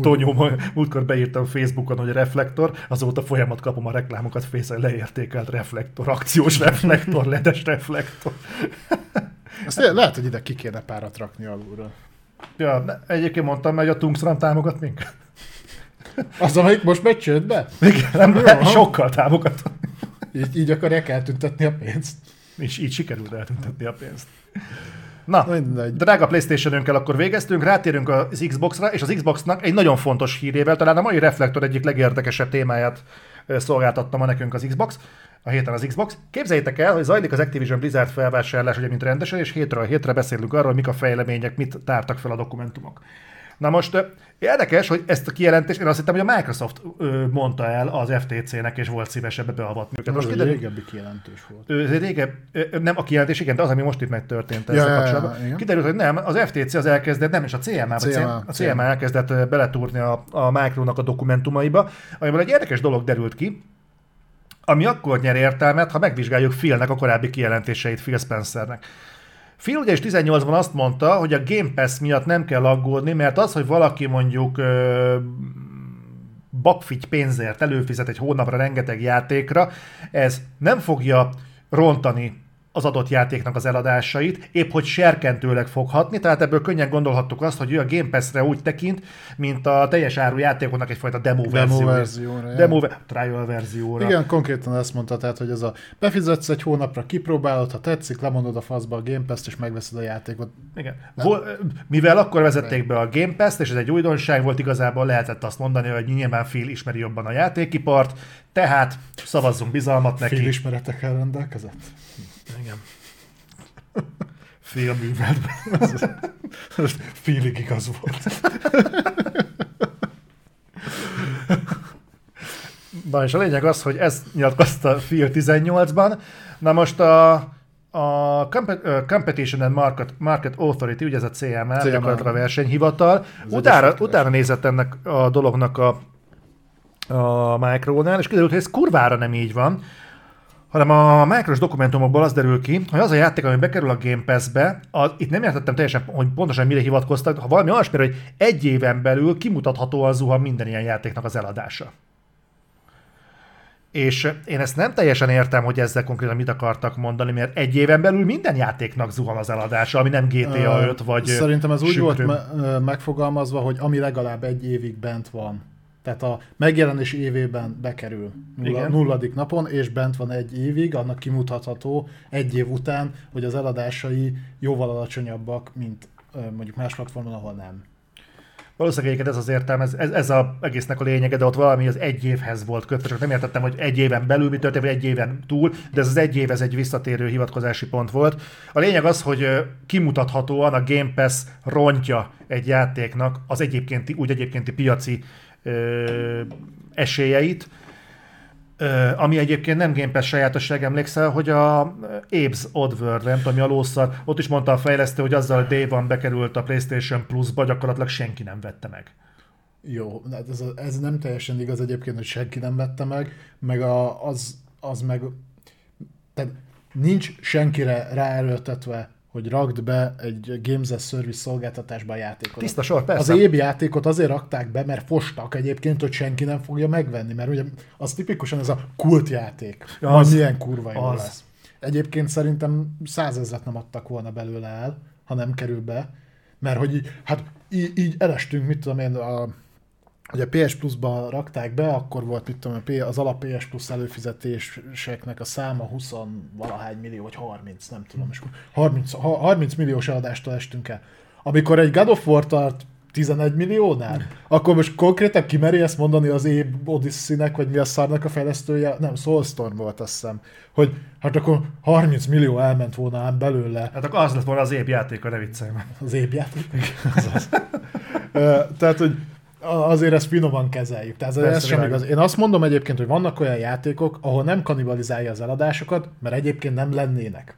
Tonyó, múltkor beírtam Facebookon, hogy reflektor, azóta folyamat kapom a reklámokat, Face leértékelt reflektor, akciós reflektor, ledes reflektor. Azt le- lehet, hogy ide ki kéne párat rakni alulra. Ja, ne- egyébként mondtam, hogy a Tungsram támogat minket. Az, amelyik most megy csődbe? Igen, nem, Jó. sokkal támogat. Így, így akarják eltüntetni a pénzt. És így sikerült eltüntetni a pénzt. Na, Mindegy. drága Playstation-önkkel akkor végeztünk, rátérünk az Xbox-ra, és az Xbox-nak egy nagyon fontos hírével, talán a mai Reflektor egyik legérdekesebb témáját szolgáltatta ma nekünk az Xbox, a héten az Xbox. Képzeljétek el, hogy zajlik az Activision Blizzard felvásárlás, ugye, mint rendesen, és hétről hétre beszélünk arról, mik a fejlemények, mit tártak fel a dokumentumok. Na most érdekes, hogy ezt a kijelentést, én azt hittem, hogy a Microsoft mondta el az FTC-nek, és volt szíves ebbe beavatni őket. Ez Most kiderül, régebbi kijelentés volt. Ez egy régebb, nem a kijelentés, igen, de az, ami most itt megtörtént ezzel Ja, ja, ja, kapcsolatban. igen. Kiderült, hogy nem, az FTC az elkezdett, nem is a CMA, CMA, a CMA elkezdett ö, beletúrni a, a Micronak a dokumentumaiba, amiből egy érdekes dolog derült ki, ami akkor nyer értelmet, ha megvizsgáljuk Philnek a korábbi kijelentéseit Phil Spencernek. Phil ugye is 18-ban azt mondta, hogy a Game Pass miatt nem kell aggódni, mert az, hogy valaki mondjuk ö, bakfigy pénzért előfizet egy hónapra rengeteg játékra, ez nem fogja rontani az adott játéknak az eladásait, épp hogy serkentőleg fog hatni, tehát ebből könnyen gondolhattuk azt, hogy ő a Game Pass-re úgy tekint, mint a teljes áru játékoknak egyfajta demo, Demo verzió. verzióra. Demo ve- trial verzióra. Igen, konkrétan ezt mondta, tehát, hogy ez a befizetsz egy hónapra, kipróbálod, ha tetszik, lemondod a faszba a Game Pass-t, és megveszed a játékot. Igen. Vol- mivel akkor vezették be a Game Pass-t, és ez egy újdonság volt, igazából lehetett azt mondani, hogy nyilván Phil ismeri jobban a játékipart, tehát szavazzunk bizalmat neki. Fél ismeretekkel rendelkezett. Igen. Phil művelt be. Félig igaz volt. Na és a lényeg az, hogy ezt nyilatkozta Phil 18-ban. Na most a, a Competition and Market, Market Authority, ugye ez a CMA, CMA. gyakorlatilag a versenyhivatal, Az utána, utána nézett ennek a dolognak a, a Micronál, és kiderült, hogy ez kurvára nem így van, hanem a Micros dokumentumokból az derül ki, hogy az a játék, ami bekerül a Game Pass-be, az, itt nem értettem teljesen, hogy pontosan mire hivatkoztak, ha valami olyasmire, hogy egy éven belül kimutathatóan zuhan minden ilyen játéknak az eladása. És én ezt nem teljesen értem, hogy ezzel konkrétan mit akartak mondani, mert egy éven belül minden játéknak zuhan az eladása, ami nem GTA 5 vagy Szerintem ez úgy volt Sükrüm. me- megfogalmazva, hogy ami legalább egy évig bent van. Tehát a megjelenés évében bekerül nulla, Igen. nulladik napon, és bent van egy évig, annak kimutatható egy év után, hogy az eladásai jóval alacsonyabbak, mint mondjuk más platformon, ahol nem. Valószínűleg ez az értelme, ez, ez, ez a egésznek a lényege, de ott valami az egy évhez volt kötve, csak nem értettem, hogy egy éven belül mi történt, vagy egy éven túl, de ez az egy év, ez egy visszatérő hivatkozási pont volt. A lényeg az, hogy kimutathatóan a Game Pass rontja egy játéknak az egyébkénti, úgy egyébkénti piaci esélyeit, ami egyébként nem Game Pass sajátosság, emlékszel, hogy a Abe's Oddworld, nem tudom, a lószar, ott is mondta a fejlesztő, hogy azzal a Day One bekerült a PlayStation Plus-ba, gyakorlatilag senki nem vette meg. Jó, hát ez, ez nem teljesen igaz egyébként, hogy senki nem vette meg, meg a, az, az meg, tehát nincs senkire ráerőltetve, hogy rakd be egy Games as Service szolgáltatásba a játékot. Tiszta sor, persze. Az éb játékot azért rakták be, mert fostak egyébként, hogy senki nem fogja megvenni, mert ugye az tipikusan ez a kult játék. Ja, az- milyen kurva jó az. lesz. Egyébként szerintem százezret nem adtak volna belőle el, ha nem kerül be, mert hogy így, hát így, így elestünk, mit tudom én, a, a PS Plus-ba rakták be, akkor volt, mit tudom, az alap PS Plus előfizetéseknek a száma 20 valahány millió, vagy 30, nem tudom, és akkor 30, ha- 30 milliós eladástól estünk el. Amikor egy God of War tart 11 milliónál, akkor most konkrétan kimeri ezt mondani az Abe Odyssey-nek, vagy mi a szarnak a fejlesztője, nem, Soulstorm volt azt hiszem, hogy hát akkor 30 millió elment volna ám belőle Hát akkor az lett volna az épp játéka, ne viccelj már. az ébjáték. Ö, Tehát, hogy azért ezt finoman kezeljük. Tehát ez sem igaz. Én azt mondom egyébként, hogy vannak olyan játékok, ahol nem kanibalizálja az eladásokat, mert egyébként nem lennének.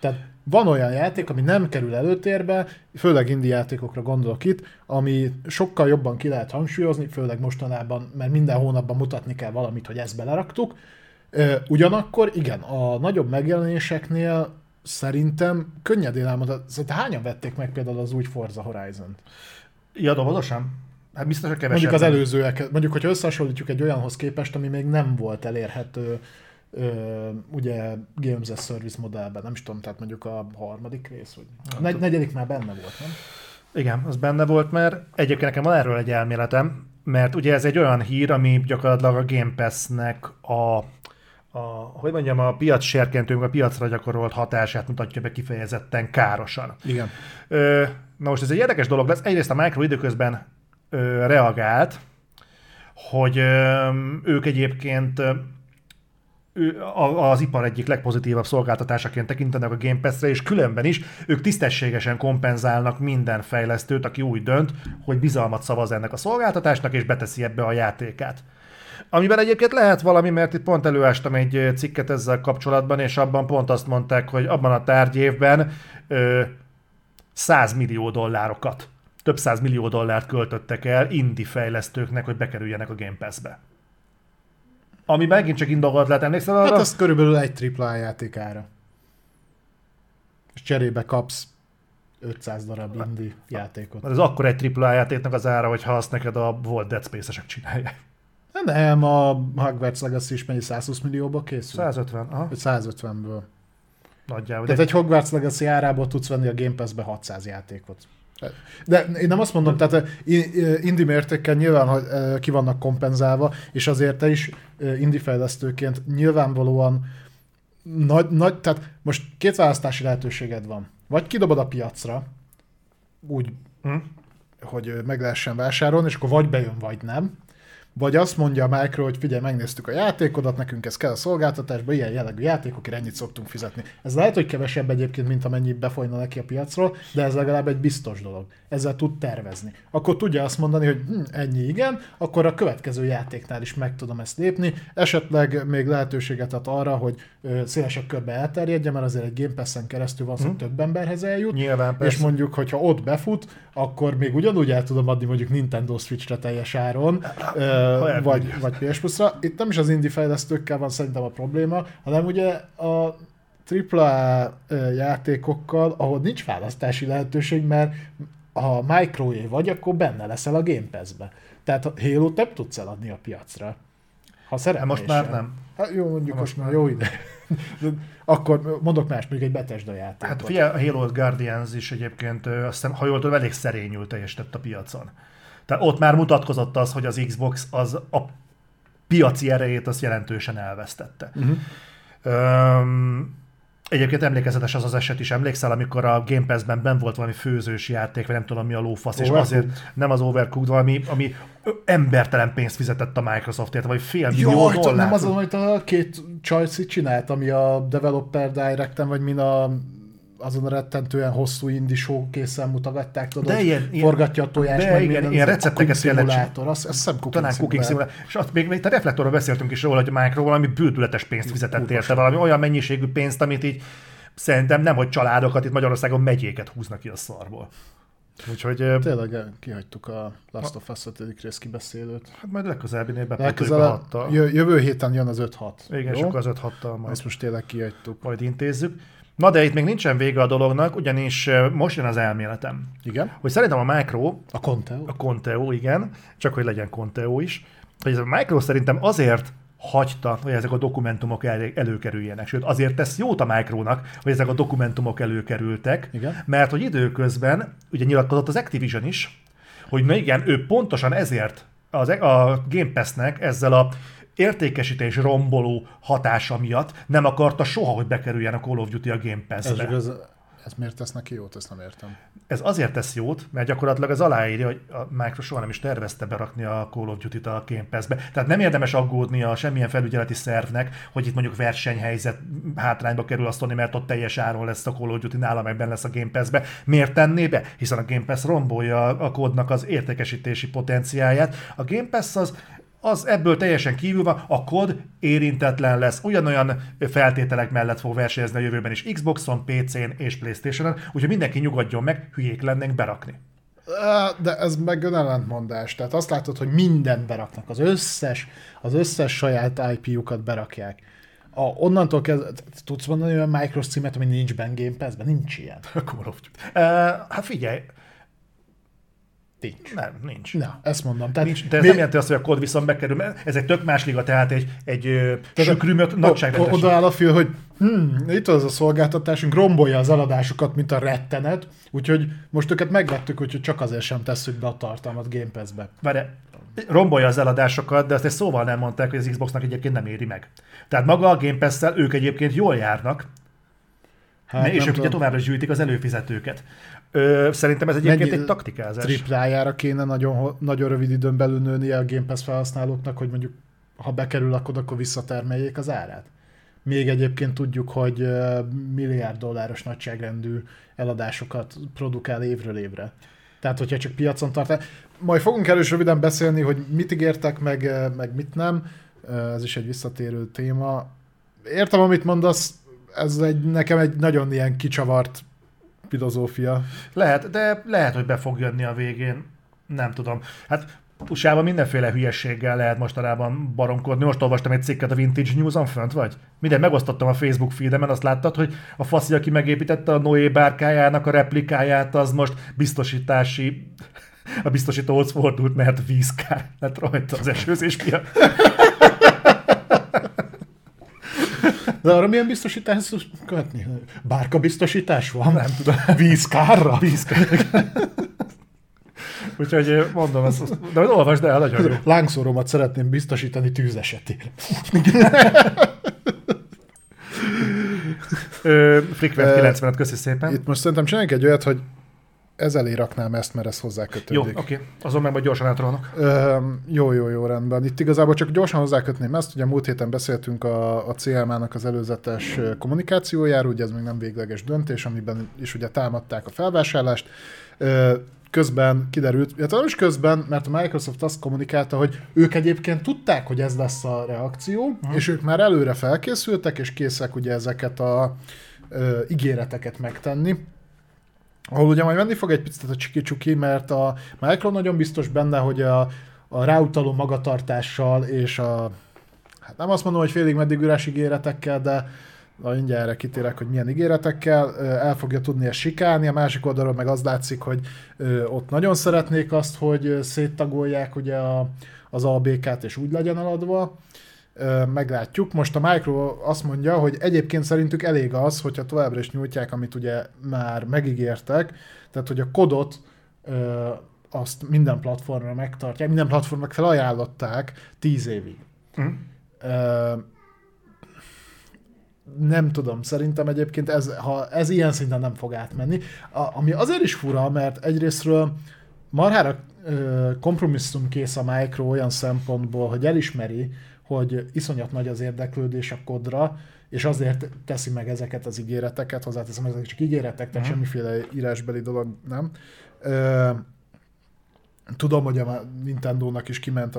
Tehát van olyan játék, ami nem kerül előtérbe, főleg indie játékokra gondolok itt, ami sokkal jobban ki lehet hangsúlyozni, főleg mostanában, mert minden hónapban mutatni kell valamit, hogy ezt beleraktuk. Ugyanakkor igen, a nagyobb megjelenéseknél szerintem könnyedén elmondhat, szerintem hányan vették meg például az új Forza Horizon-t? Ja, dobozosan? Hát biztos, hogy Mondjuk kevesebb. az előzőek, mondjuk, hogyha összehasonlítjuk egy olyanhoz képest, ami még nem volt elérhető ö, ugye Games as Service modellben, nem is tudom, tehát mondjuk a harmadik rész, vagy a negy, negyedik már benne volt, nem? Igen, az benne volt, mert egyébként nekem van erről egy elméletem, mert ugye ez egy olyan hír, ami gyakorlatilag a Game Pass-nek a, a hogy mondjam, a piac serkentőnk, a piacra gyakorolt hatását mutatja be kifejezetten károsan. Igen. Ö, na most ez egy érdekes dolog lesz. Egyrészt a Micro időközben ö, reagált, hogy ö, ők egyébként az ipar egyik legpozitívabb szolgáltatásaként tekintenek a Game Pass-re, és különben is ők tisztességesen kompenzálnak minden fejlesztőt, aki úgy dönt, hogy bizalmat szavaz ennek a szolgáltatásnak, és beteszi ebbe a játékát. Amiben egyébként lehet valami, mert itt pont előástam egy cikket ezzel kapcsolatban, és abban pont azt mondták, hogy abban a tárgyévben ö, 100 millió dollárokat, több 100 millió dollárt költöttek el indie fejlesztőknek, hogy bekerüljenek a Game Pass-be. Ami megint csak indokolt lehet, emlékszel arra? Hát ez körülbelül egy AAA játékára. És cserébe kapsz 500 darab indie játékot. Ez akkor egy AAA játéknak az ára, hogyha azt neked a volt Dead Space-esek csinálják. Nem, a Hogwarts Legacy is mennyi 120 millióba készül? 150, aha, Vagy 150-ből. nagyjából. Tehát egy Hogwarts Legacy árából tudsz venni a Game Pass-be 600 játékot. De én nem azt mondom, tehát i- indie mértékkel nyilván hogy, eh, ki vannak kompenzálva, és azért te is eh, indie fejlesztőként nyilvánvalóan nagy, nagy, tehát most két választási lehetőséged van. Vagy kidobod a piacra, úgy, Hm? hogy meg lehessen vásárolni, és akkor vagy bejön, vagy nem. Vagy azt mondja a Micro, hogy figyelj, megnéztük a játékodat, nekünk ez kell a szolgáltatásba, ilyen jellegű játékokért ennyit szoktunk fizetni. Ez lehet, hogy kevesebb egyébként, mint amennyi befolyna neki a piacról, de ez legalább egy biztos dolog. Ezzel tud tervezni. Akkor tudja azt mondani, hogy hm, ennyi igen, akkor a következő játéknál is meg tudom ezt lépni. Esetleg még lehetőséget ad arra, hogy szélesebb körbe elterjedjen, mert azért egy Game Pass-en keresztül van, hogy több emberhez eljut. Nyilván És persze. mondjuk, hogyha ott befut, akkor még ugyanúgy el tudom adni mondjuk Nintendo Switch-re teljes áron, ö, elmegyünk. vagy, vagy PS Plus-ra. Itt nem is az indie fejlesztőkkel van szerintem a probléma, hanem ugye a AAA játékokkal, ahol nincs választási lehetőség, mert ha microé vagy, akkor benne leszel a Game Pass-be. Tehát a halo nem tudsz eladni a piacra. Ha szeretnél most már nem. Hát jó, mondjuk Most most már jó ide. De Akkor mondok más, mondjuk egy Bethesda játék. Hát figyelj, a Halo Guardians is egyébként, azt hiszem, ha jól tudom, elég szerényül teljesített a piacon. Tehát ott már mutatkozott az, hogy az Xbox az a piaci erejét azt jelentősen elvesztette. Uh-huh. Öm, egyébként emlékezetes az az eset is, emlékszel, amikor a Game Pass-ben ben volt valami főzős játék, vagy nem tudom mi a lófasz, és azért nem az Overcooked, valami, ami embertelen pénzt fizetett a Microsoftért, vagy fél millió dollár. nem az, amit a két Chelsea csinált, ami a Developer Direct-en, vagy min a azon a rettentően hosszú indie showcase-en mutogatták, tudod, De ilyen- ilyen- forgatja a tojást, de meg igen, minden, ilyen recepteket kellett azt, azt hiszem Talán cooking szimulátor. És azt még, még a reflektorról beszéltünk is róla, hogy Micro valami bődületes pénzt fizetett érte, valami olyan mennyiségű pénzt, amit így szerintem nem, hogy családokat, itt Magyarországon megyéket húznak ki a szarból. Úgyhogy Tényleg kihagytuk a Last of Us 5. rész kibeszélőt. hát majd legközelebbinél bepótoljuk a Legközelebb, hattal. jö, jövő héten jön az 5-6. Igen, és jó? akkor az 5 6 majd, Azt most tényleg kihagytuk. majd intézzük. Na de itt még nincsen vége a dolognak, ugyanis most jön az elméletem. Igen? Hogy szerintem a Micro A Conteo? A Conteo, igen, csak hogy legyen Conteo is. Hogy ez a Micro szerintem azért hagyta, hogy ezek a dokumentumok el, előkerüljenek. Sőt, azért tesz jót a Micronak, hogy ezek a dokumentumok előkerültek, Igen. mert hogy időközben, ugye nyilatkozott az Activision is, hogy na igen, ő pontosan ezért az, a Game Pass-nek ezzel a értékesítés romboló hatása miatt nem akarta soha, hogy bekerüljen a Call of Duty a Game Ez, Pass-be. ez, ez miért tesz neki jót, ezt nem értem. Ez azért tesz jót, mert gyakorlatilag az aláírja, hogy a Microsoft soha nem is tervezte berakni a Call of Duty-t a Game Pass-be. Tehát nem érdemes aggódni a semmilyen felügyeleti szervnek, hogy itt mondjuk versenyhelyzet hátrányba kerül azt mert ott teljes áron lesz a Call of Duty, nála meg benne lesz a Game Pass-be. Miért tenné be? Hiszen a Game Pass rombolja a kódnak az értékesítési potenciáját. A Game Pass az az ebből teljesen kívül van, a kod érintetlen lesz, ugyanolyan feltételek mellett fog versenyezni a jövőben is Xboxon, PC-n és Playstation-on, úgyhogy mindenki nyugodjon meg, hülyék lennénk berakni. De ez meg ellentmondás. Tehát azt látod, hogy mindent beraknak. Az összes, az összes saját IP-jukat berakják. A, onnantól kezdve, tudsz mondani olyan Microsoft címet, ami nincs benne Game Pass-ben? Nincs ilyen. Call of Duty. Uh, hát figyelj, Nincs. Nem, nincs. Na, ezt mondom. Tehát Nincs, de ez mi- nem jelenti azt, hogy a kód viszont bekerül, mert ez egy tök más liga, tehát egy, egy ö, sükrűmött O- nagyságrendesség. Oda áll a fül, hogy hm, itt az a szolgáltatásunk, rombolja az eladásokat, mint a rettenet, úgyhogy most őket megvettük, úgyhogy csak azért sem tesszük be a tartalmat Game Pass-be. Várj, rombolja az eladásokat, de azt egy szóval nem mondták, hogy az Xboxnak egyébként nem éri meg. Tehát maga a Game Pass-szel ők egyébként jól járnak, hát, és ők ugye továbbra gyűjtik az előfizetőket. Ö, szerintem ez egyébként Mennyi- egy taktikázás. triplájára kéne nagyon, nagyon rövid időn belül nőnie a Game Pass felhasználóknak, hogy mondjuk ha bekerül, akkor, akkor visszatermeljék az árát. Még egyébként tudjuk, hogy milliárd dolláros nagyságrendű eladásokat produkál évről évre. Tehát, hogyha csak piacon tart. Majd fogunk is röviden beszélni, hogy mit ígértek, meg, meg mit nem. Ez is egy visszatérő téma. Értem, amit mondasz, ez egy, nekem egy nagyon ilyen kicsavart filozófia. Lehet, de lehet, hogy be fog jönni a végén. Nem tudom. Hát USA-ban mindenféle hülyességgel lehet mostanában baromkodni. Most olvastam egy cikket a Vintage News-on fönt vagy? Minden megosztottam a Facebook feedemen, azt láttad, hogy a faszi, aki megépítette a Noé bárkájának a replikáját, az most biztosítási a biztosítóhoz fordult, mert vízkár lett rajta az esőzés miatt. De arra milyen biztosítás kötni? Bárka biztosítás van? Nem tudom. Vízkárra? Vízkár. Úgyhogy mondom, ezt, de olvasd el, nagyon jó. Lángszóromat szeretném biztosítani tűz esetén. Ö, 90-et, köszi szépen. Itt most szerintem csináljunk egy olyat, hogy ez elé raknám ezt, mert ez hozzá Jó, oké. Azon meg majd gyorsan átrolnak. Öm, jó, jó, jó, rendben. Itt igazából csak gyorsan hozzákötném ezt, ugye múlt héten beszéltünk a, a CLMA-nak az előzetes kommunikációjáról, ugye ez még nem végleges döntés, amiben is ugye támadták a felvásárlást. Ö, Közben kiderült, illetve nem is közben, mert a Microsoft azt kommunikálta, hogy ők egyébként tudták, hogy ez lesz a reakció, uh-huh. és ők már előre felkészültek, és készek ugye ezeket a ö, ígéreteket megtenni ahol ugye majd menni fog egy picit a csiki-csuki, mert a Micro nagyon biztos benne, hogy a, a ráutaló magatartással és a, hát nem azt mondom, hogy félig meddig üres ígéretekkel, de na, mindjárt erre kitérek, hogy milyen ígéretekkel el fogja tudni ezt sikálni, a másik oldalról meg az látszik, hogy ott nagyon szeretnék azt, hogy széttagolják ugye a, az ABK-t és úgy legyen eladva, meglátjuk. Most a Micro azt mondja, hogy egyébként szerintük elég az, hogyha továbbra is nyújtják, amit ugye már megígértek, tehát hogy a kodot azt minden platformra megtartják, minden platformnak felajánlották 10 évig. Ö, nem tudom, szerintem egyébként ez, ha ez ilyen szinten nem fog átmenni. A, ami azért is fura, mert egyrésztről marhára ö, kompromisszumkész a Micro olyan szempontból, hogy elismeri, hogy iszonyat nagy az érdeklődés a kodra, és azért teszi meg ezeket az ígéreteket, hozzáteszem, ezek csak ígéretek, tehát Mhm. semmiféle írásbeli dolog nem. Ö, tudom, hogy a Nintendo-nak is kiment,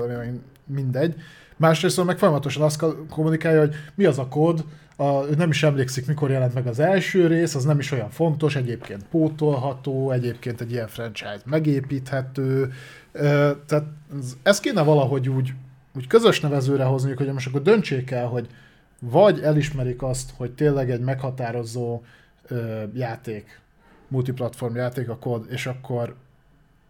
mindegy. Másrészt meg folyamatosan azt kommunikálja, hogy mi az a kód, a, ő nem is emlékszik, mikor jelent meg az első rész, az nem is olyan fontos, egyébként pótolható, egyébként egy ilyen franchise megépíthető, Ö, tehát ez- ezt kéne valahogy úgy, úgy közös nevezőre hozniuk, hogy most akkor döntsék el, hogy vagy elismerik azt, hogy tényleg egy meghatározó ö, játék, multiplatform játék a kód, és akkor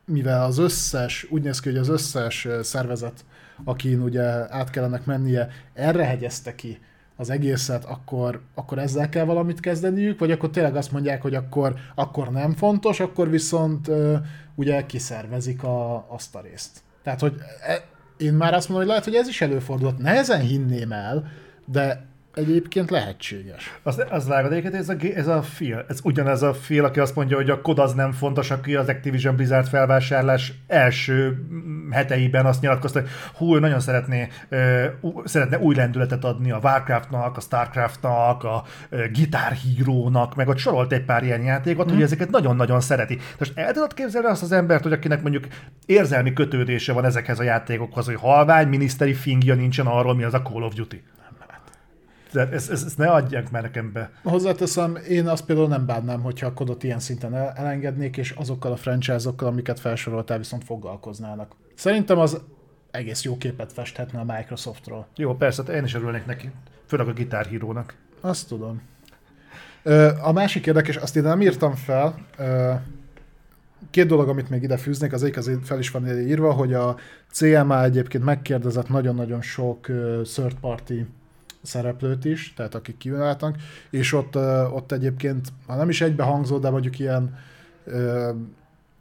mivel az összes, úgy néz ki, hogy az összes szervezet, akin ugye át kellenek mennie, erre hegyezte ki az egészet, akkor, akkor ezzel kell valamit kezdeniük, vagy akkor tényleg azt mondják, hogy akkor, akkor nem fontos, akkor viszont ö, ugye kiszervezik a, azt a részt. Tehát, hogy e, én már azt mondom, hogy lehet, hogy ez is előfordult. Nehezen hinném el, de egyébként lehetséges. Az, az vágod egyébként, ez a, ez a Phil, ez ugyanez a Phil, aki azt mondja, hogy a kod az nem fontos, aki az Activision Blizzard felvásárlás első mm, heteiben azt nyilatkozta, hogy hú, ő nagyon szeretné, ú- szeretne új lendületet adni a Warcraftnak, a Starcraftnak, a ö, Guitar Hero-nak, meg ott sorolt egy pár ilyen játékot, mm. hogy ezeket nagyon-nagyon szereti. Most el tudod képzelni azt az embert, hogy akinek mondjuk érzelmi kötődése van ezekhez a játékokhoz, hogy halvány miniszteri fingja nincsen arról, mi az a Call of Duty. Tehát ezt, ezt, ezt ne adják már nekem be. Hozzáteszem, én azt például nem bánnám, hogyha a kodot ilyen szinten el- elengednék, és azokkal a franchise-okkal, amiket felsoroltál, viszont foglalkoznának. Szerintem az egész jó képet festhetne a Microsoftról. Jó, persze, hát én is örülnék neki. Főleg a gitárhírónak. Azt tudom. A másik érdekes, azt én nem írtam fel, két dolog, amit még ide fűznék, az egyik azért fel is van írva, hogy a CMA egyébként megkérdezett nagyon-nagyon sok third party szereplőt is, tehát akik kívüláltak, és ott, ott egyébként, ha nem is egybe hangzó, de mondjuk ilyen uh,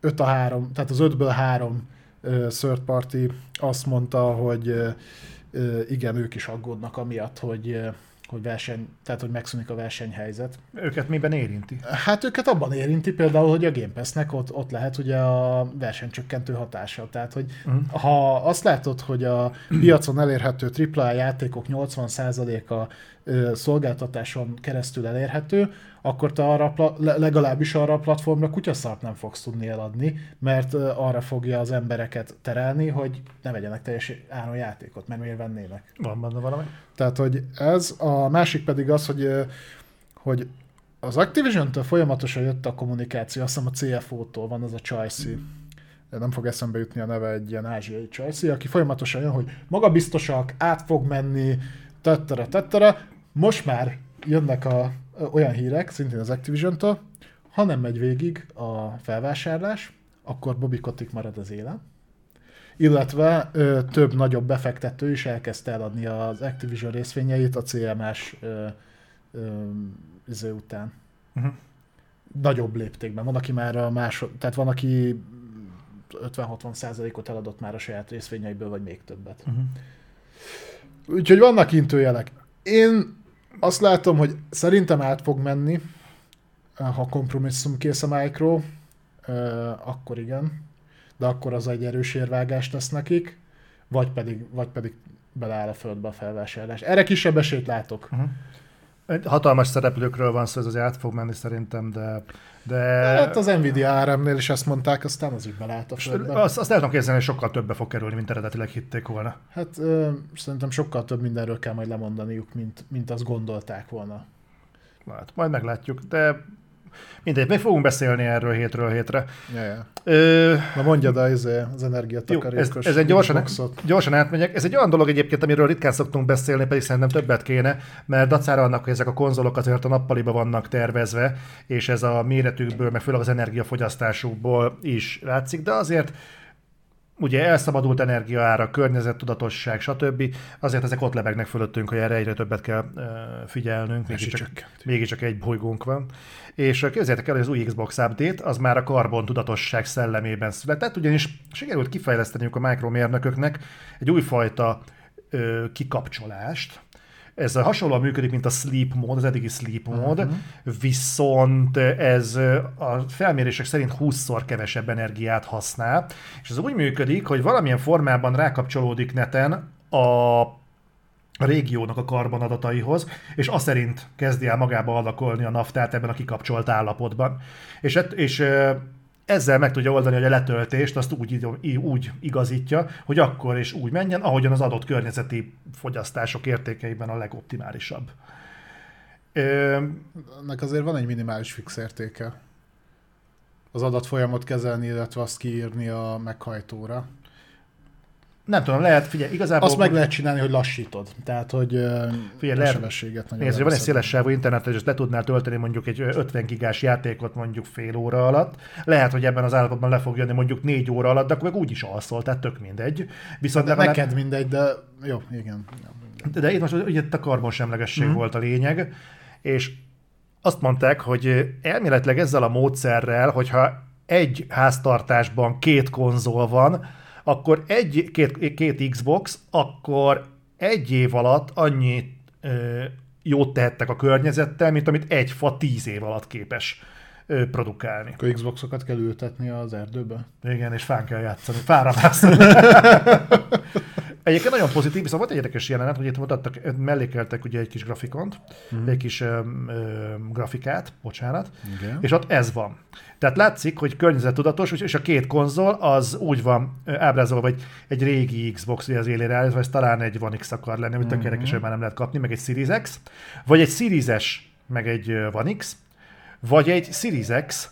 5 a 3, tehát az 5-ből 3 uh, third party azt mondta, hogy igen, ők is aggódnak amiatt, hogy hogy verseny, tehát hogy megszűnik a versenyhelyzet. Őket miben érinti? Hát őket abban érinti például, hogy a Game Pass-nek ott, ott lehet ugye a versenycsökkentő hatása. Tehát, hogy uh-huh. ha azt látod, hogy a piacon elérhető AAA játékok 80%-a szolgáltatáson keresztül elérhető, akkor te arra, legalábbis arra a platformra kutyaszart nem fogsz tudni eladni, mert arra fogja az embereket terelni, hogy ne vegyenek teljes áron játékot, mert miért vennének. Van benne valami. Tehát, hogy ez, a másik pedig az, hogy, hogy az Activision-től folyamatosan jött a kommunikáció, azt hiszem a CFO-tól van az a Chelsea, nem fog eszembe jutni a neve egy ilyen ázsiai Chelsea, aki folyamatosan jön, hogy magabiztosak, át fog menni, tettera, tettera. Most már jönnek a, olyan hírek, szintén az Activision-től, ha nem megy végig a felvásárlás, akkor Bobby Kotick marad az élen. Illetve ö, több nagyobb befektető is elkezdte eladni az Activision részvényeit a CMS ö, ö, izé után. Uh-huh. Nagyobb léptékben. Van, aki már a másod, tehát van, aki 50-60 százalékot eladott már a saját részvényeiből, vagy még többet. Uh-huh. Úgyhogy vannak intőjelek. Én azt látom, hogy szerintem át fog menni, ha kompromisszum kész a Micro, akkor igen, de akkor az egy erős érvágást tesz nekik, vagy pedig, vagy pedig beleáll a földbe a felvásárlás. Erre kisebb esélyt látok. Uh-huh. Hatalmas szereplőkről van szó, ez az át fog menni szerintem, de... de... Hát az Nvidia ARM-nél is ezt mondták, aztán az is belállt a földbe. Azt, azt tudom képzelni, hogy sokkal többe fog kerülni, mint eredetileg hitték volna. Hát ö, szerintem sokkal több mindenről kell majd lemondaniuk, mint, mint azt gondolták volna. Hát, majd meglátjuk, de Mindegy, még fogunk beszélni erről hétről hétre. Ja, ja. Ö... Na mondja, de ez az energiatakarékos ez, ez egy gyorsan, gyorsan átmegyek. Ez egy olyan dolog egyébként, amiről ritkán szoktunk beszélni, pedig szerintem többet kéne, mert dacára annak, hogy ezek a konzolok azért a nappaliba vannak tervezve, és ez a méretükből, meg főleg az energiafogyasztásukból is látszik, de azért ugye elszabadult energiaára, környezettudatosság, stb. Azért ezek ott lebegnek fölöttünk, hogy erre egyre többet kell figyelnünk, mégiscsak, mégiscsak egy bolygónk van. És képzeljétek el, hogy az új Xbox Update az már a karbon tudatosság szellemében született, ugyanis sikerült kifejleszteniük a mikromérnököknek egy újfajta ö, kikapcsolást, ez hasonlóan működik, mint a sleep mód, az eddigi sleep mód, uh-huh. viszont ez a felmérések szerint 20-szor kevesebb energiát használ, és ez úgy működik, hogy valamilyen formában rákapcsolódik neten a a régiónak a karbonadataihoz, és azt szerint kezdi el magába alakolni a naftát ebben a kikapcsolt állapotban. És, és ezzel meg tudja oldani, hogy a letöltést azt úgy, úgy igazítja, hogy akkor is úgy menjen, ahogyan az adott környezeti fogyasztások értékeiben a legoptimálisabb. Ennek azért van egy minimális fix értéke. Az adatfolyamot kezelni, illetve azt kiírni a meghajtóra. Nem tudom, lehet, figyelj, igazából... Azt meg lehet csinálni, hogy lassítod. Tehát, hogy figyelj, lehet, sebességet nagyon nézd, van egy széles sávú internet, és le tudnál tölteni mondjuk egy 50 gigás játékot mondjuk fél óra alatt. Lehet, hogy ebben az állapotban le fog jönni mondjuk 4 óra alatt, de akkor meg úgy is alszol, tehát tök mindegy. Viszont de legalább... neked mindegy, de jó, igen. De, de itt most ugye a karbonsemlegesség mm. volt a lényeg, és azt mondták, hogy elméletileg ezzel a módszerrel, hogyha egy háztartásban két konzol van, akkor egy, két, két Xbox, akkor egy év alatt annyi ö, jót tehettek a környezettel, mint amit egy fa tíz év alatt képes ö, produkálni. Akkor Xboxokat kell ültetni az erdőbe? Igen, és fán kell játszani, fára Egyébként nagyon pozitív, viszont volt egy érdekes jelenet, hogy itt mutattak, mellékeltek ugye egy kis grafikont, mm. egy kis ö, ö, grafikát, bocsánat, Igen. és ott ez van. Tehát látszik, hogy környezettudatos, és a két konzol az úgy van ábrázolva, hogy egy régi Xbox ugye az élére áll, vagy talán egy One X akar lenni, amit mm-hmm. érdekes, hogy már nem lehet kapni, meg egy Series X, vagy egy Series S, meg egy One X, vagy egy Series X,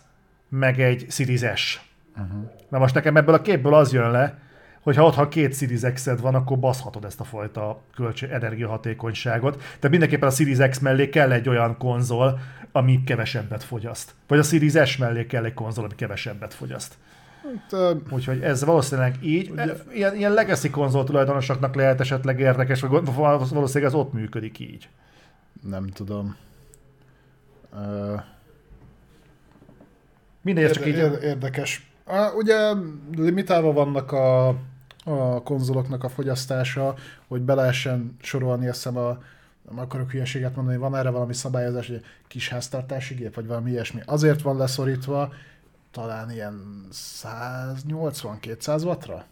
meg egy Series S. Uh-huh. Na most nekem ebből a képből az jön le, hogyha ott, ha két Series x van, akkor baszhatod ezt a fajta költség energiahatékonyságot. De mindenképpen a Series X mellé kell egy olyan konzol, ami kevesebbet fogyaszt. Vagy a Series S mellé kell egy konzol, ami kevesebbet fogyaszt. Hát, Úgyhogy ez valószínűleg így. Ugye, ilyen, ilyen legacy konzol tulajdonosoknak lehet esetleg érdekes, vagy valószínűleg ez ott működik így. Nem tudom. Uh, Mindegy, csak így... Érdekes. Ugye limitálva vannak a, a konzoloknak a fogyasztása, hogy be lehessen sorolni, azt hiszem a nem akarok hülyeséget mondani, van erre valami szabályozás, hogy kis háztartási gép, vagy valami ilyesmi. Azért van leszorítva, talán ilyen 180-200 wattra?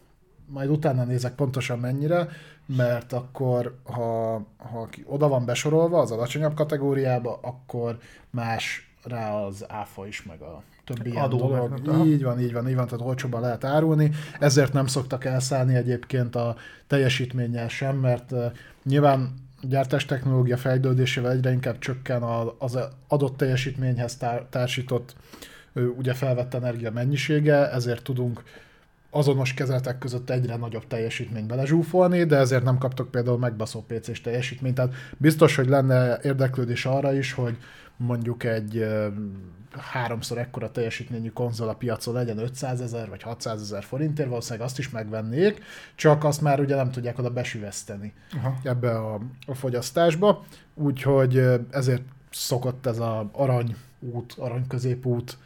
Majd utána nézek pontosan mennyire, mert akkor, ha, ha oda van besorolva az alacsonyabb kategóriába, akkor más rá az áfa is, meg a többi ilyen Adó dolog. így van, így van, így van, tehát olcsóban lehet árulni. Ezért nem szoktak elszállni egyébként a teljesítménnyel sem, mert uh, nyilván gyártás technológia fejlődésével egyre inkább csökken az adott teljesítményhez társított ugye felvett energia mennyisége, ezért tudunk azonos kezeltek között egyre nagyobb teljesítményt belezsúfolni, de ezért nem kaptok például megbaszó PC-s teljesítményt. Tehát biztos, hogy lenne érdeklődés arra is, hogy mondjuk egy háromszor ekkora teljesítményű konzol a piacon legyen 500 ezer vagy 600 ezer forintért, valószínűleg azt is megvennék, csak azt már ugye nem tudják oda besüveszteni Aha. ebbe a, a fogyasztásba, úgyhogy ezért szokott ez a arany út, arany középút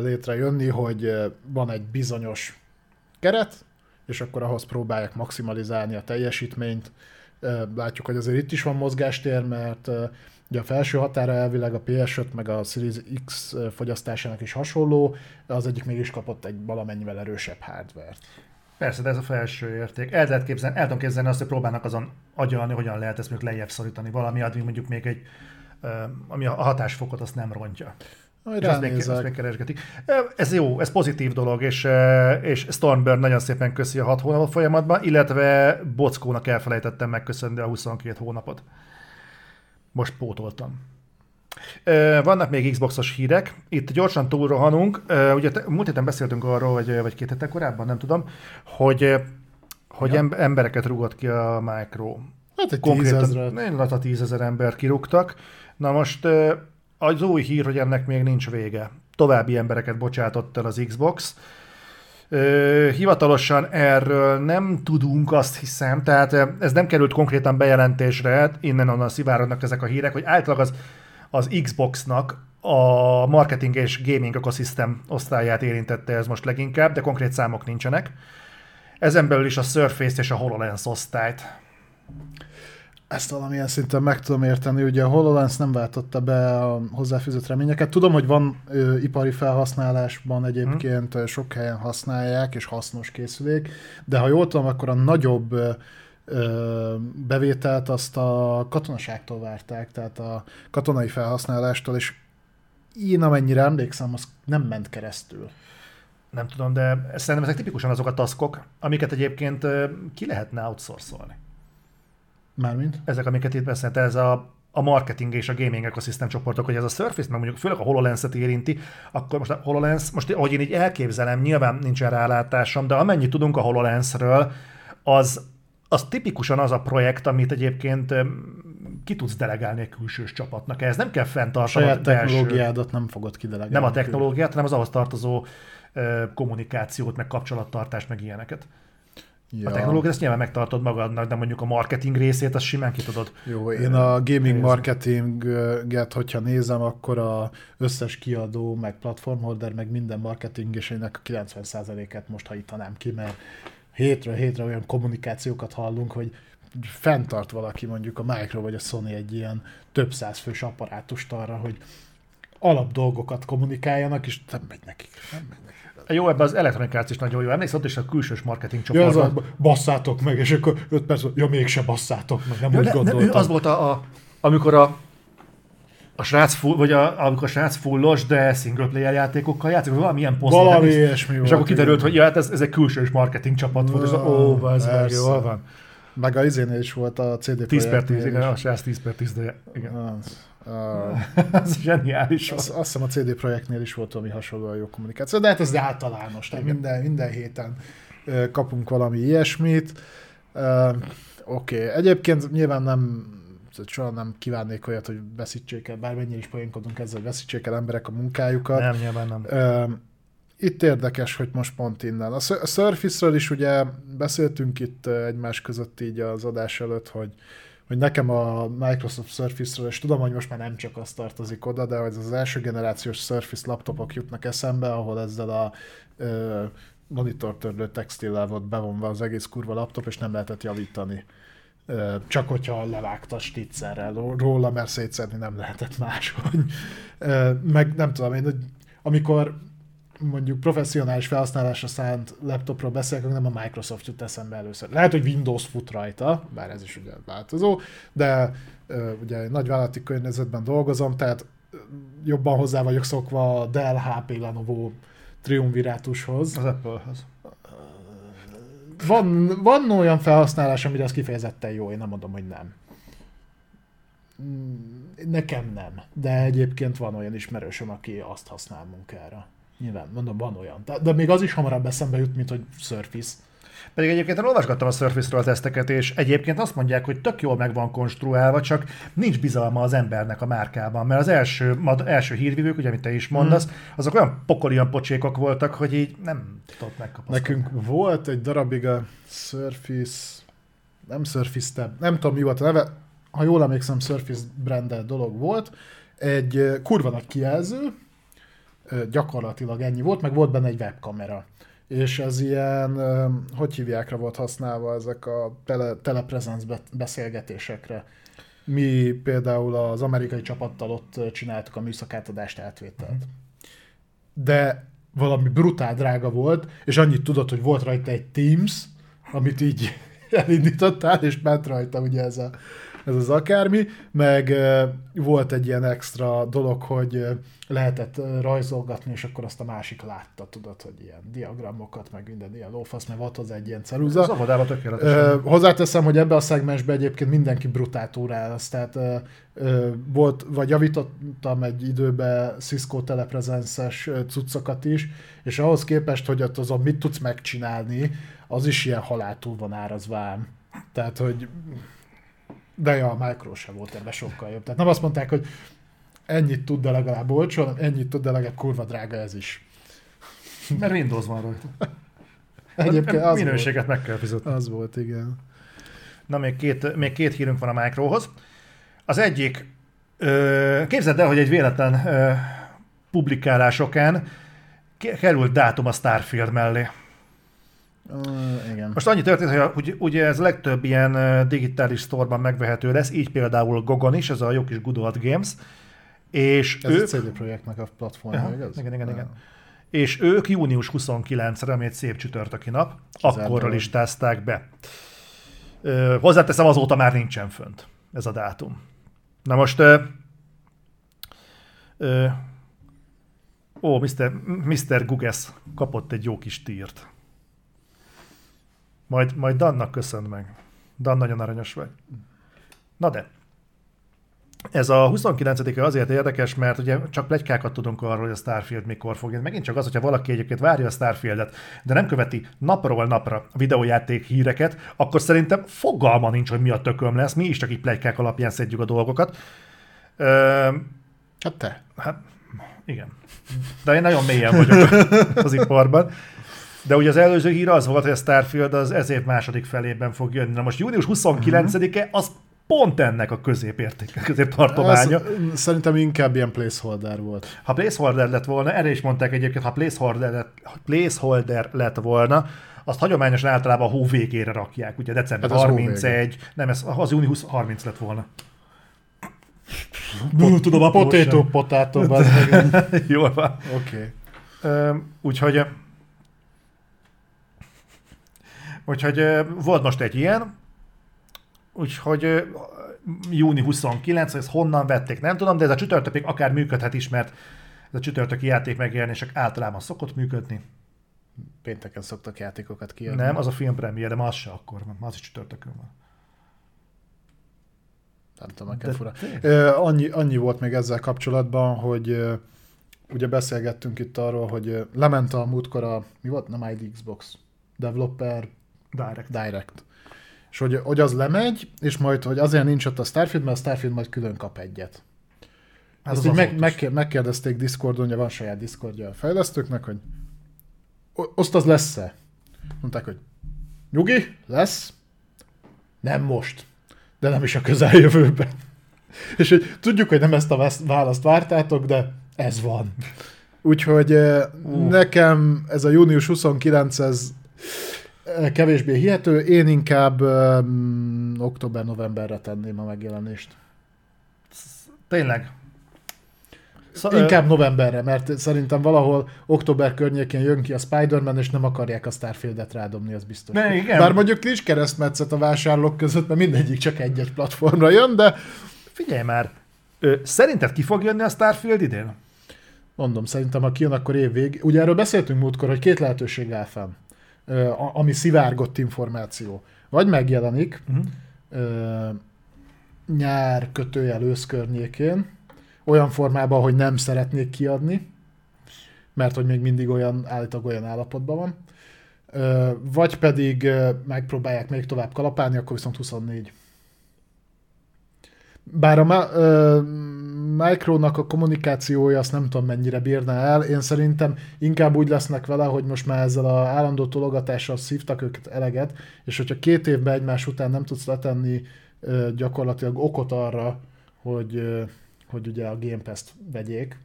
létrejönni, hogy van egy bizonyos keret, és akkor ahhoz próbálják maximalizálni a teljesítményt. Látjuk, hogy azért itt is van mozgástér, mert ugye a felső határa elvileg a PS5 meg a Series X fogyasztásának is hasonló, de az egyik mégis kapott egy valamennyivel erősebb hardware Persze, de ez a felső érték. El lehet képzelni, el tudom képzelni azt, hogy próbálnak azon agyalni, hogyan lehet ezt mondjuk lejjebb szorítani valami, addig mondjuk még egy, ami a hatásfokot azt nem rontja. Majd azt még, azt még keresgetik. Ez jó, ez pozitív dolog, és, és Stormburn nagyon szépen köszi a 6 hónapot folyamatban, illetve Bockónak elfelejtettem megköszönni a 22 hónapot. Most pótoltam. Vannak még Xboxos hírek. Itt gyorsan túlrohanunk. Ugye múlt héten beszéltünk arról, vagy, vagy két héten korábban, nem tudom, hogy, hogy ja. embereket rúgott ki a Micro. Hát egy tízezer. Nem, a tízezer ember kirúgtak. Na most az új hír, hogy ennek még nincs vége. További embereket bocsátott el az Xbox. Hivatalosan erről nem tudunk, azt hiszem, tehát ez nem került konkrétan bejelentésre, innen onnan szivárognak ezek a hírek, hogy általában az, az Xboxnak a marketing és gaming ecosystem osztályát érintette ez most leginkább, de konkrét számok nincsenek. Ezen belül is a Surface és a HoloLens osztályt ezt valamilyen szinten meg tudom érteni, ugye a HoloLens nem váltotta be a hozzáfűzött reményeket. Tudom, hogy van ö, ipari felhasználásban egyébként hmm. sok helyen használják, és hasznos készülék, de ha jól tudom, akkor a nagyobb ö, bevételt azt a katonaságtól várták, tehát a katonai felhasználástól, és én amennyire emlékszem, az nem ment keresztül. Nem tudom, de szerintem ezek tipikusan azok a taskok, amiket egyébként ki lehetne outsourcolni. Mármint? Ezek, amiket itt beszélt, ez a, a marketing és a gaming ecosystem csoportok, hogy ez a Surface, meg mondjuk főleg a HoloLens-et érinti, akkor most a HoloLens, most ahogy én így elképzelem, nyilván nincsen rálátásom, de amennyit tudunk a HoloLensről, az, az tipikusan az a projekt, amit egyébként ki tudsz delegálni egy külsős csapatnak. Ez nem kell fenntartani. Saját technológiádat nem fogod kidelegálni. Nem a technológiát, hanem az ahhoz tartozó kommunikációt, meg kapcsolattartást, meg ilyeneket. Ja. A technológiát ezt nyilván megtartod magadnak, de mondjuk a marketing részét azt simán ki tudod. Jó, én a gaming marketinget, hogyha nézem, akkor a összes kiadó, meg platformholder, meg minden marketingesének a 90%-et most hajítanám ki, mert hétről hétre olyan kommunikációkat hallunk, hogy fenntart valaki mondjuk a Micro vagy a Sony egy ilyen több száz fős apparátust arra, hogy alap dolgokat kommunikáljanak, és nem megy nekik. Nem megy nekik. Jó, ebben az elektronikát is nagyon jó. Emlékszel, ott is a külsős marketing csoport. Ja, a, basszátok meg, és akkor 5 perc, ja mégse basszátok meg, nem ja, úgy gondoltam. az volt a, a amikor a a srác full, vagy a, amikor a srác fullos, de single player játékokkal játszik, valamilyen poszt. Valami ilyesmi És akkor kiderült, hogy ja, hát ez, ez egy külsős marketing csapat volt, és ó, ez meg jól van. Meg a izénél is volt a CD 10 per 10, igen, a srác 10 per 10, de igen. Az. Uh, ez zseniális. Az, azt hiszem a CD Projektnél is volt valami hasonló jó kommunikáció, de hát ez általános, tehát minden, minden héten kapunk valami ilyesmit. Oké, okay. egyébként nyilván nem soha nem kívánnék olyat, hogy veszítsék el, bármennyire is poénkodunk ezzel, hogy veszítsék el emberek a munkájukat. Nem, nyilván nem. Itt érdekes, hogy most pont innen. A Surface-ről is ugye beszéltünk itt egymás között így az adás előtt, hogy, hogy nekem a Microsoft Surface-ről, és tudom, hogy most már nem csak az tartozik oda, de hogy az első generációs Surface laptopok jutnak eszembe, ahol ezzel a ö, monitortörlő textillel volt bevonva az egész kurva laptop, és nem lehetett javítani. Ö, csak hogyha levágta stitzerrel róla, mert szétszedni nem lehetett máshogy. Ö, meg nem tudom én, amikor mondjuk professzionális felhasználásra szánt laptopról beszélek, nem a Microsoft jut eszembe először. Lehet, hogy Windows fut rajta, bár ez is ugye változó, de ugye egy nagy vállalati környezetben dolgozom, tehát jobban hozzá vagyok szokva a Dell HP Lenovo triumvirátushoz. Az Apple-hoz. Van, van olyan felhasználás, amire az kifejezetten jó, én nem mondom, hogy nem. Nekem nem, de egyébként van olyan ismerősöm, aki azt használ munkára. Nyilván, mondom, van olyan. De még az is hamarabb eszembe jut, mint hogy Surface. Pedig egyébként én olvasgattam a Surface-ről a teszteket, és egyébként azt mondják, hogy tök jól meg van konstruálva, csak nincs bizalma az embernek a márkában, mert az első, az első hírvívők, ugye, amit te is mondasz, hmm. azok olyan pokolian pocsékok voltak, hogy így nem tudott megkapasztani. Nekünk volt egy darabig a Surface, nem Surface Tab, nem tudom mi volt a neve, ha jól emlékszem, Surface branded dolog volt, egy kurva nagy kijelző, gyakorlatilag ennyi volt, meg volt benne egy webkamera. És ez ilyen, hogy hívjákra volt használva ezek a tele, telepresence beszélgetésekre. Mi például az amerikai csapattal ott csináltuk a műszakátadást átvételt. De valami brutál drága volt, és annyit tudod, hogy volt rajta egy Teams, amit így elindítottál, és ment rajta ugye ez a ez az akármi, meg volt egy ilyen extra dolog, hogy lehetett rajzolgatni, és akkor azt a másik látta, tudod, hogy ilyen diagramokat, meg minden ilyen lófasz, mert volt hozzá egy ilyen ceruza. Ez a tökéletes. Hozzáteszem, hogy ebbe a szegmensbe egyébként mindenki brutál túrálasz, tehát ö, volt, vagy javítottam egy időbe Cisco teleprezenszes cuccokat is, és ahhoz képest, hogy ott azon mit tudsz megcsinálni, az is ilyen haláltúl van árazva Tehát, hogy de ja, a Micro sem volt ebben sokkal jobb. Tehát nem azt mondták, hogy ennyit tud, de legalább olcsó, hanem ennyit tud, de legalább kurva drága ez is. Mert Windows van rajta. Egyébként az Minőséget volt. meg kell fizetni. Az volt, igen. Na, még két, még két hírünk van a Microhoz. Az egyik, ö, képzeld el, hogy egy véletlen ö, publikálásokán került dátum a Starfield mellé. Uh, igen. Most annyi történt, hogy, hogy ugye ez legtöbb ilyen digitális sztorban megvehető lesz, így például Gogon is, ez a jó kis Good Old Games. És ez ők... a CD Projektnek a platform, Aha, igaz? Igen, igen, igen. És ők június 29-re, ami egy szép csütörtöki nap, akkorra listázták be. Ö, hozzáteszem, azóta már nincsen fönt ez a dátum. Na most ö, ö, ó, Mr. Mr. Guges kapott egy jó kis tírt. Majd, majd Dannak köszön meg. Dan nagyon aranyos vagy. Na de, ez a 29-e azért érdekes, mert ugye csak plegykákat tudunk arról, hogy a Starfield mikor fog. Megint csak az, hogyha valaki egyébként várja a Starfieldet, de nem követi napról napra videójáték híreket, akkor szerintem fogalma nincs, hogy mi a tököm lesz. Mi is csak így plegykák alapján szedjük a dolgokat. Ö, hát te. Hát, igen. De én nagyon mélyen vagyok az iparban. De ugye az előző hír az volt, hogy a Starfield az ez év második felében fog jönni. Na most június 29-e az pont ennek a középértéke, középtartománya. Ez szerintem inkább ilyen placeholder volt. Ha placeholder lett volna, erre is mondták egyébként, ha placeholder lett, placeholder lett volna, azt hagyományosan általában a hó végére rakják, ugye december hát 31, nem, ez az június 30 lett volna. Tudom, a potato, potato, Jól van. Oké. Okay. Úgyhogy Úgyhogy volt most egy ilyen, úgyhogy júni 29, ezt honnan vették, nem tudom, de ez a csütörtökig akár működhet is, mert ez a csütörtöki játék megjelenések általában szokott működni. Pénteken szoktak játékokat kiadni. Nem, az a premier, de az se akkor van, az is csütörtökön van. Nem tudom, neked fura. Uh, annyi, annyi volt még ezzel kapcsolatban, hogy ugye beszélgettünk itt arról, hogy lement a múltkor a, mi volt? Nem ID Xbox Developer Direct. Direct. És hogy, hogy az lemegy, és majd, hogy azért nincs ott a Starfield, mert a Starfield majd külön kap egyet. Hát Ezt az így az meg, meg, megkérdezték Discordon, ugye van saját Discordja a fejlesztőknek, hogy "O- azt az lesz-e? Mondták, hogy nyugi, lesz, nem most, de nem is a közeljövőben. És hogy tudjuk, hogy nem ezt a választ vártátok, de ez van. Úgyhogy uh. nekem ez a június 29, ez kevésbé hihető, én inkább um, október-novemberre tenném a megjelenést. Tényleg. Szó, Inkább novemberre, mert szerintem valahol október környékén jön ki a Spider-Man, és nem akarják a Starfieldet rádobni, az biztos. Ne, igen. Bár mondjuk nincs keresztmetszet a vásárlók között, mert mindegyik csak egy-egy platformra jön, de Figyelj már, ö, szerinted ki fog jönni a Starfield idén? mondom, szerintem ha kijön, akkor évvég. Ugye erről beszéltünk múltkor, hogy két lehetőség áll fenn, ami szivárgott információ. Vagy megjelenik Uh-huh. nyár kötőjel ősz környékén, olyan formában, hogy nem szeretnék kiadni, mert hogy még mindig olyan, állítólag olyan állapotban van. Vagy pedig megpróbálják még tovább kalapálni, akkor viszont 24. Bár a Ma- Micronak a kommunikációja azt nem tudom mennyire bírna el, én szerintem inkább úgy lesznek vele, hogy most már ezzel a állandó tologatással szívtak őket eleget, és hogyha két évben egymás után nem tudsz letenni gyakorlatilag okot arra, hogy, hogy ugye a Game Pass-t vegyék.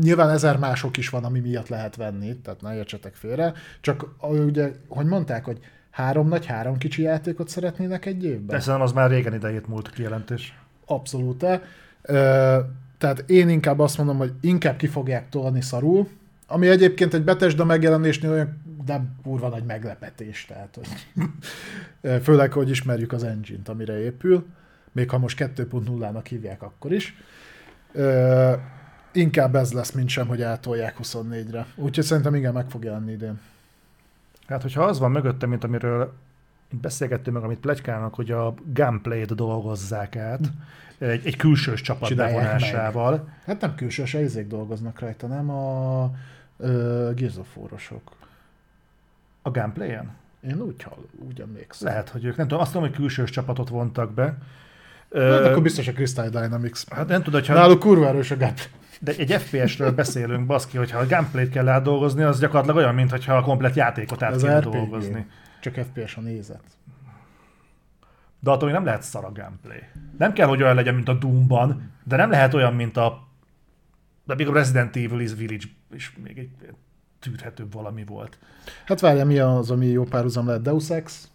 Nyilván ezer mások is van, ami miatt lehet venni, tehát ne értsetek félre, csak ugye, hogy mondták, hogy három nagy, három kicsi játékot szeretnének egy évben? De az már régen idejét múlt kijelentés. Abszolút. Ö, Tehát én inkább azt mondom, hogy inkább ki fogják tolni szarul, ami egyébként egy Bethesda megjelenésnél olyan nem kurva nagy meglepetés, tehát hogy főleg, hogy ismerjük az engine-t, amire épül, még ha most 2.0-nak hívják akkor is. Ö, inkább ez lesz, mint sem, hogy átolják 24-re. Úgyhogy szerintem igen, meg fog jelenni idén. Hát, hogyha az van mögötte, mint amiről beszélgettünk meg, amit plegykálnak, hogy a gameplay-t dolgozzák át, egy, egy külsős csapat Csinálják bevonásával. Hát nem külsős izék dolgoznak rajta, nem a ö, Gears of War-osok. A gameplay-en? Én úgy, hall, úgy emlékszem. Lehet, hogy ők, nem tudom, azt tudom, hogy külsős csapatot vontak be. Hát akkor biztos a Crystal Dynamics. hát nem tudod, hogyha Náluk kurva erős a gameplay. de egy FPS-ről beszélünk, baszki, hogyha a gameplay-t kell átdolgozni, az gyakorlatilag olyan, mintha a komplet játékot át kéne dolgozni. Csak FPS a nézet. De attól még nem lehet szar a gameplay. Nem kell, hogy olyan legyen, mint a Doom-ban, de nem lehet olyan, mint a... De még a Resident Evil is Village is még egy tűrhetőbb valami volt. Hát várja, mi az, ami jó párhuzam lehet? Deus Ex?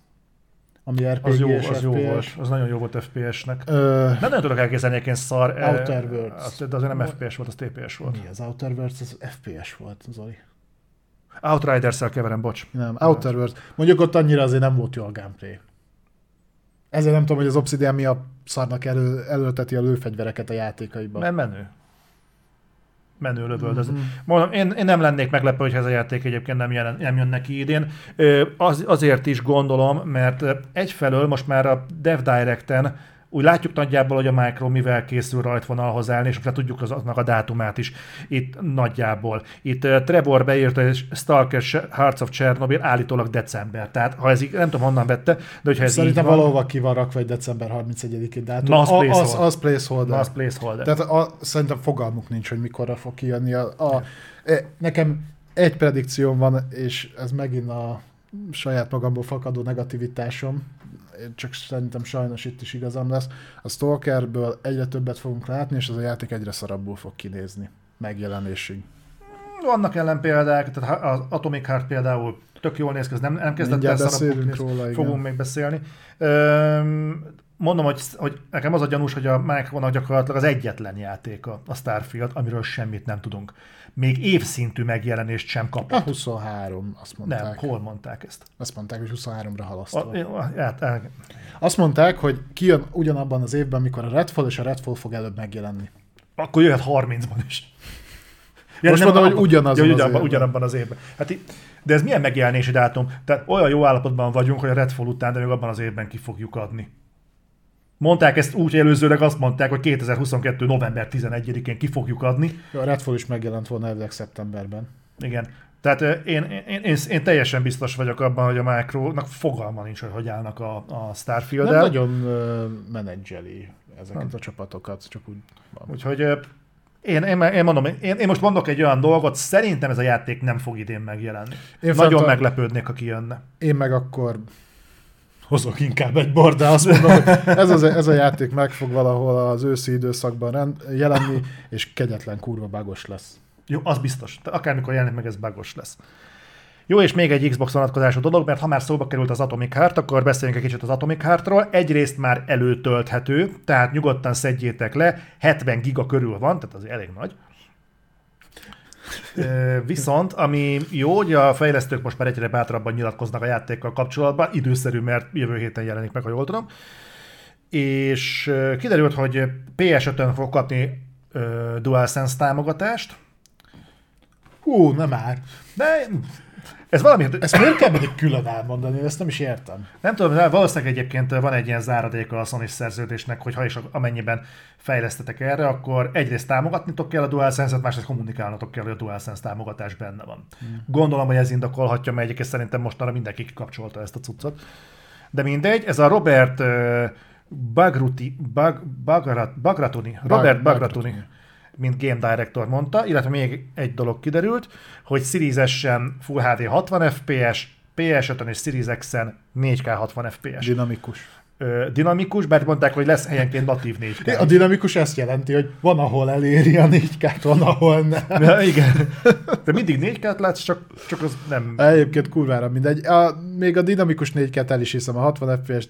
Ami RPG Az jó, az jó FPS. volt. Az nagyon jó volt FPS-nek. Ö, Nem nagyon tudok elképzelni egyébként szar... eh, Outer Worlds. azt- De azért nem FPS volt, az TPS volt. mi az Outer Worlds? Az FPS volt, Zoli. Outriders-szel keverem, bocs. Nem, Outer Worlds. Mondjuk ott annyira azért nem volt jó a gameplay. Ezért nem tudom, hogy az Obsidian mi a szarnak elő, előteti a lőfegyvereket a játékaiban. Nem menő. Menő lövöldöz. Mhm. Mondom, én, én nem lennék meglepő, hogy ez a játék egyébként nem, jelen, nem jön neki idén. Az, azért is gondolom, mert egyfelől most már a Dev Direct-en úgy látjuk nagyjából, hogy a Micro mivel készül rajtvonalhoz állni, és akkor tudjuk az, aznak a dátumát is itt nagyjából. Itt uh, Trevor beírta, és Stalker Hearts of Chernobyl állítólag december. Tehát ha ez így, nem tudom honnan vette, de hogyha ez Szerintem így van, valahova ki van rakva egy december 31-i dátum. Na, az A- az, placeholder. az placeholder. az placeholder. Tehát a, szerintem fogalmuk nincs, hogy mikorra fog kijönni. A, a, e, nekem egy predikcióm van, és ez megint a saját magamból fakadó negativitásom, csak szerintem sajnos itt is igazam lesz. A Stalkerből egyre többet fogunk látni, és az a játék egyre szarabbul fog kinézni megjelenésig. Vannak ellenpéldák, tehát az Atomic Heart például tök jól néz ki, ez nem, nem kezdett el szarabbul róla, igen. fogunk még beszélni. Öm, mondom, hogy, hogy nekem az a gyanús, hogy a Micronak gyakorlatilag az egyetlen játéka a Starfield, amiről semmit nem tudunk. Még évszintű megjelenést sem A kapott. 23, azt mondták. Nem, hol mondták ezt? Azt mondták, hogy 23-ra A, halasztva. hát, á, Azt mondták, hogy kijön ugyanabban az évben, amikor a Redfall, és a Redfall fog előbb megjelenni. akkor jöhet 30-ban is. Most nem, mondom, hogy ugyanazon ja, az ugyanabban, évben. ugyanabban az évben. Hát, de ez milyen megjelenési dátum? Tehát olyan jó állapotban vagyunk, hogy a Redfall után, de még abban az évben ki fogjuk adni. Mondták ezt úgy előzőleg, azt mondták, hogy 2022. november 11-én ki fogjuk adni. A Redfall is megjelent volna elvileg szeptemberben. Igen. Tehát én, én, én, én teljesen biztos vagyok abban, hogy a Micronak fogalma nincs, hogy hogy állnak a, a starfield Nem nagyon uh, menedzseli ezeket nem. a csapatokat, csak úgy van. Úgyhogy én, én, én mondom, én, én most mondok egy olyan dolgot, szerintem ez a játék nem fog idén megjelenni. Én Nagyon a... meglepődnék, ha kijönne. Én meg akkor hozok inkább egy bort, de azt mondom, hogy ez, az, ez a játék meg fog valahol az őszi időszakban rend, jelenni, és kegyetlen kurva bagos lesz. Jó, az biztos. Akármikor jelenik meg, ez bagos lesz. Jó, és még egy Xbox vonatkozású dolog, mert ha már szóba került az Atomic Heart, akkor beszéljünk egy kicsit az Atomic Heartról. Egyrészt már előtölthető, tehát nyugodtan szedjétek le, 70 giga körül van, tehát az elég nagy. Viszont, ami jó, hogy a fejlesztők most már egyre bátrabban nyilatkoznak a játékkal kapcsolatban, időszerű, mert jövő héten jelenik meg, ha jól tudom. És kiderült, hogy PS5-ön fog kapni DualSense támogatást. Hú, nem már. De ez valami... Ezt miért kell mindig külön elmondani? Ezt nem is értem. Nem tudom, de valószínűleg egyébként van egy ilyen záradéka a Sony szerződésnek, hogy ha is amennyiben fejlesztetek erre, akkor egyrészt támogatnitok kell a DualSense-et, másrészt kommunikálnatok kell, hogy a DualSense támogatás benne van. Hmm. Gondolom, hogy ez indokolhatja, mert egyébként szerintem mostanra mindenki kikapcsolta ezt a cuccot. De mindegy, ez a Robert Bagruti, Bag, Bagrat, Bagratuni, Robert Bag, Bagratuni. Bagratuni mint Game Director mondta, illetve még egy dolog kiderült, hogy Series S-en Full HD 60 FPS, PS5-ön és Series X-en 4K 60 FPS. Dinamikus. Dinamikus, bár mondták, hogy lesz helyenként natív 4K. A dinamikus ezt jelenti, hogy van, ahol eléri a 4K-t, van, ahol nem. Ja, igen. De mindig 4K-t látsz, csak, csak az nem... Egyébként kurvára mindegy. A, még a dinamikus 4K-t el is hiszem, a 60 FPS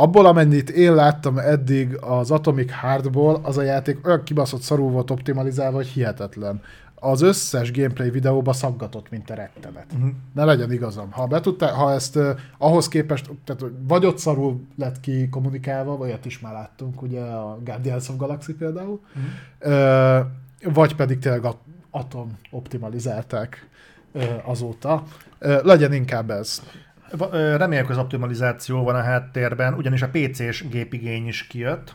abból, amennyit én láttam eddig az Atomic Heartból, az a játék olyan kibaszott szarul volt optimalizálva, hogy hihetetlen. Az összes gameplay videóba szaggatott, mint a rettenet. Uh-huh. Ne legyen igazam. Ha, betudta, ha ezt uh, ahhoz képest, tehát vagy ott szarul lett ki kommunikálva, vagy olyat is már láttunk, ugye a Guardians of Galaxy például, uh-huh. uh, vagy pedig tényleg atom optimalizálták uh, azóta. Uh, legyen inkább ez. Reméljük, az optimalizáció van a háttérben, ugyanis a PC-s gépigény is kijött,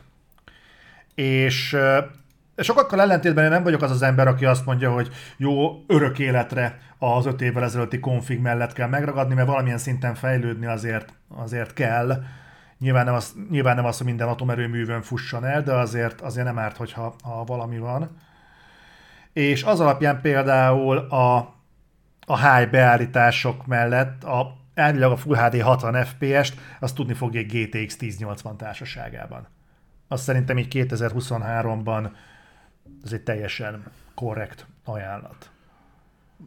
és sokakkal ellentétben én nem vagyok az az ember, aki azt mondja, hogy jó, örök életre az öt évvel ezelőtti konfig mellett kell megragadni, mert valamilyen szinten fejlődni azért, azért kell. Nyilván nem, az, nyilván nem az, hogy minden atomerőművön fusson el, de azért, azért nem árt, hogyha ha valami van. És az alapján például a, a high beállítások mellett a elvileg a Full HD 60 FPS-t, azt tudni fogja egy GTX 1080 társaságában. Azt szerintem így 2023-ban ez egy teljesen korrekt ajánlat.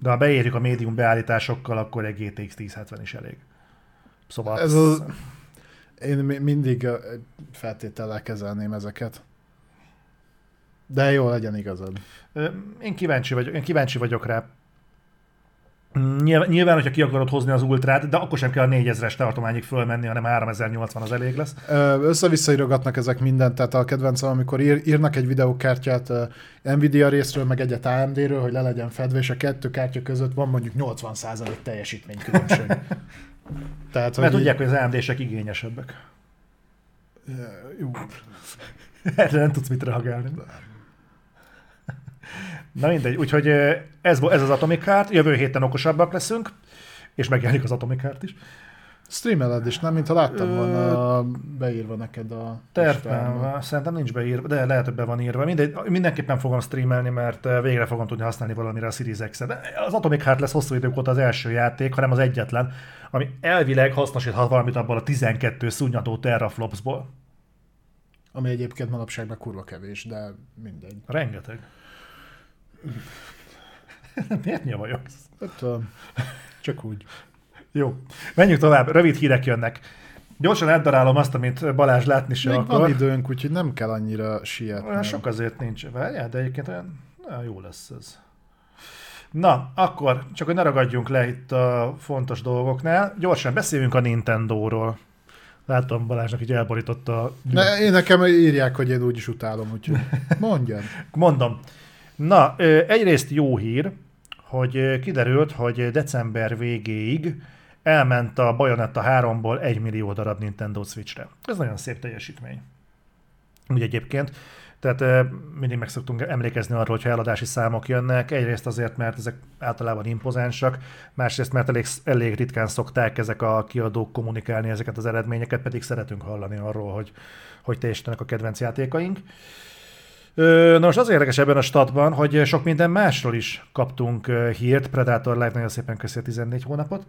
De ha beérjük a médium beállításokkal, akkor egy GTX 1070 is elég. Szóval... Ez az... Én mindig feltétellel kezelném ezeket. De jó, legyen igazad. Én kíváncsi vagyok, én kíváncsi vagyok rá. Nyilván, nyilván, hogyha ki akarod hozni az ultrát, de akkor sem kell a 4000-es tartományig fölmenni, hanem 3080 az elég lesz. Össze-vissza írogatnak ezek mindent, tehát a kedvencem, amikor ír, írnak egy videókártyát Nvidia részről, meg egyet AMD-ről, hogy le legyen fedve, és a kettő kártya között van mondjuk 80% teljesítménykülönbség. tehát, Mert tudják, hogy az AMD-sek igényesebbek. Jó. Erre nem tudsz mit reagálni. Na mindegy, úgyhogy ez, ez az Atomic Heart, jövő héten okosabbak leszünk, és megjelenik az Atomic Heart is. Streameled is, nem? Mintha láttam volna beírva neked a... Tervben szerintem nincs beírva, de lehet, hogy be van írva. Mindegy, mindenképpen fogom streamelni, mert végre fogom tudni használni valamire a Series x -et. Az Atomic Heart lesz hosszú idők óta az első játék, hanem az egyetlen, ami elvileg hasznosíthat valamit abból a 12 szúnyató teraflopsból. Ami egyébként manapságban kurva kevés, de mindegy. Rengeteg. Miért nyavajogsz? Hát, csak úgy. Jó. Menjünk tovább. Rövid hírek jönnek. Gyorsan eldarálom azt, amit Balázs látni se Még akar. van időnk, úgyhogy nem kell annyira sietni. Olyan sok azért nincs. Várjál, de egyébként olyan, olyan jó lesz ez. Na, akkor csak hogy ne ragadjunk le itt a fontos dolgoknál. Gyorsan beszéljünk a Nintendo-ról. Látom Balázsnak így elborította a... Ne, én nekem írják, hogy én úgyis utálom, úgyhogy mondjam. Mondom. Na, egyrészt jó hír, hogy kiderült, hogy december végéig elment a Bayonetta 3-ból 1 millió darab Nintendo Switch-re. Ez nagyon szép teljesítmény. Úgy egyébként Tehát mindig meg szoktunk emlékezni arról, hogyha eladási számok jönnek. Egyrészt azért, mert ezek általában impozánsak, másrészt, mert elég, elég ritkán szokták ezek a kiadók kommunikálni ezeket az eredményeket, pedig szeretünk hallani arról, hogy, hogy teljesítenek a kedvenc játékaink. Ö, Na most az érdekes ebben a statban, hogy sok minden másról is kaptunk hírt. Predator Live nagyon szépen köszi a 14 hónapot.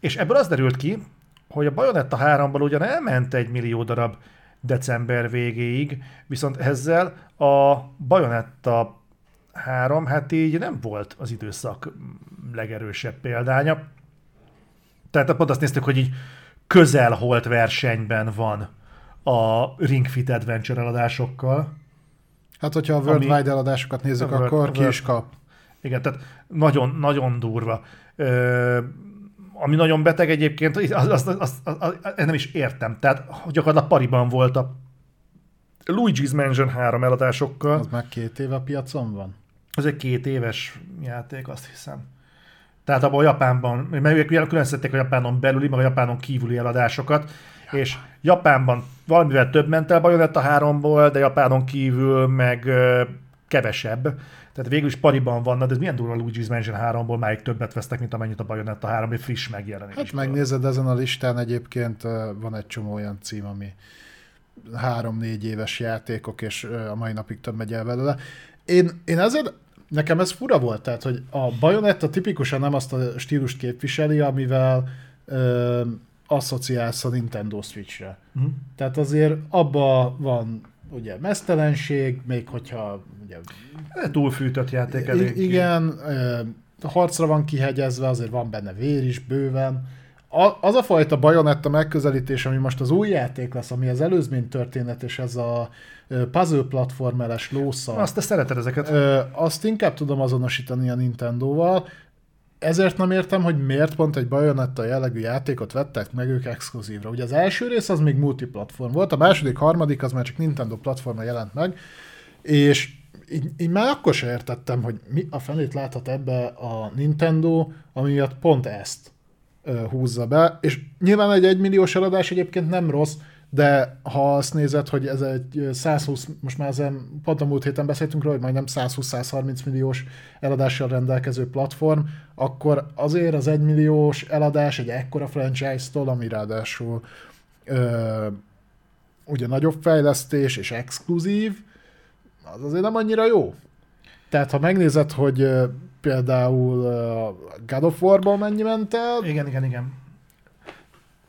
És ebből az derült ki, hogy a Bayonetta 3-ból ugyan elment egy millió darab december végéig, viszont ezzel a Bayonetta 3, hát így nem volt az időszak legerősebb példánya. Tehát pont azt néztük, hogy így közel holt versenyben van a Ring Fit Adventure eladásokkal. Hát, hogyha a Worldwide eladásokat nézzük, World- akkor a ki World- is kap. Igen, tehát nagyon, nagyon durva. Ö, ami nagyon beteg egyébként, azt, azt, azt, azt, azt nem is értem. Tehát gyakorlatilag pariban volt a Luigi's Mansion 3 eladásokkal. Az már két éve a piacon van. Ez egy két éves játék, azt hiszem. Tehát abban a Japánban, mert ők ugye különböztették a Japánon belüli, meg a Japánon kívüli eladásokat, és Japánban valamivel több ment el Bayonetta 3-ból, de Japánon kívül meg kevesebb. Tehát végül is pariban vannak, de ez milyen durva Luigi's Mansion 3-ból máig többet vesztek, mint amennyit a Bayonetta 3, egy friss megjelenés. Hát megnézed ezen a listán egyébként van egy csomó olyan cím, ami három-négy éves játékok, és a mai napig több megy el belőle. Én, én ezért, nekem ez fura volt, tehát, hogy a Bayonetta tipikusan nem azt a stílust képviseli, amivel ö, asszociálsz a Nintendo Switch-re. Mhm. Tehát azért abba van ugye mesztelenség, még hogyha ugye Túlfűtött játék elég. igen, ö, harcra van kihegyezve, azért van benne vér is bőven. A, az a fajta bajonetta megközelítés, ami most az új játék lesz, ami az előzmény történet, és ez a puzzle platformeles lószal, Azt te szereted ezeket. Ö, azt inkább tudom azonosítani a Nintendo-val, ezért nem értem, hogy miért pont egy Bayonetta jellegű játékot vettek meg ők exkluzívra. Ugye az első rész az még multiplatform volt, a második, harmadik az már csak Nintendo platformon jelent meg, és így, így már akkor se értettem, hogy mi a fenét láthat ebbe a Nintendo, ami miatt pont ezt ö, húzza be, és nyilván egy egymilliós eladás egyébként nem rossz, de ha azt nézed, hogy ez egy ö, 120, most már ezen pont a múlt héten beszéltünk róla, hogy majdnem 120-130 milliós eladással rendelkező platform, akkor azért az egymilliós eladás egy ekkora franchise-tól, ami ráadásul ö, ugye nagyobb fejlesztés és exkluzív, az azért nem annyira jó. Tehát ha megnézed, hogy például God of War-ban mennyi ment el, Igen, igen, igen.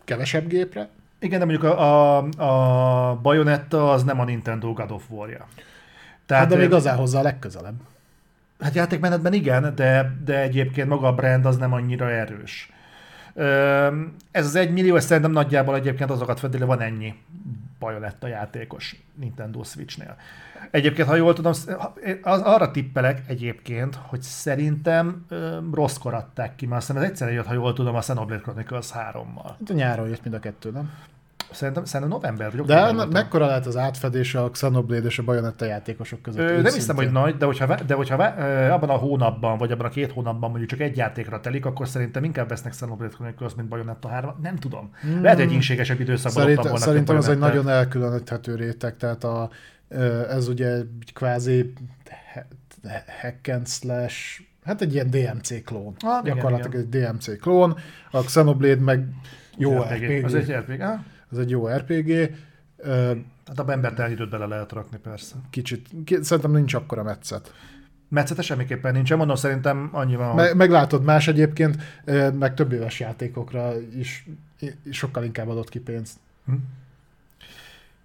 kevesebb gépre, Igen, de mondjuk a, a, a Bayonetta az nem a Nintendo God of War-ja. hát de még az áll hozzá a legközelebb. Hát játékmenetben igen, de, de egyébként maga a brand az nem annyira erős. Ez az egy millió, ez szerintem nagyjából egyébként azokat fedi, van ennyi Bayonetta játékos Nintendo Switchnél. Egyébként, ha jól tudom, az, arra tippelek egyébként, hogy szerintem ö, rosszkor adták ki, mert aztán ez egyszerűen jött, ha jól tudom, a Xenoblade Chronicles 3-mal. Hát nyáron jött mind a kettő, nem? Szerintem, szerintem november vagy De a- mekkora lehet az átfedés a Xenoblade és a Bayonetta játékosok között? Ö, nem hiszem, hogy nagy, de hogyha, de hogyha ö, abban a hónapban, vagy abban a két hónapban mondjuk csak egy játékra telik, akkor szerintem inkább vesznek Xenoblade Chronicles, mint Bayonetta 3 Nem tudom. Lehet, hogy egy inségesebb időszakban Szerint, volna, szerintem ez egy nagyon elkülöníthető réteg, tehát a, ez ugye egy kvázi hack and slash, hát egy ilyen DMC klón. Ah, igen, Gyakorlatilag egy DMC klón, a Xenoblade meg jó RPG. RPG. Az egy RPG. Ez egy jó RPG. Hát abban embertelen időt bele lehet rakni, persze. Kicsit, ki, szerintem nincs akkora metszet. Metszete semmiképpen nincs. Mondom, szerintem annyi van, Me, meglátod más egyébként, meg több éves játékokra is sokkal inkább adott ki pénzt.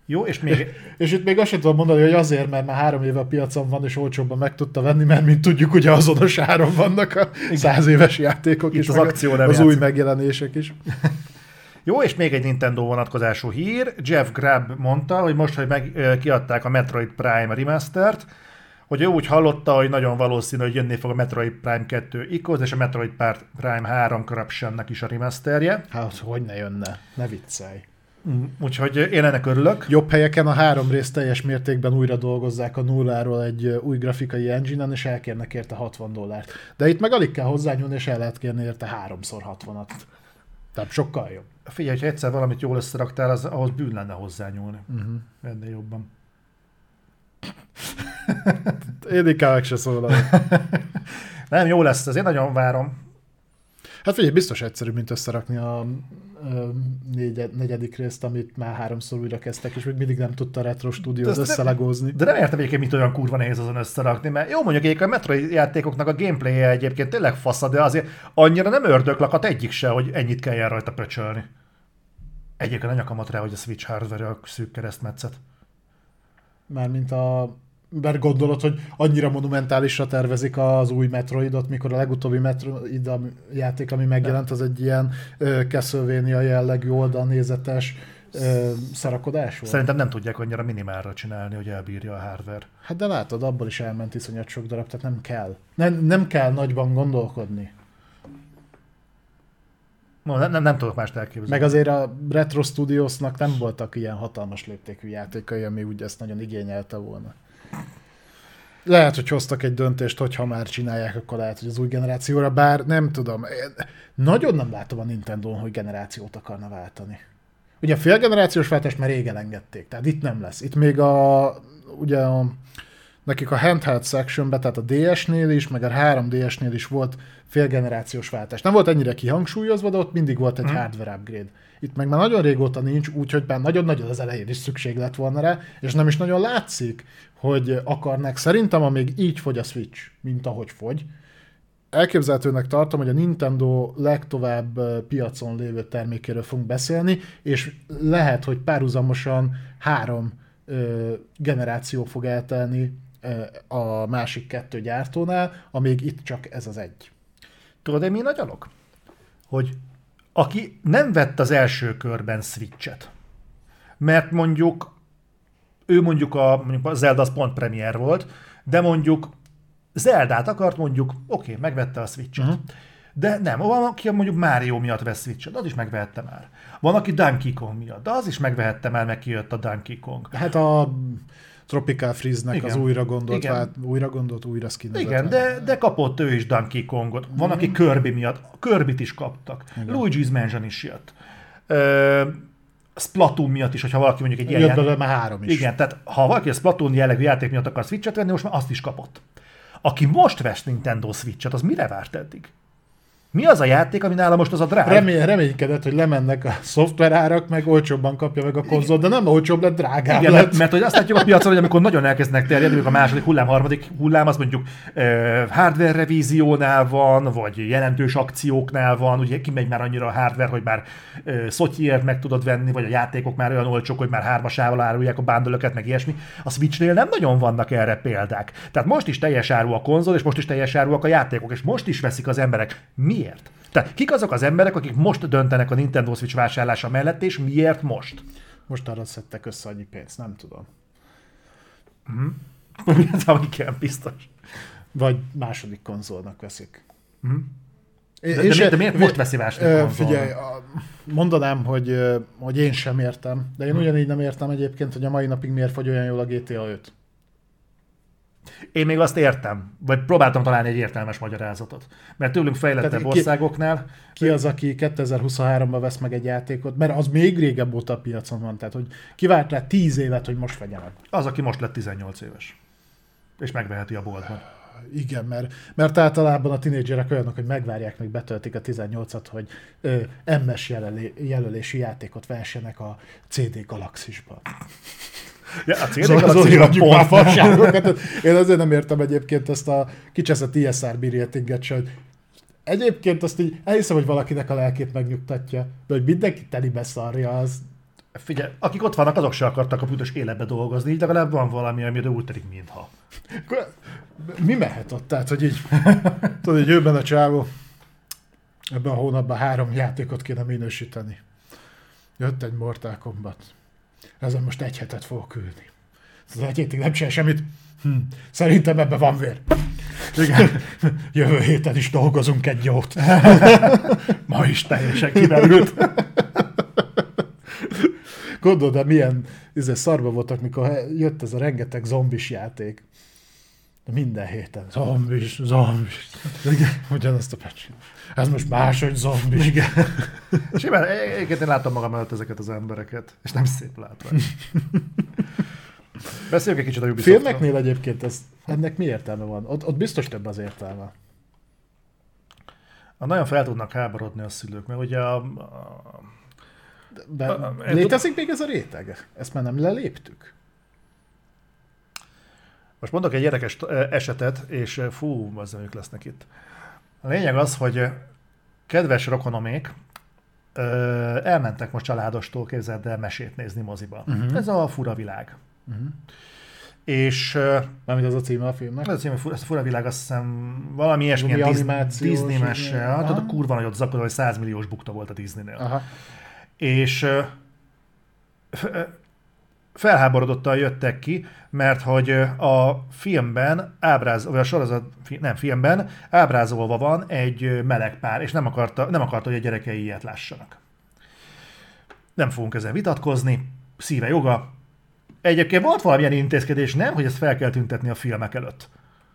jó, és még És itt még azt sem tudom mondani, hogy azért, mert már három éve a piacon van, és olcsóbban meg tudta venni, mert mint tudjuk, ugye azonos áron vannak a száz éves játékok Itt is, az akció nem az új megjelenések is. Jó, és még egy Nintendo vonatkozású hír. Jeff Grubb mondta, hogy most, hogy meg, kiadták a Metroid Prime Remastert, hogy ő úgy hallotta, hogy nagyon valószínű, hogy jönni fog a Metroid Prime 2 Echoes és a Metroid Prime 3 Corruptionnek is a remasterje. Hát, hogy ne jönne, ne viccelj. Mm, Úgyhogy én ennek örülök. Jobb helyeken a három részt teljes mértékben újra dolgozzák a nulláról egy új grafikai engine és elkérnek érte 60 dollárt. De itt meg alig kell hozzányúlni, és el lehet kérni érte háromszor 60-at. Tehát sokkal jobb. Figyelj, ha egyszer valamit jól összeraktál, az, ahhoz bűn lenne hozzányúlni. Uh-huh. Ennél jobban. Én inkább meg se szólalok. Nem, jó lesz, ez én nagyon várom. Hát figyelj, biztos egyszerű, mint összerakni a négy, negyedik részt, amit már háromszor újra kezdtek, és még mindig nem tudta a Retro Studios De összelegózni. De nem értem egyébként, mit olyan kurva nehéz azon összerakni, mert jó mondjuk egyébként a Metroid játékoknak a gameplay egyébként tényleg fasza, de azért annyira nem ördöglakat egyik se, hogy ennyit kelljen rajta pöcsölni. Egyébként a nyakamat rá, hogy a Switch hardware a szűk keresztmetszet. Mármint a... Mert gondolod, hogy annyira monumentálisra tervezik az új Metroidot, mikor a legutóbbi Metroid játék, ami megjelent, az egy ilyen ö, Castlevania jellegű oldalnézetes ö, szarakodás volt. Szerintem nem tudják annyira minimálra csinálni, hogy elbírja a hardware. Hát de látod, abból is elment iszonyat sok darab, tehát nem kell. Nem, nem kell nagyban gondolkodni. No, nem, nem, nem tudok mást elképzelni. Meg azért a Retro Studiosnak nem voltak ilyen hatalmas léptékű játékai, ami úgy ezt nagyon igényelte volna. Lehet, hogy hoztak egy döntést, hogy ha már csinálják, akkor lehet, hogy az új generációra, bár nem tudom. Én nagyon nem látom a nintendo hogy generációt akarna váltani. Ugye a félgenerációs váltást már rég elengedték, tehát itt nem lesz. Itt még a, ugye a, nekik a handheld sectionben, tehát a DS-nél is, meg a 3DS-nél is volt félgenerációs váltás. Nem volt ennyire kihangsúlyozva, de ott mindig volt egy Mhm. hardware upgrade. Itt meg már nagyon régóta nincs, úgyhogy már nagyon-nagyon az elején is szükség lett volna rá, és nem is nagyon látszik, hogy akarnak. Szerintem, amíg így fogy a Switch, mint ahogy fogy, elképzelhetőnek tartom, hogy a Nintendo legtovább piacon lévő termékéről fogunk beszélni, és lehet, hogy párhuzamosan három ö, generáció fog eltelni ö, a másik kettő gyártónál, amíg itt csak ez az egy. Tudod, én mi nagy alok? Hogy aki nem vett az első körben Switch-et, mert mondjuk ő mondjuk a, mondjuk a Zelda az pont premier volt, de mondjuk Zeldát akart, mondjuk, oké, okay, megvette a Switch-et. Uh-huh. De nem, van, aki mondjuk Mario miatt vesz Switch-et, az is megvehette már. Van, aki Donkey Kong miatt, de az is megvehette már, meg kijött a Donkey Kong. Hát a Tropical Freeze-nek Igen. az újra gondolt, Igen. vált, újra gondolt, újra skinezett. Igen, de, de kapott ő is Donkey Kongot. Van, aki Kirby miatt. Kirby-t is kaptak. Luigi's Mansion is jött. Ö, Splatoon miatt is, hogyha valaki mondjuk egy ilyen Jött belőle már három is. Igen, tehát ha valaki a Splatoon jellegű játék miatt akar Switch-et venni, most már azt is kapott. Aki most vesz Nintendo Switch-et, az mire várt eddig? Mi az a játék, ami nála most az a drága? Remény, reménykedett, hogy lemennek a szoftverárak, meg olcsóbban kapja meg a konzol, de nem olcsóbb lett, drágább Igen, lett. mert, mert hogy azt látjuk a piacon, hogy amikor nagyon elkezdenek terjedni, mondjuk a második hullám, harmadik hullám, az mondjuk uh, hardware revíziónál van, vagy jelentős akcióknál van, ugye kimegy már annyira a hardware, hogy már uh, szotyiért meg tudod venni, vagy a játékok már olyan olcsók, hogy már hármasával árulják a bundle meg ilyesmi. A Switchnél nem nagyon vannak erre példák. Tehát most is teljes áru a konzol, és most is teljes áruak a játékok, és most is veszik az emberek. Miért? Tehát kik azok az emberek, akik most döntenek a Nintendo Switch vásárlása mellett, és miért most? Most arra szedtek össze annyi pénzt, nem tudom. Szóval igen, biztos. Vagy második konzolnak veszik. Mhm. É- De- én de miért- de miért most veszi második konzolnak? Figyelj, mondanám, hogy, hogy én sem értem, de én ugyanígy nem értem egyébként, hogy a mai napig miért fogy olyan jól a GTA 5. Én még azt értem, vagy próbáltam találni egy értelmes magyarázatot. Mert tőlünk fejlettebb Tehát ki- országoknál, Ki az, aki 2023-ban vesz meg egy játékot, mert az még régebb óta a piacon van, tehát hogy kivárt rá 10 évet, hogy most vegye meg. az, aki most lett 18 éves. És megveheti a boltban. Igen, mert, mert általában a tinédzserek olyanok, hogy megvárják, meg betöltik a 18-at, hogy ö, MS jelölé, jelölési játékot versenek a CD Galaxisban. Ja, a Zoli, Galaxy Zoli, a adjuk már pont. fasságokat. Én azért nem értem egyébként ezt a kicseszett ISRB ratinget se, hogy egyébként azt így elhiszem, hogy valakinek a lelkét megnyugtatja, de hogy mindenki telibe szarja, az Figyelj, akik ott vannak, azok se akartak a büdös életbe dolgozni, így legalább van valami, amire úgy telik, mintha. Mi mehet ott? Tehát, hogy így, tudod, hogy jövőben a csávó, ebben a hónapban három játékot kéne minősíteni. Jött egy Mortal Kombat. Ezen most egy hetet fogok ülni. Az egy hétig nem csinál semmit. Hm. Szerintem ebben van vér. Igen. Jövő héten is dolgozunk egy jót. Ma is teljesen kimerült. Gondolod, de milyen izé, szarba voltak, mikor jött ez a rengeteg zombis játék. De minden héten. Zombis, zombis. Ugyanazt a pecsit. Ez most máshogy zombis. Igen. Simán, egyébként én látom magam előtt ezeket az embereket, és nem szép látvány. Beszéljünk egy kicsit a Ubisoftról. Filmeknél egyébként ez, ennek mi értelme van? Ott, ott biztos több az értelme. A nagyon fel tudnak háborodni a szülők, mert ugye a, a De A- létezik még ez a réteg? Ezt már nem leléptük? Most mondok egy érdekes eh, esetet, és eh, fú, az ők lesznek itt. A lényeg az, hogy kedves rokonomék ö, elmentek most családostól, képzeld el, mesét nézni moziba. Uh-huh. Ez a fura világ. Uh-huh. És Mármint az a címe a filmnek? ez a cím, ez a fura világ, azt hiszem valami ilyesmilyen Valami Disney, animációs, Disney mese. ilyen. Hát, a kurva nagyot zakod, hogy 100 milliós bukta volt a Disneynél. Aha. és felháborodottan jöttek ki, mert hogy a filmben ábráz, vagy a sorozat, nem filmben ábrázolva van egy meleg pár, és nem akarta, nem akarta, hogy a gyerekei ilyet lássanak. Nem fogunk ezen vitatkozni, szíve joga. Egyébként volt valamilyen intézkedés, nem, hogy ezt fel kell tüntetni a filmek előtt.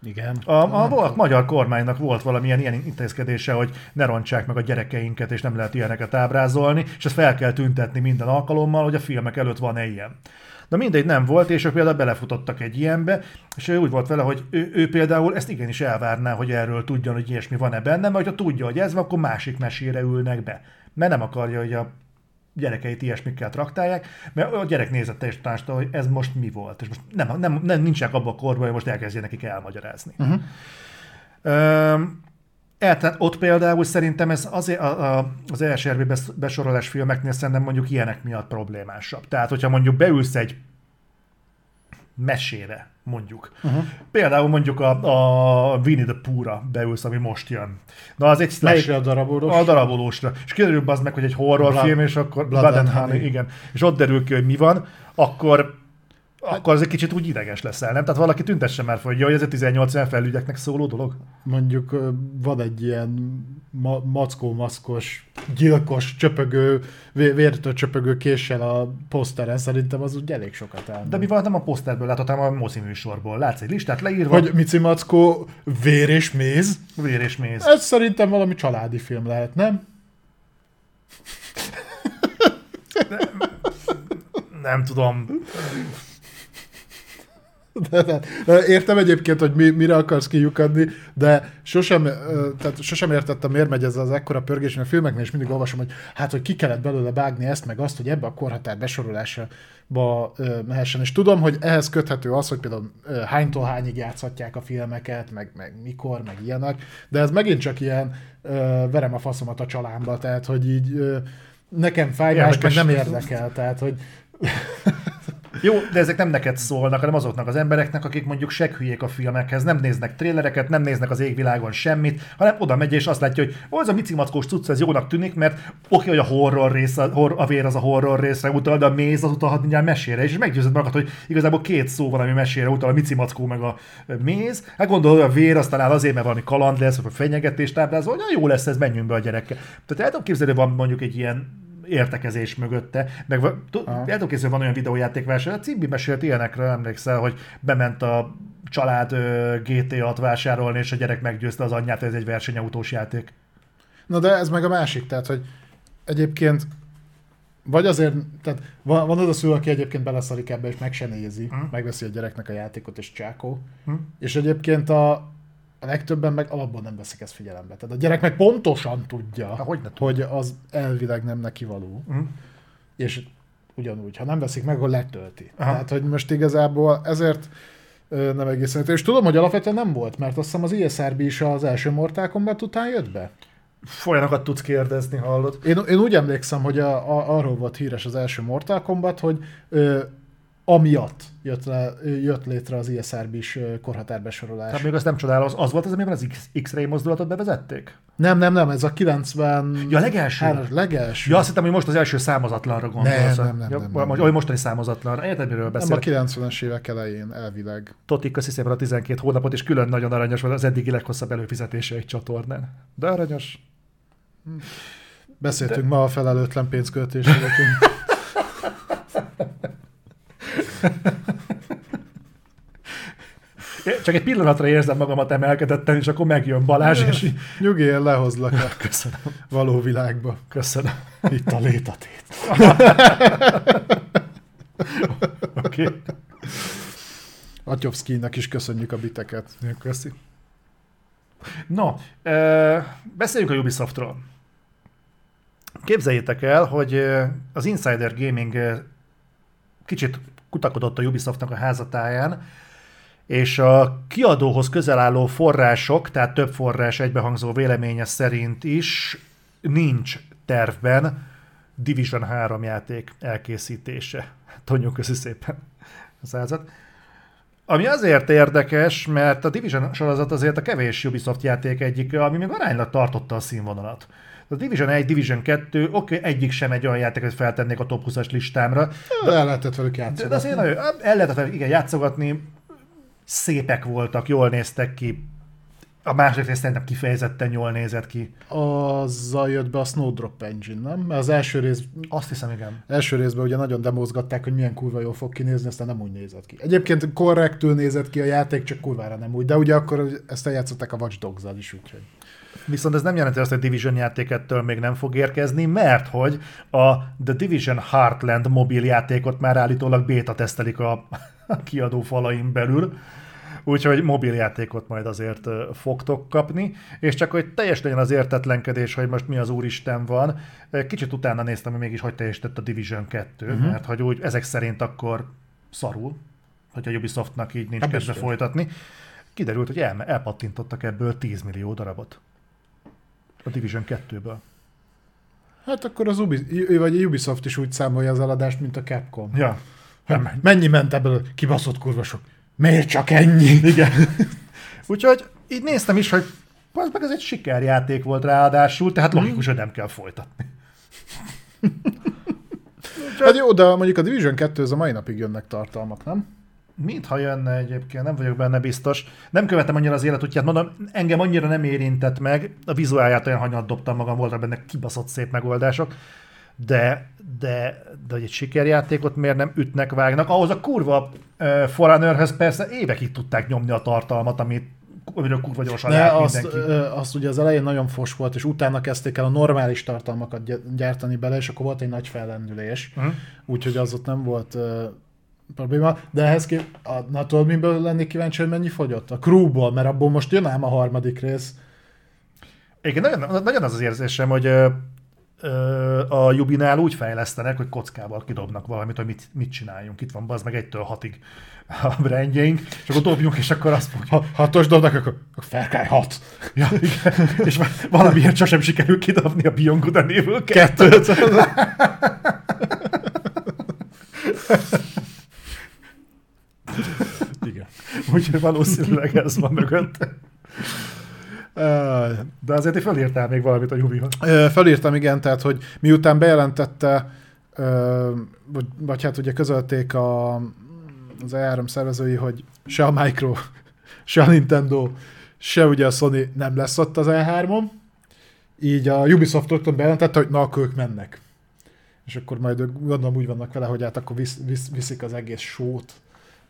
Igen. A, a, a magyar kormánynak volt valamilyen ilyen intézkedése, hogy ne rontsák meg a gyerekeinket, és nem lehet ilyeneket ábrázolni, és ezt fel kell tüntetni minden alkalommal, hogy a filmek előtt van-e ilyen. Na mindegy, nem volt, és ők például belefutottak egy ilyenbe, és ő úgy volt vele, hogy ő, ő például ezt igenis elvárná, hogy erről tudjon, hogy ilyesmi van-e benne, mert ha tudja, hogy ez van, akkor másik mesére ülnek be. Mert nem akarja, hogy a gyerekeit ilyesmikkel traktálják, mert a gyerek nézett teljesen tanásta, hogy ez most mi volt, és most nem, nem, nem nincsenek abban a korban, hogy most elkezdje nekik elmagyarázni. Uh-huh. Öm, el, tehát ott például szerintem ez azért a, a, az ESRB bes- besorolás filmeknél szerintem mondjuk ilyenek miatt problémásabb. Tehát, hogyha mondjuk beülsz egy mesére, mondjuk. Uh-huh. Például mondjuk a, a Winnie the Pooh-ra beülsz, ami most jön. Na, az egy slash, Melyikre a darabodos? a darabolósra. És kiderül az meg, hogy egy horrorfilm, és akkor Blood Blood, and Honey, Honey. igen. És ott derül ki, hogy mi van, akkor akkor az egy kicsit úgy ideges leszel, nem? Tehát valaki tüntesse már fel, hogy jaj, ez egy 18 éven felügyeknek szóló dolog. Mondjuk van egy ilyen ma- mackó-maszkos, gyilkos, csöpögő, vé- vértől csöpögő késsel a poszteren, szerintem az úgy elég sokat elmond. De mi van, nem a poszterből látod, hanem a mozi műsorból. Látsz egy listát leírva, Hogy Mici Mackó vér és méz? vér és méz. Ez szerintem valami családi film lehet, nem? Nem tudom. De, de, értem egyébként, hogy mi, mire akarsz kiukadni, de sosem, tehát sosem értettem, miért megy ez az ekkora pörgés, mert a filmeknél is mindig olvasom, hogy hát, hogy ki kellett belőle vágni ezt, meg azt, hogy ebbe a korhatár besorolásába mehessen. És tudom, hogy ehhez köthető az, hogy például hánytól hányig játszhatják a filmeket, meg, meg mikor, meg ilyenek, de ez megint csak ilyen verem a faszomat a csalámba, tehát, hogy így nekem fáj, más meg nem érdekel, tehát, hogy Jó, de ezek nem neked szólnak, hanem azoknak az embereknek, akik mondjuk seghülyék a filmekhez, nem néznek trélereket, nem néznek az égvilágon semmit, hanem oda megy és azt látja, hogy ó, ez a micimackós cucc, ez jónak tűnik, mert oké, hogy a horror rész, a, hor, a vér az a horror részre utal, de a méz az utalhat mindjárt mesére, és meggyőzed magad, hogy igazából két szó van, ami mesére utal, a micimackó meg a méz. Hát gondolod, hogy a vér az talán azért, mert valami kaland lesz, vagy fenyegetést táblázol, hogy na, jó lesz ez, menjünk be a gyerekkel. Tehát el tudom képzelni, hogy van mondjuk egy ilyen értekezés mögötte, meg el tudom van olyan videójátékvásár, a Cimbi mesélt ilyenekről, emlékszel, hogy bement a család GTA-t vásárolni, és a gyerek meggyőzte az anyját, hogy ez egy versenyautós játék. Na de ez meg a másik, tehát, hogy egyébként vagy azért, tehát van, van az a szülő, aki egyébként beleszarik ebbe, és meg se nézi, Mhm. megveszi a gyereknek a játékot, és csákó. Hm? És egyébként a, a legtöbben meg alapból nem veszik ezt figyelembe. Tehát a gyerek meg pontosan tudja, Ahogy ne hogy az elvileg nem neki való. Hm? És ugyanúgy, ha nem veszik meg, akkor letölti. Aha. Tehát, hogy most igazából ezért nem egészen. És tudom, hogy alapvetően nem volt, mert azt hiszem az ISRB is az első Mortal Kombat után jött be. Folyanokat tudsz kérdezni, hallod? Én, én úgy emlékszem, hogy a, a, arról volt híres az első Mortal Kombat, hogy ö, amiatt jött, le, jött létre az ISRB-s korhatárbesorolás. Tehát még azt nem csodálom, az, az volt az, amiben az X-ray mozdulatot bevezették? Nem, nem, nem, ez a 90... Ja, a legelső? Háros, legelső. Ja, azt hittem, hogy most az első számozatlanra gondolsz. Nem, nem, nem, ja, nem, nem. Vagy mostani számozatlanra. Érted, miről nem a beszélek? 90-es évek elején elvileg. Toti, köszi szépen a 12 hónapot, és külön nagyon aranyos volt az eddigi leghosszabb előfizetése egy csatornán. De aranyos. Beszéltünk De... ma a felelőtlen pénzköltésről. Csak egy pillanatra érzem magamat emelkedetten, és akkor megjön Balázs, és így- Nyugi, én lehozzlak a köszönöm. való világba. Köszönöm. Itt a létatét. Oké. Okay. Atyovszkinak is köszönjük a biteket. Köszi. No, e, beszéljünk a Ubisoftról. Képzeljétek el, hogy az Insider Gaming kicsit kutakodott a Ubisoftnak a házatáján, és a kiadóhoz közel álló források, tehát több forrás egybehangzó véleménye szerint is nincs tervben Division 3 játék elkészítése. Tonyo, köszi szépen a százat. Ami azért érdekes, mert a Division sorozat azért a kevés Ubisoft játék egyik, ami még aránylag tartotta a színvonalat. A Division 1, Division 2, oké, okay, egyik sem egy olyan játék, hogy feltennék a top 20-as listámra. De el lehetett velük játszani. De azért nagyon, el lehetett velük igen, játszogatni, szépek voltak, jól néztek ki, a második rész szerintem kifejezetten jól nézett ki. Azzal jött be a Snowdrop Engine, nem? Mert az első rész... Azt hiszem, igen. Első részben ugye nagyon demozgatták, hogy milyen kurva jól fog kinézni, aztán nem úgy nézett ki. Egyébként korrektül nézett ki a játék, csak kurvára nem úgy, de ugye akkor ezt eljátszották a Watch dogs is, úgyhogy... Viszont ez nem jelenti azt, hogy Division játék ettől még nem fog érkezni, mert hogy a The Division Heartland mobil játékot már állítólag beta tesztelik a, a kiadó falain belül, úgyhogy mobiljátékot majd azért fogtok kapni, és csak hogy teljes legyen az értetlenkedés, hogy most mi az úristen van, kicsit utána néztem, hogy mégis hogy teljesített a Division 2, uh-huh. Mhm. mert hogy úgy ezek szerint akkor szarul, hogy a Ubisoftnak így nincs kedve folytatni. Kiderült, hogy el, elpattintottak ebből 10 millió darabot. A Division 2-ből. Hát akkor az Ubi, vagy Ubisoft is úgy számolja az eladást, mint a Capcom. Ja. Nem, mennyi ment ebből? Kibaszott kurvasok. Miért csak ennyi? Igen. Úgyhogy így néztem is, hogy az meg ez egy sikerjáték volt ráadásul, tehát logikus, hogy nem kell folytatni. Hát jó, de mondjuk a Division 2 ez a mai napig jönnek tartalmak, nem? Mintha jönne egyébként, nem vagyok benne biztos. Nem követem annyira az életútját, mondom, engem annyira nem érintett meg, a vizuálját olyan hanyat dobtam magam, voltak benne kibaszott szép megoldások, de, de, de hogy egy sikerjátékot miért nem ütnek, vágnak, ahhoz a kurva uh, Forerunnerhez persze évekig tudták nyomni a tartalmat, amit amiről kurva gyorsan ne, azt, mindenki. azt ugye az elején nagyon fos volt, és utána kezdték el a normális tartalmakat gyártani bele, és akkor volt egy nagy fellendülés, uh-huh. úgyhogy az ott nem volt probléma, de ehhez kép, a, na tudod, miből lennék kíváncsi, hogy mennyi fogyott? A crewból, mert abból most jön ám a harmadik rész. Igen, nagyon, nagyon az az érzésem, hogy a Jubinál úgy fejlesztenek, hogy kockával kidobnak valamit, hogy mit, mit csináljunk. Itt van az meg egytől hatig a brandjeink, és akkor dobjunk, és akkor azt fogja. Ha hatos dobnak, akkor, akkor felkáj hat. Ja, igen. és valamiért sosem sikerül kidobni a Beyond Good 2-t. Igen. Úgyhogy valószínűleg ez van mögött. De azért felírtál még valamit a Jubihoz. Felírtam, igen, tehát, hogy miután bejelentette, vagy, vagy hát ugye közölték a, az E3 szervezői, hogy se a Micro, se a Nintendo, se ugye a Sony nem lesz ott az E3-on, így a Ubisoft rögtön bejelentette, hogy na, akkor ők mennek. És akkor majd gondolom úgy vannak vele, hogy hát akkor visz, visz, viszik az egész sót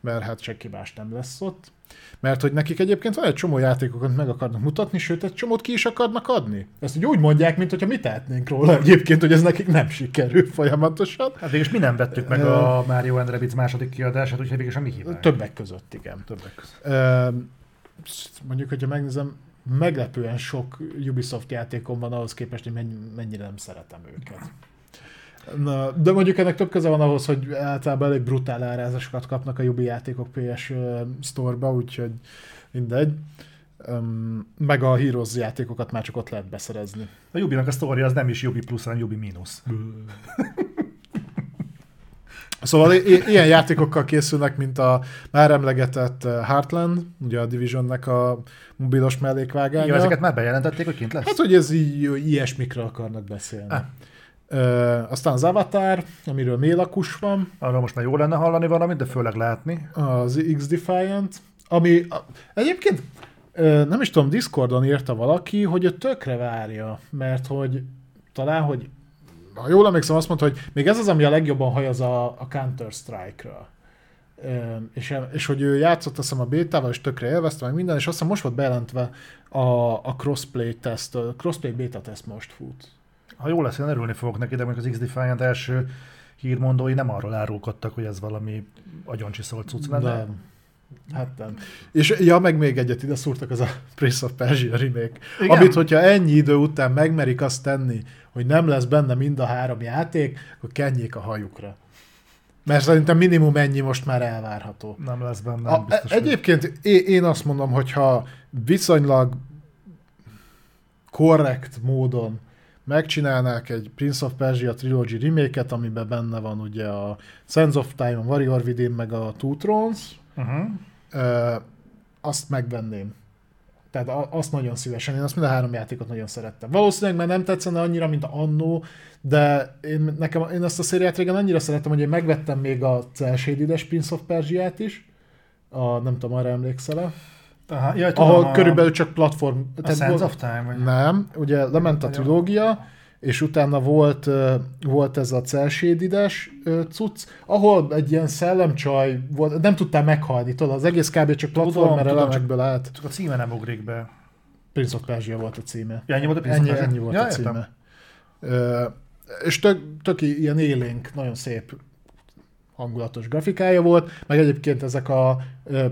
mert hát senki más nem lesz ott. Mert hogy nekik egyébként van egy csomó játékokat meg akarnak mutatni, sőt egy csomót ki is akarnak adni. Ezt úgy, úgy mondják, mint hogyha mi tehetnénk róla egyébként, hogy ez nekik nem sikerül folyamatosan. Hát végülis mi nem vettük meg a Mario and Rabbids második kiadását, úgyhogy végülis a mi hibánk. Többek között, igen. Többek között. Mondjuk, hogyha megnézem, meglepően sok Ubisoft játékom van ahhoz képest, hogy mennyire nem szeretem őket. Na, de mondjuk ennek több köze van ahhoz, hogy általában elég brutál árázásokat kapnak a Jubi játékok PS Store-ba, úgyhogy mindegy. Um, meg a Heroes játékokat már csak ott lehet beszerezni. A Jubinak a sztori az nem is Jubi plusz, hanem Jubi mínusz. Szóval i- ilyen játékokkal készülnek, mint a már emlegetett Heartland, ugye a Divisionnek a mobilos mellékvágánya. Ja, ezeket már bejelentették, hogy kint lesz? Hát, hogy ez így, ilyesmikről akarnak beszélni. Ah. Aztán az Avatar, amiről mélakus van. Arról most már jó lenne hallani valamit, de főleg látni. Az X-Defiant, ami egyébként nem is tudom, Discordon írta valaki, hogy ő tökre várja, mert hogy talán, hogy ha jól emlékszem, azt mondta, hogy még ez az, ami a legjobban hajaz a, a Counter-Strike-ra. És, és hogy ő játszott azt hiszem a bétával, és tökre élvezte meg minden, és azt hiszem most volt bejelentve a, a crossplay test, a crossplay beta test most fut ha jó lesz, én örülni fogok neki, de az X-Defiant első hírmondói nem arról árulkodtak, hogy ez valami agyoncsi szólt cucc lenne. Nem. Hát nem. És ja, meg még egyet ide szúrtak, az a Prince of Persia remake. Igen. Amit, hogyha ennyi idő után megmerik azt tenni, hogy nem lesz benne mind a három játék, akkor kenjék a hajukra. Mert szerintem minimum ennyi most már elvárható. Nem lesz benne, A, biztos. hogy- egyébként én, én azt mondom, hogyha viszonylag korrekt módon megcsinálnák egy Prince of Persia Trilogy remake amiben benne van ugye a Sands of Time, a Warrior Within, meg a Two Thrones, Uh-huh. ö, azt megvenném. Tehát azt nagyon szívesen, én azt mind a három játékot nagyon szerettem. Valószínűleg már nem tetszene annyira, mint a Annó, de én, nekem, én ezt a szériát régen annyira szerettem, hogy én megvettem még a Celsédides Prince of Persia-t is, a, nem tudom, arra emlékszel Aha, jaj, tudom, ahol a, körülbelül csak platform... a Sands of Time, vagy? Nem, ugye lement a trilógia, és utána volt, volt ez a celsédides cucc, ahol egy ilyen szellemcsaj volt, nem tudtál meghalni, tudod, az egész kb. csak platformer elemekből állt. Csak a címe nem ugrik be. Prince of Persia volt a címe. Ja, ennyi volt a Prince Ennyi, of Persia? ennyi volt ja, a értem. címe. Ö, és tök, tök ilyen élénk, nagyon szép hangulatos grafikája volt, meg egyébként ezek a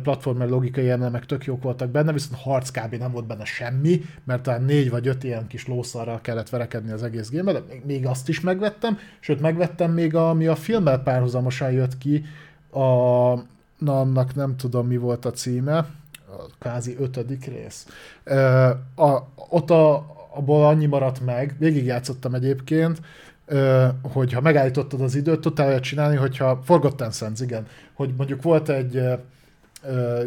platformer logikai elemek tök jók voltak benne, viszont harc kb. nem volt benne semmi, mert talán négy vagy öt ilyen kis lószarral kellett verekedni az egész game de még, azt is megvettem, sőt megvettem még, a, ami a filmmel párhuzamosan jött ki, a, na annak nem tudom mi volt a címe, a kvázi ötödik rész. A, ott a, abból annyi maradt meg, végigjátszottam egyébként, ö, hogy ha megállítottad az időt, tudtál olyat csinálni, hogyha Forgotten Sands, igen, hogy mondjuk volt egy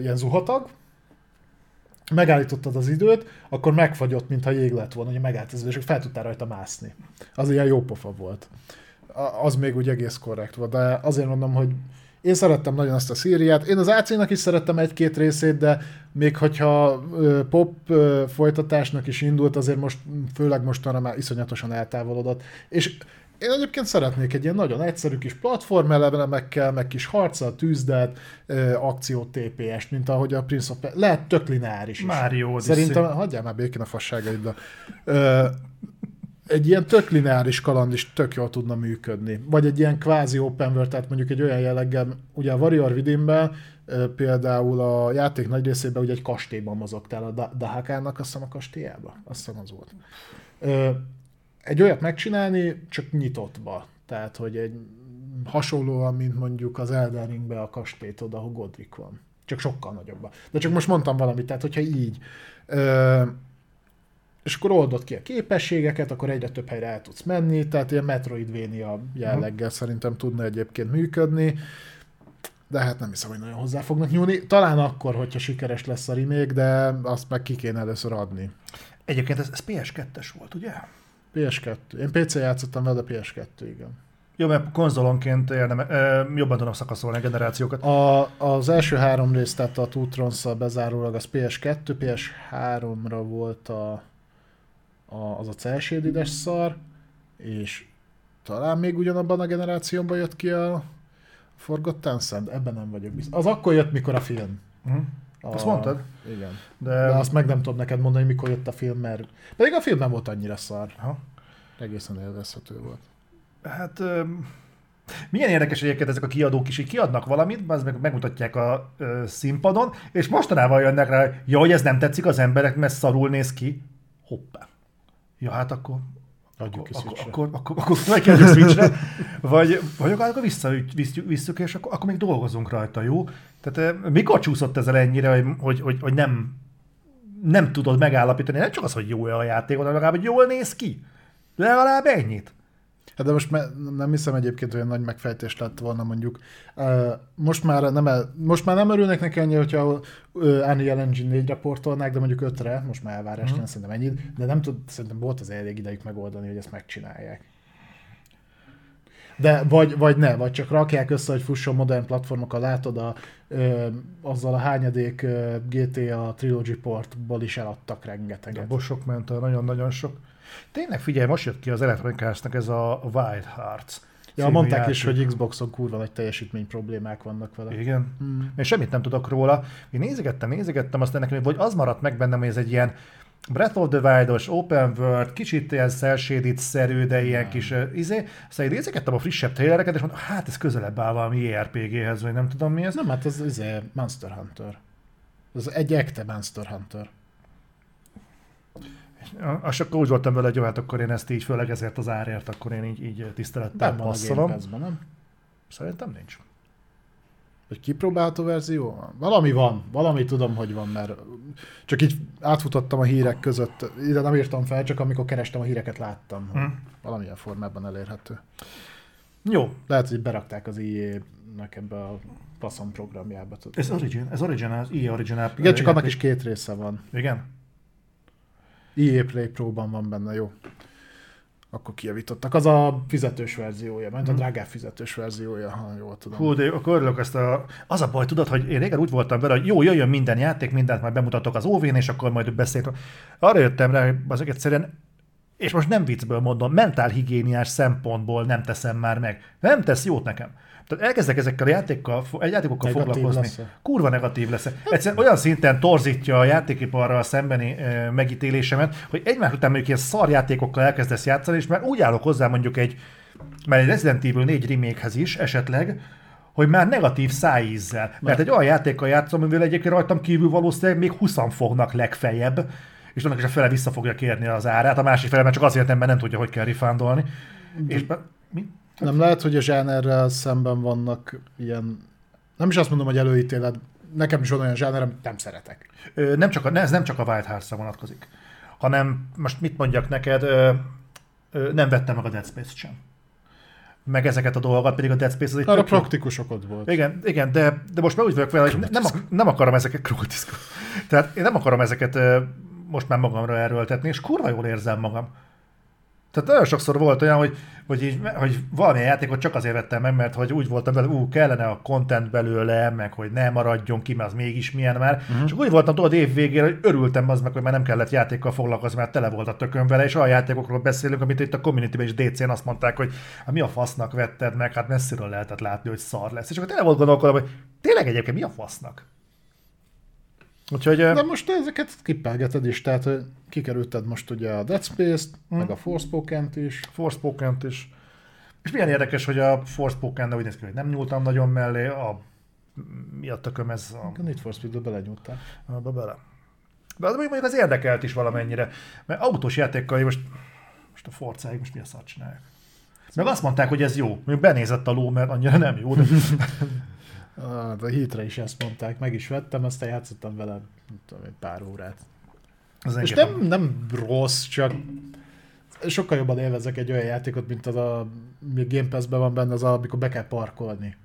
ilyen zuhatag, megállítottad az időt, akkor megfagyott, mintha jég lett volna, hogy megállt az idő, és fel tudtál rajta mászni. Az ilyen jó pofa volt. Az még úgy egész korrekt volt, de azért mondom, hogy én szerettem nagyon azt a szíriát. Én az AC-nak is szerettem egy-két részét, de még hogyha pop folytatásnak is indult, azért most, főleg mostanra már iszonyatosan eltávolodott. És én egyébként szeretnék egy ilyen nagyon egyszerű kis platform elemekkel, meg kis harccal, tűzdet, ö, akció TPS-t, mint ahogy a Prince of Persia. Lehet tök lineáris is. Mario Odyssey. Szerintem, hagyjál már békén a fasságaidba. Egy ilyen tök lineáris kaland is tök jól tudna működni. Vagy egy ilyen kvázi open world, tehát mondjuk egy olyan jelleggel, ugye a Warrior Within-ben ö, például a játék nagy részében ugye egy kastélyban mozogtál, a Da- Dahakának azt hiszem a kastélyába, azt hiszem az volt. Egy olyat megcsinálni, csak nyitottba. Tehát, hogy egy hasonlóan, mint mondjuk az Elden Ringbe a kastélyt oda, ahol Godric van. Csak sokkal nagyobban. De csak most mondtam valamit, tehát hogyha így. És akkor oldod ki a képességeket, akkor egyre több helyre el tudsz menni, tehát ilyen Metroidvania jelleggel szerintem tudna egyébként működni, de hát nem hiszem, hogy nagyon hozzá fognak nyúlni. Talán akkor, hogyha sikeres lesz a remake, de azt meg ki kéne először adni. Egyébként ez, ez PS2-es volt, ugye? PS2. Én PC játszottam vele, de PS2, igen. Jó, mert konzolonként érdeme, ö, jobban tudom szakaszolni a generációkat. A, az első három rész, tehát a Two thrones bezárólag az PS2, PS3-ra volt a, a, az a cel shaded szar, és talán még ugyanabban a generációban jött ki a Forgotten Sand, ebben nem vagyok biztos. Az akkor jött, mikor a film. Uh-huh. A, Azt mondtad? Igen. De, De azt meg nem tudom neked mondani, mikor jött a film, mert pedig a film nem volt annyira szar. Aha. Egészen élvezhető volt. Hát ö, milyen érdekes egyébként ezek a kiadók is, így kiadnak valamit, az meg megmutatják a ö, színpadon, és mostanában jönnek rá, hogy ja, hogy ez nem tetszik az emberek, mert szarul néz ki. Hoppá. Ja, hát akkor Adjuk ki akkor, akkor, akkor, akkor megkérjük Switchre, vagy, vagy akkor visszavisszük, visszük, és akkor, akkor még dolgozunk rajta, jó? Tehát ö, mikor csúszott ezzel ennyire, hogy, hogy, hogy, hogy nem, nem tudod megállapítani, nem csak az, hogy jó-e a játék, hanem legalább, hogy jól néz ki. Legalább ennyit. Hát de most me- nem hiszem egyébként, hogy olyan nagy megfejtés lett volna mondjuk. Most, már nem el, most már nem örülnek neki annyi, hogyha Unreal Engine 4-re portolnák, de mondjuk 5-re, most már elvárás mm. szerintem ennyit, de nem tud, szerintem volt az elég idejük megoldani, hogy ezt megcsinálják. De vagy, vagy ne, vagy csak rakják össze, hogy fusson modern platformokkal, látod a, ö, azzal a hányadék ö, GTA Trilogy portból is eladtak rengeteget. Abból sok ment nagyon-nagyon sok. Tényleg figyelj, most jött ki az Electronic Arts-nak ez a Wild Hearts. Ja, mondták is, játék. hogy Xboxon kurva nagy teljesítmény problémák vannak vele. Igen. Hmm. Én semmit nem tudok róla. Én nézegettem, nézegettem, aztán nekem vagy az maradt meg bennem, hogy ez egy ilyen Breath of the Wild-os, Open World, kicsit ilyen szerű, de ilyen kis uh, izé. Aztán én nézegettem a frissebb trailereket, és mondtam, hát ez közelebb áll valami ERPG-hez, vagy nem tudom mi ez. Nem, hát ez izé Monster Hunter. Ez egy ekte Monster Hunter. És akkor úgy voltam vele, hogy jó, hát akkor én ezt így, főleg ezért az árért, akkor én így, így tisztelettel passzolom. Nem? Szerintem nincs. Vagy kipróbálható verzió? Valami van, valami tudom, hogy van, mert csak így átfutottam a hírek között, ide nem írtam fel, csak amikor kerestem a híreket láttam, hogy Hm. valamilyen formában elérhető. Jó, Lehet, hogy berakták az IE-nek ebbe a passzom programjába. tudod. ez Origin, ez Original, az EA Original. Igen, csak annak is két része van. Igen? EA Play Pro-ban van benne, jó. Akkor kijavítottak. Az a fizetős verziója, mert a drágább fizetős verziója, ha jól tudom. Hú, de akkor örülök ezt a... Az a baj, tudod, hogy én régen úgy voltam vele, hogy jó, jöjjön minden játék, mindent majd bemutatok az óvén, és akkor majd beszélünk. Arra jöttem rá, hogy azok egyszerűen, és most nem viccből mondom, mentálhigiéniás szempontból nem teszem már meg. Nem tesz jót nekem. Tehát elkezdek ezekkel a játékkal, egy játékokkal Negatív foglalkozni. lesz-e? Kurva negatív lesz. Egyszerűen olyan szinten torzítja a játékiparral szembeni e, megítélésemet, hogy egymás után mondjuk ilyen szarjátékokkal elkezdesz játszani, és már úgy állok hozzá mondjuk egy, már egy Resident Evil 4 remake is esetleg, hogy már negatív szájízzel. Mert egy olyan játékkal játszom, amivel egyébként rajtam kívül valószínűleg még 20 fognak legfeljebb, és annak is a fele vissza fogja kérni az árát, a másik fele mert csak azért nem, mert nem tudja, hogy kell refundolni. És be, mi? Nem lehet, hogy a zsánerrel szemben vannak ilyen, nem is azt mondom, hogy előítélet, nekem is van olyan zsáner, amit nem szeretek. Ö, nem csak a, ez nem csak a Wild Hearts-ra vonatkozik, hanem most mit mondjak neked, ö, ö, nem vettem meg a Dead Space-t sem. Meg ezeket a dolgokat, pedig a Dead Space az egy Arra praktikus okod volt. Igen, igen, de, de most már úgy vagyok vele, hogy nem, nem akarom ezeket krultiszkó. Tehát én nem akarom ezeket most már magamra erőltetni, és kurva jól érzem magam. Tehát nagyon sokszor volt olyan, hogy, hogy, így, hogy valamilyen játékot csak azért vettem meg, mert hogy úgy voltam vele, ú, kellene a content belőle, meg hogy ne maradjon ki, mert az mégis milyen már. Uh-huh. És akkor úgy voltam tudod év végére, hogy örültem az meg, hogy már nem kellett játékkal foglalkozni, mert tele volt a tökön vele, és olyan játékokról beszélünk, amit itt a community és DC-n azt mondták, hogy hát mi a fasznak vetted meg, hát messziről lehetett látni, hogy szar lesz. És akkor tele volt gondolkodom, hogy tényleg egyébként mi a fasznak? Úgyhogy De most ezeket kippelgeted is, tehát kikerülted most ugye a Dead Space-t, Hm. meg a Forspoken-t is. forspoken is. És milyen érdekes, hogy a forspoken úgy néz ki, hogy nem nyúltam nagyon mellé, a mi a tököm ez a, A Need for Speed-be belenyúltál. abba bele. De az mondjuk az érdekelt is valamennyire, mert autós játékkal most, most a forcáig most mi a szart csinálják. Meg azt mondták, hogy ez jó. Mondjuk benézett a ló, mert annyira nem jó, de Ah, a hitre is ezt mondták, meg is vettem, aztán játszottam vele nem tudom, egy pár órát. az És nem, nem rossz, csak sokkal jobban élvezek egy olyan játékot, mint az a, mi Game Pass-ben van benne, az a, amikor be kell parkolni.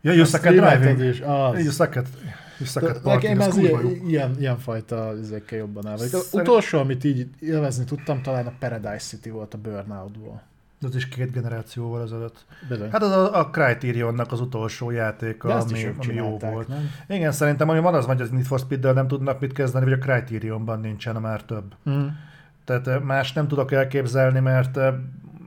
Ja, you suck at driving. is, az. You suck at, you suck at De parking, ez jó. ilyen, ilyen, ilyen fajta izékkel jobban áll. Szerint- utolsó, amit így élvezni tudtam, talán a Paradise City volt a Burnout-ból. De Az is két generációval ezelőtt. Bizony. Hát az a, a Criterionnak az utolsó játéka, De ami, ami jó volt. nem? Igen, szerintem ami van az, hogy az Need for Speed-del nem tudnak mit kezdeni, vagy a Criterionban nincsen már több. Mm. Tehát más nem tudok elképzelni, mert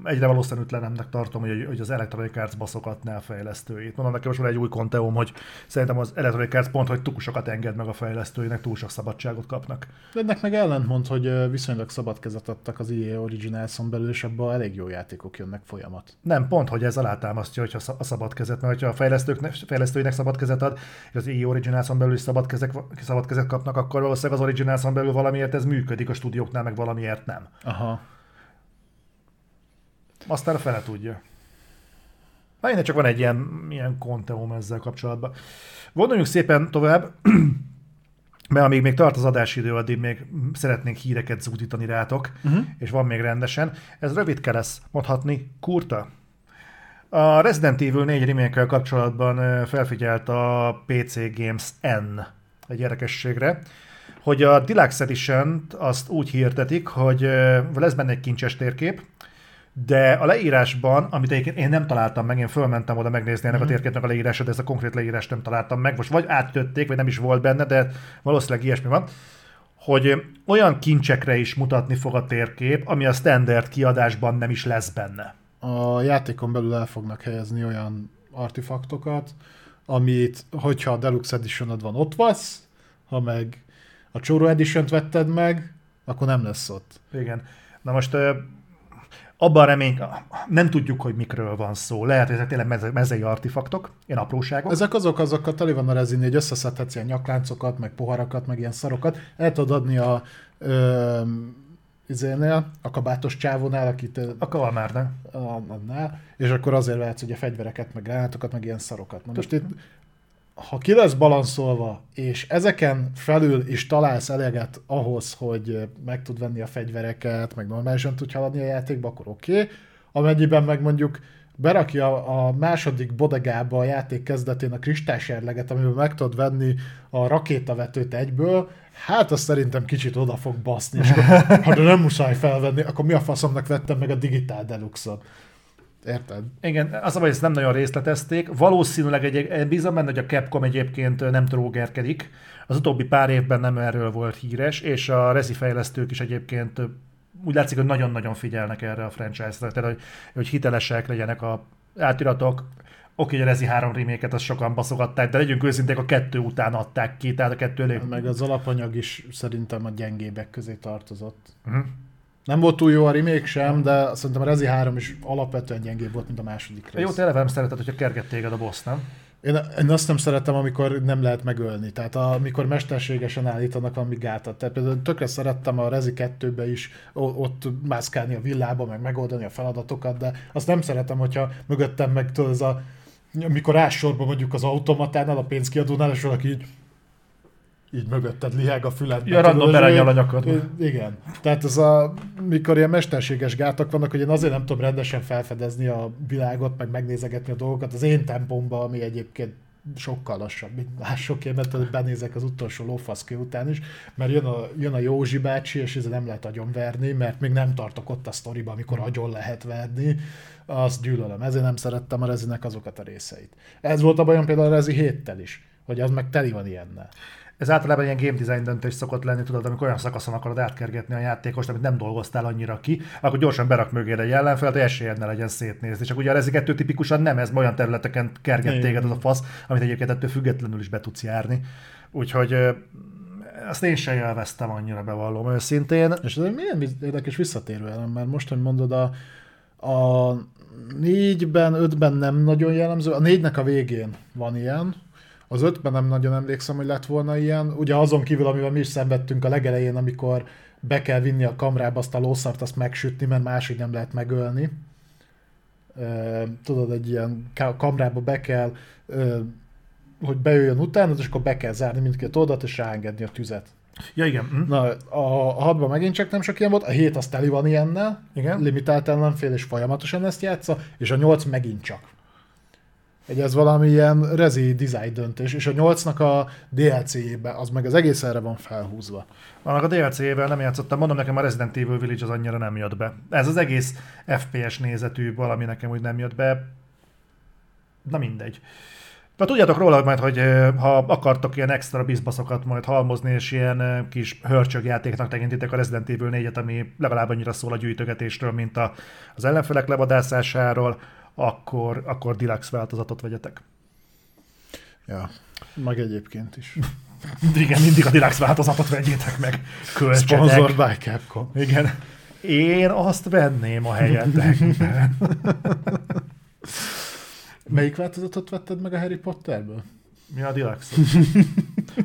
egyre valószínűtlenemnek tartom, hogy, hogy az Electronic Arts a fejlesztőit. Mondom, nekem most van egy új konteóm, hogy szerintem az Electronic Arts pont, hogy túlsokat enged meg a fejlesztőinek, túl sok szabadságot kapnak. De ennek meg ellentmond, hogy viszonylag szabad kezet adtak az EA Originals-on belül, és abban elég jó játékok jönnek folyamat. Nem, pont, hogy ez alátámasztja, hogyha a szabad kezet, mert hogyha a fejlesztőknek, fejlesztőinek szabad kezet ad, és az EA Originalson belül is szabad, kezek, szabad kezet kapnak, akkor valószínűleg az Originalson belül valamiért ez működik, a stúdióknál meg valamiért nem. Aha. Aztán a fele tudja. Na, innen csak van egy ilyen, ilyen konteóm ezzel kapcsolatban. Gondoljunk szépen tovább, mert amíg még tart az adásidő, addig még szeretnénk híreket zúdítani rátok, uh-huh. és van még rendesen. Ez rövidke lesz, mondhatni, kurta. A Resident Evil 4 remake kapcsolatban felfigyelt a PC Games N egy érdekességre, hogy a Deluxe edition azt úgy hirdetik, hogy lesz benne egy kincses térkép, de a leírásban, amit egyébként én nem találtam meg, én fölmentem oda megnézni ennek a térképnek a leírását, de ezt a konkrét leírást nem találtam meg. Most vagy áttötték, vagy nem is volt benne, de valószínűleg ilyesmi van hogy olyan kincsekre is mutatni fog a térkép, ami a standard kiadásban nem is lesz benne. A játékon belül el fognak helyezni olyan artefaktokat, amit, hogyha a Deluxe edition van, ott vasz, ha meg Ha Csóró edition vetted meg, akkor nem lesz ott. Igen. Na most abban remény, nem tudjuk, hogy mikről van szó. Lehet, hogy ezek tényleg meze, mezei artifaktok, ilyen apróságok. Ezek azok, azokkal teli van a rezin, hogy összeszedhetsz ilyen nyakláncokat, meg poharakat, meg ilyen szarokat. El tudod adni a ö, izénél, a kabátos csávónál, akit A kalmárnál. annál, és akkor azért vehetsz ugye fegyvereket, meg gránátokat, meg ilyen szarokat. Na most itt, ha ki lesz balanszolva, és ezeken felül is találsz eleget ahhoz, hogy meg tud venni a fegyvereket, meg normálisan tud haladni a játékba, akkor oké. Okay. Amennyiben meg mondjuk berakja a második bodegába a játék kezdetén a kristálysérleget, amiben meg tudod venni a rakétavetőt egyből, hát azt szerintem kicsit oda fog baszni, és akkor, ha de nem muszáj felvenni, akkor mi a faszomnak vettem meg a digitál deluxot. Érted? Igen, az a baj, ezt nem nagyon részletezték. Valószínűleg egy, bízom benne, hogy a Capcom egyébként nem trógerkedik. Az utóbbi pár évben nem erről volt híres, és a rezi fejlesztők is egyébként úgy látszik, hogy nagyon-nagyon figyelnek erre a franchise-ra, tehát hogy, hogy hitelesek legyenek a átiratok. Oké, hogy a Rezi 3 remake azt sokan baszogatták, de legyünk őszinték, a kettő után adták ki, tehát a kettő elég... Meg az alapanyag is szerintem a gyengébek közé tartozott. Uh-huh. Nem volt túl jó a remake sem, de szerintem a Rezi 3 is alapvetően gyengébb volt, mint a második rész. Jó, te eleve nem szereted, hogyha kerget téged a boss, nem? Én, én azt nem szeretem, amikor nem lehet megölni. Tehát amikor mesterségesen állítanak valami gátat. Tehát például tökre szerettem a Rezi 2-be is ott mászkálni a villába, meg megoldani a feladatokat, de azt nem szeretem, hogyha mögöttem meg tudod, ez a amikor állsz sorba mondjuk az automatánál, a pénzkiadónál, és valaki így így mögötted lihág a füled. Ja, random berenyal a nyakadba. Igen. Tehát ez a, mikor ilyen mesterséges gátak vannak, hogy én azért nem tudom rendesen felfedezni a világot, meg megnézegetni a dolgokat az én tempomban, ami egyébként sokkal lassabb, mint másoké, mert benézek az utolsó lófaszkő után is, mert jön a, jön a Józsi bácsi, és ez nem lehet agyonverni, mert még nem tartok ott a sztoriba, amikor agyon lehet verni, azt gyűlölöm. Ezért nem szerettem a Rezinek azokat a részeit. Ez volt a bajom például a Rezi héttel is, hogy az meg teli van ilyennel. Ez általában ilyen game design döntés szokott lenni, tudod, amikor olyan szakaszon akarod átkergetni a játékost, amit nem dolgoztál annyira ki, akkor gyorsan berak mögé egy ellenfelet, hogy esélyed ne legyen szétnézni. Csak ugye a 2 tipikusan nem, ez olyan területeken kerget téged az a fasz, amit egyébként ettől függetlenül is be tudsz járni. Úgyhogy azt én sem élveztem annyira, bevallom őszintén. És ez milyen visz- érdekes visszatérő elem, mert most, hogy mondod, a, a négyben, ötben nem nagyon jellemző, a négynek a végén van ilyen, az ötben nem nagyon emlékszem, hogy lett volna ilyen, ugye azon kívül, amivel mi is szenvedtünk a legelején, amikor be kell vinni a kamrába azt a lószart, azt megsütni, mert máshogy nem lehet megölni. Tudod, egy ilyen ka- kamrába be kell, hogy bejöjjön utána, és akkor be kell zárni mindkét oldalt, és ráengedni a tüzet. Ja, igen. Hm? Na, a, a hatban megint csak nem sok ilyen volt, a hét az teli van ilyennel, Igen. limitált ellenfél, és folyamatosan ezt játsza, és a nyolc megint csak. Egy ez valami ilyen rezi design döntés, és a nyolcnak a DLC-jében, az meg az egész erre van felhúzva. Annak a DLC-vel nem játszottam, mondom nekem a Resident Evil Village az annyira nem jött be. Ez az egész FPS nézetű valami nekem úgy nem jött be. Na mindegy. Na tudjátok róla majd, hogy ha akartok ilyen extra bizbaszokat majd halmozni, és ilyen kis hörcsögjátéknak tekintitek a Resident Evil 4-et, ami legalább annyira szól a gyűjtögetésről, mint a, az ellenfelek levadászásáról, akkor, akkor deluxe változatot vegyetek. Ja, meg egyébként is. Igen, mindig a deluxe változatot vegyétek meg. Költsetek. Sponsored by Capcom. Igen. Én azt venném a helyetekben. Melyik változatot vetted meg a Harry Potterből? Mi a deluxe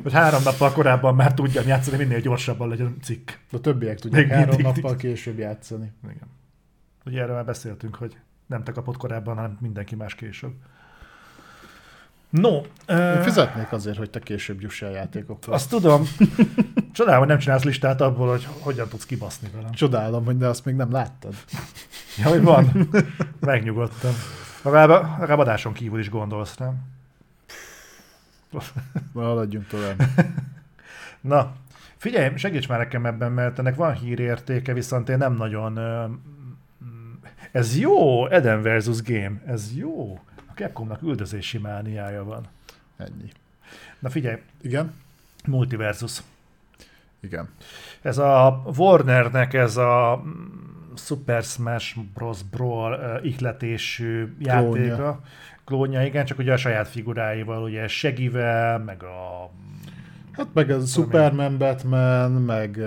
Hogy három nappal korábban már tudjam játszani, minél gyorsabban legyen cikk. A többiek tudják Még három mindig. nappal később játszani. Igen. Ugye erről már beszéltünk, hogy nem te kapott korábban, hanem mindenki más később. No, Én fizetnék azért, hogy te később juss el játékokkal. azt tudom. Csodálom, hogy nem csinálsz listát abból, hogy hogyan tudsz kibaszni velem. Csodálom, hogy de azt még nem láttad. Ja, hogy van. Megnyugodtam. Legalább, legalább adáson kívül is gondolsz, nem? Na, haladjunk tovább. Na, figyelj, segíts már nekem ebben, mert ennek van hírértéke, viszont én nem nagyon... mm, Ez jó, Eden versus Game, ez jó. A Capcomnak üldözési mániája van. Ennyi. Na figyelj, Igen? Multiversus. Igen. Ez a Warnernek ez a mm, Super Smash Bros. Brawl ihletésű játéka. Klónja, igen, csak ugye a saját figuráival, ugye Segivel, meg a Hát meg a Superman, Batman, meg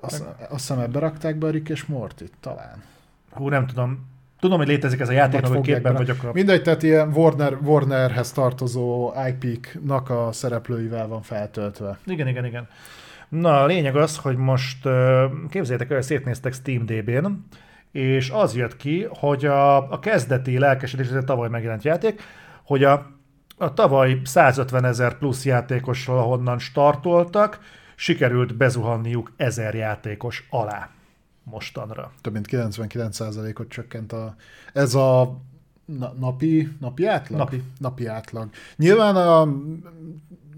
azt, azt hiszem ebbe rakták be a Rick és Morty talán. Hú, nem tudom. Tudom, hogy létezik ez a játék, hogy képben vagyok a... Mindegy, tehát ilyen Warner, Warnerhez tartozó IP-nak a szereplőivel van feltöltve. Igen, igen, igen. Na, a lényeg az, hogy most képzeljétek el, szétnéztek SteamDB-n, és az jött ki, hogy a, a kezdeti lelkesedés, ez egy tavaly megjelent játék, hogy a, a tavaly 150 ezer plusz játékossal, ahonnan startoltak, sikerült bezuhanniuk ezer játékos alá mostanra. Több mint 99%-ot csökkent a, ez a na, napi, napi átlag? Napi. Napi átlag. Nyilván a,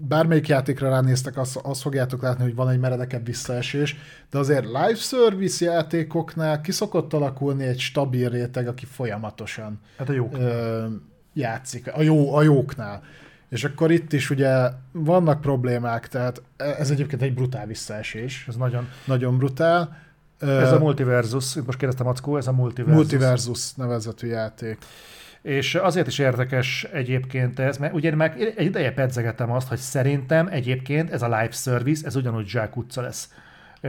bármelyik játékra ránéztek, azt, azt fogjátok látni, hogy van egy meredekebb visszaesés, de azért live service játékoknál kiszokott alakulni egy stabil réteg, aki folyamatosan Hát a jó. ö, játszik, a, jó, a jóknál. És akkor itt is ugye vannak problémák, tehát ez egyébként egy brutál visszaesés, Ez nagyon. nagyon brutál. Ez a Multiversus, most kérdeztem Mackó, ez a Multiversus. Multiversus nevezetű játék. És azért is érdekes egyébként ez, mert ugye már egy ideje pedzegettem azt, hogy szerintem egyébként ez a live service, ez ugyanúgy zsákutca lesz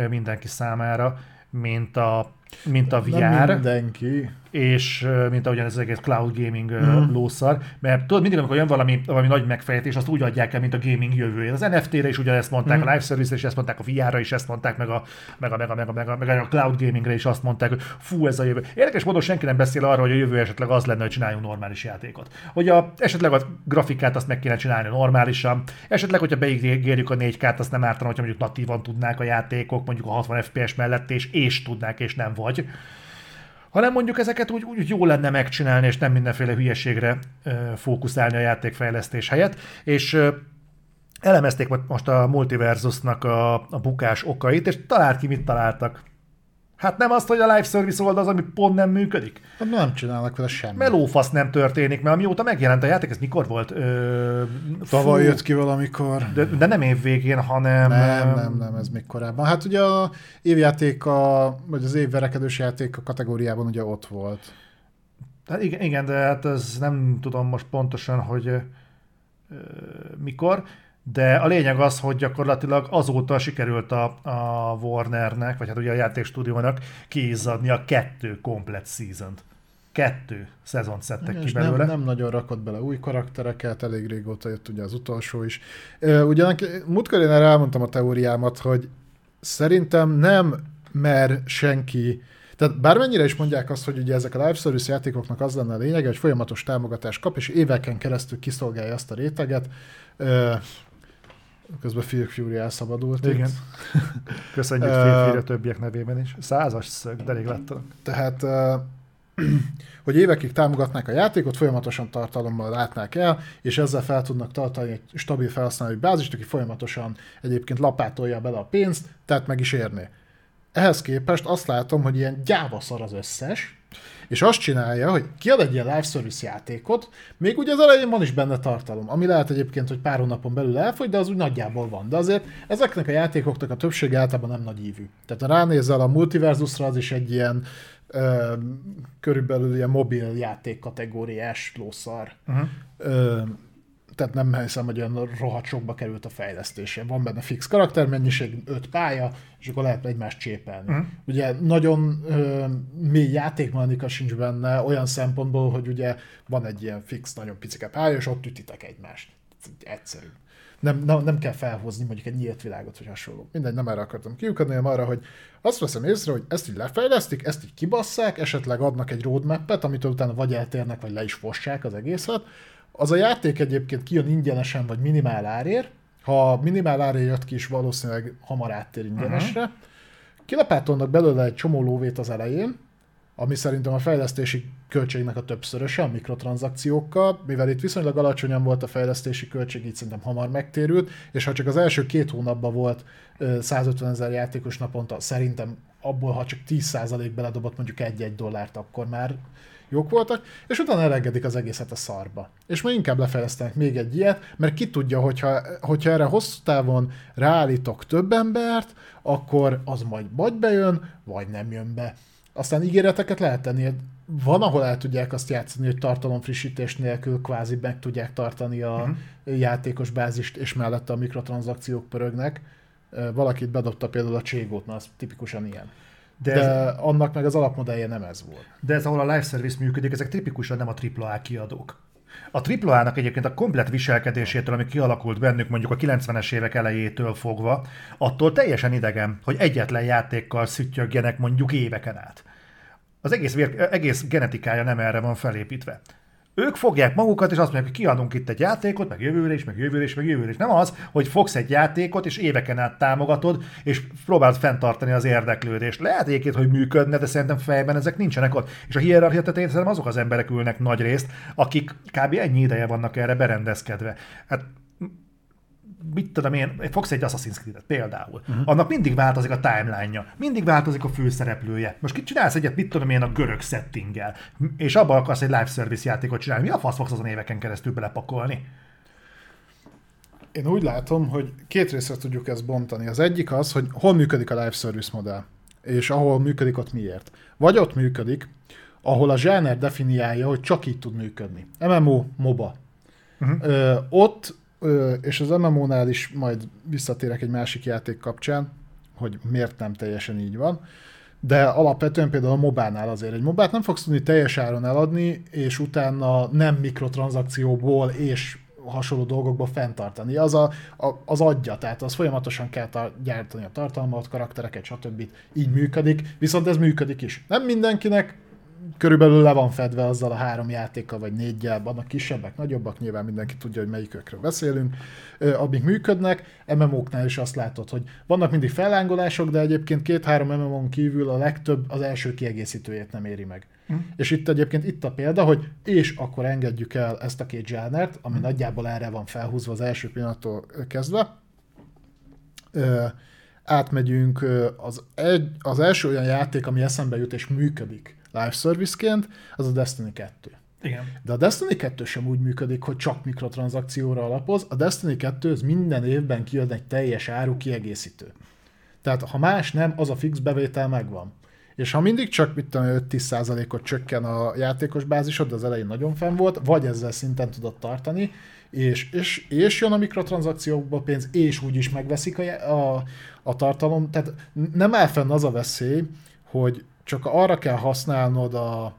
mindenki számára, mint a, mint a Nem VR, mindenki. És mint ahogyan ez az egész cloud gaming mm. lószar, mert tudod, mindig, amikor jön valami, valami nagy megfejtés, azt úgy adják el, mint a gaming jövőjét. Az NFT-re is ugyanezt mondták, mm. a live service-re is ezt mondták, a VR-ra is ezt mondták, meg a, meg a, meg a, meg a, meg a, meg a cloud gamingre is azt mondták, hogy fú, ez a jövő. Érdekes módon senki nem beszél arról, hogy a jövő esetleg az lenne, hogy csináljunk normális játékot. Hogy a, esetleg a grafikát azt meg kéne csinálni normálisan, esetleg, hogyha beígérjük a 4K-t, azt nem ártana, hogyha mondjuk natívan tudnák a játékok, mondjuk a 60 FPS mellett, és, és tudnák, és nem vagy hanem mondjuk ezeket úgy, úgy jó lenne megcsinálni, és nem mindenféle hülyeségre ö, fókuszálni a játékfejlesztés helyett. És ö, elemezték mo- most a Multiversusnak a, a bukás okait, és talált ki, mit találtak. Hát nem azt, hogy a live service oldal az, ami pont nem működik. Hát nem csinálnak vele semmit. Melófasz nem történik, mert amióta megjelent a játék, ez mikor volt? Ö, Tavaly fú, jött ki valamikor. De, de nem év végén, hanem... Nem, nem, nem, ez még korábban. Hát ugye a évjáték, a, vagy az év verekedős játék a kategóriában ugye ott volt. Hát igen, igen, de hát ez nem tudom most pontosan, hogy ö, mikor, de a lényeg az, hogy gyakorlatilag azóta sikerült a, a Warnernek, vagy hát ugye a játékstúdiónak kiizzadni a kettő komplet season-t. Kettő szezont szedtek ki És nem, belőle. nem nagyon rakott bele új karaktereket, elég régóta jött ugye az utolsó is. Ugyanak múltkor én erre elmondtam a teóriámat, hogy szerintem nem mer senki, tehát bármennyire is mondják azt, hogy ugye ezek a live service játékoknak az lenne a lényege, hogy folyamatos támogatást kap, és éveken keresztül kiszolgálja azt a réteget. Közben Phil Fury elszabadult. Igen. Itt. Köszönjük Ö, férfire többiek nevében is. Százas szög, de elég lettek. Tehát, hogy évekig támogatnák a játékot, folyamatosan tartalommal látnák el, és ezzel fel tudnak tartani egy stabil felhasználói bázist, aki folyamatosan egyébként lapátolja bele a pénzt, tehát meg is érné. Ehhez képest azt látom, hogy ilyen gyáva szar az összes, és azt csinálja, hogy kiad egy ilyen live service játékot, még ugye az elején van is benne tartalom, ami lehet egyébként, hogy pár hónapon belül elfogy, de az úgy nagyjából van. De azért ezeknek a játékoknak a többsége általában nem nagy ívű. Tehát ha ránézel a Multiversusra, az is egy ilyen ö, körülbelül ilyen mobil játék kategóriás lószar. Uh-huh. Ö, tehát nem hiszem, hogy olyan rohadt sokba került a fejlesztése. Van benne fix karaktermennyiség, öt pálya, és akkor lehet egymást csépelni. Mhm. Ugye nagyon ö, mély játékmechanika sincs benne, olyan szempontból, hogy ugye van egy ilyen fix, nagyon picike pálya, és ott ütitek egymást. Egyszerű. Nem, nem, nem kell felhozni mondjuk egy nyílt világot, vagy hasonló. Mindegy, nem erre akartam kiukadni, hanem arra, hogy azt veszem észre, hogy ezt így lefejlesztik, ezt így kibasszák, esetleg adnak egy roadmap-et, amitől utána vagy eltérnek, vagy le is fossák az egészet. Az a játék egyébként kijön ingyenesen, vagy minimál árért. Ha minimál árért jött ki is, valószínűleg hamar áttér ingyenesre. Uh-huh. Kilapátolnak belőle egy csomó lóvét az elején, ami szerintem a fejlesztési költségnek a többszöröse a mikrotranszakciókkal, mivel itt viszonylag alacsonyan volt a fejlesztési költség, így szerintem hamar megtérült, és ha csak az első két hónapban volt ö, 150 ezer játékos naponta, szerintem abból, ha csak 10% beledobott mondjuk egy-egy dollárt, akkor már jók voltak, és utána elengedik az egészet a szarba. És majd inkább lefejlesztenek még egy ilyet, mert ki tudja, hogyha, hogyha erre hosszú távon ráállítok több embert, akkor az majd vagy bejön, vagy nem jön be. Aztán ígéreteket lehet tenni, van, ahol el tudják azt játszani, hogy tartalomfrissítés nélkül kvázi meg tudják tartani a uh-huh. játékos bázist, és mellette a mikrotranszakciók pörögnek. Valakit bedobta például a Cségót, na az tipikusan ilyen. De, De ez, annak meg az alapmodellje nem ez volt. De ez, ahol a live service működik, ezek tipikusan nem a AAA kiadók. A AAA-nak egyébként a komplet viselkedésétől, ami kialakult bennük mondjuk a 90-es évek elejétől fogva, attól teljesen idegen, hogy egyetlen játékkal szüttyögjenek mondjuk éveken át. Az egész, vér, egész genetikája nem erre van felépítve. Ők fogják magukat, és azt mondják, hogy kiadunk itt egy játékot, meg jövőre is, meg jövőre is, meg jövőre is. Nem az, hogy fogsz egy játékot, és éveken át támogatod, és próbálod fenntartani az érdeklődést. Lehet egyébként, hogy működne, de szerintem fejben ezek nincsenek ott. És a hierarchia tetején szerintem azok az emberek ülnek nagy részt, akik kb. ennyi ideje vannak erre berendezkedve. Hát mit tudom én, fogsz egy Assassin's Creed-et például, uh-huh. annak mindig változik a timeline-ja, mindig változik a főszereplője. Most csinálsz egyet, mit tudom én, a görög settinggel, és abban akarsz egy live service játékot csinálni, mi a fasz fogsz azon éveken keresztül belepakolni? Én úgy látom, hogy két részre tudjuk ezt bontani. Az egyik az, hogy hol működik a live service modell, és ahol működik, ott miért. Vagy ott működik, ahol a zsáner definiálja, hogy csak így tud működni. MMO, MOBA. Uh-huh. Ö, ott és az MMO-nál is majd visszatérek egy másik játék kapcsán, hogy miért nem teljesen így van, de alapvetően például a mobánál azért egy mobát nem fogsz tudni teljes áron eladni, és utána nem mikrotranszakcióból és hasonló dolgokból fenntartani. Az a, a, az adja, tehát az folyamatosan kell tar- gyártani a tartalmat, karaktereket, stb. Így működik, viszont ez működik is. Nem mindenkinek, körülbelül le van fedve azzal a három játékkal, vagy négyel, vannak kisebbek, nagyobbak, nyilván mindenki tudja, hogy melyikőkről beszélünk, amik működnek. MMO-knál is azt látod, hogy vannak mindig fellángolások, de egyébként két-három MMO-n kívül a legtöbb az első kiegészítőjét nem éri meg. Mm. És itt egyébként itt a példa, hogy és akkor engedjük el ezt a két zsánert, ami mm. nagyjából erre van felhúzva az első pillanattól kezdve. Ö, átmegyünk az, egy, az első olyan játék, ami eszembe jut és működik, live serviceként, az a Destiny 2. Igen. De a Destiny 2 sem úgy működik, hogy csak mikrotranszakcióra alapoz. A Destiny 2 az minden évben kijön egy teljes áru kiegészítő. Tehát ha más nem, az a fix bevétel megvan. És ha mindig csak mit tudom, 5-10%-ot csökken a játékos bázisod, de az elején nagyon fenn volt, vagy ezzel szinten tudod tartani, és, és, és jön a mikrotranszakciókba pénz, és úgy is megveszik a, a, a tartalom. Tehát nem áll fenn az a veszély, hogy csak arra kell használnod a,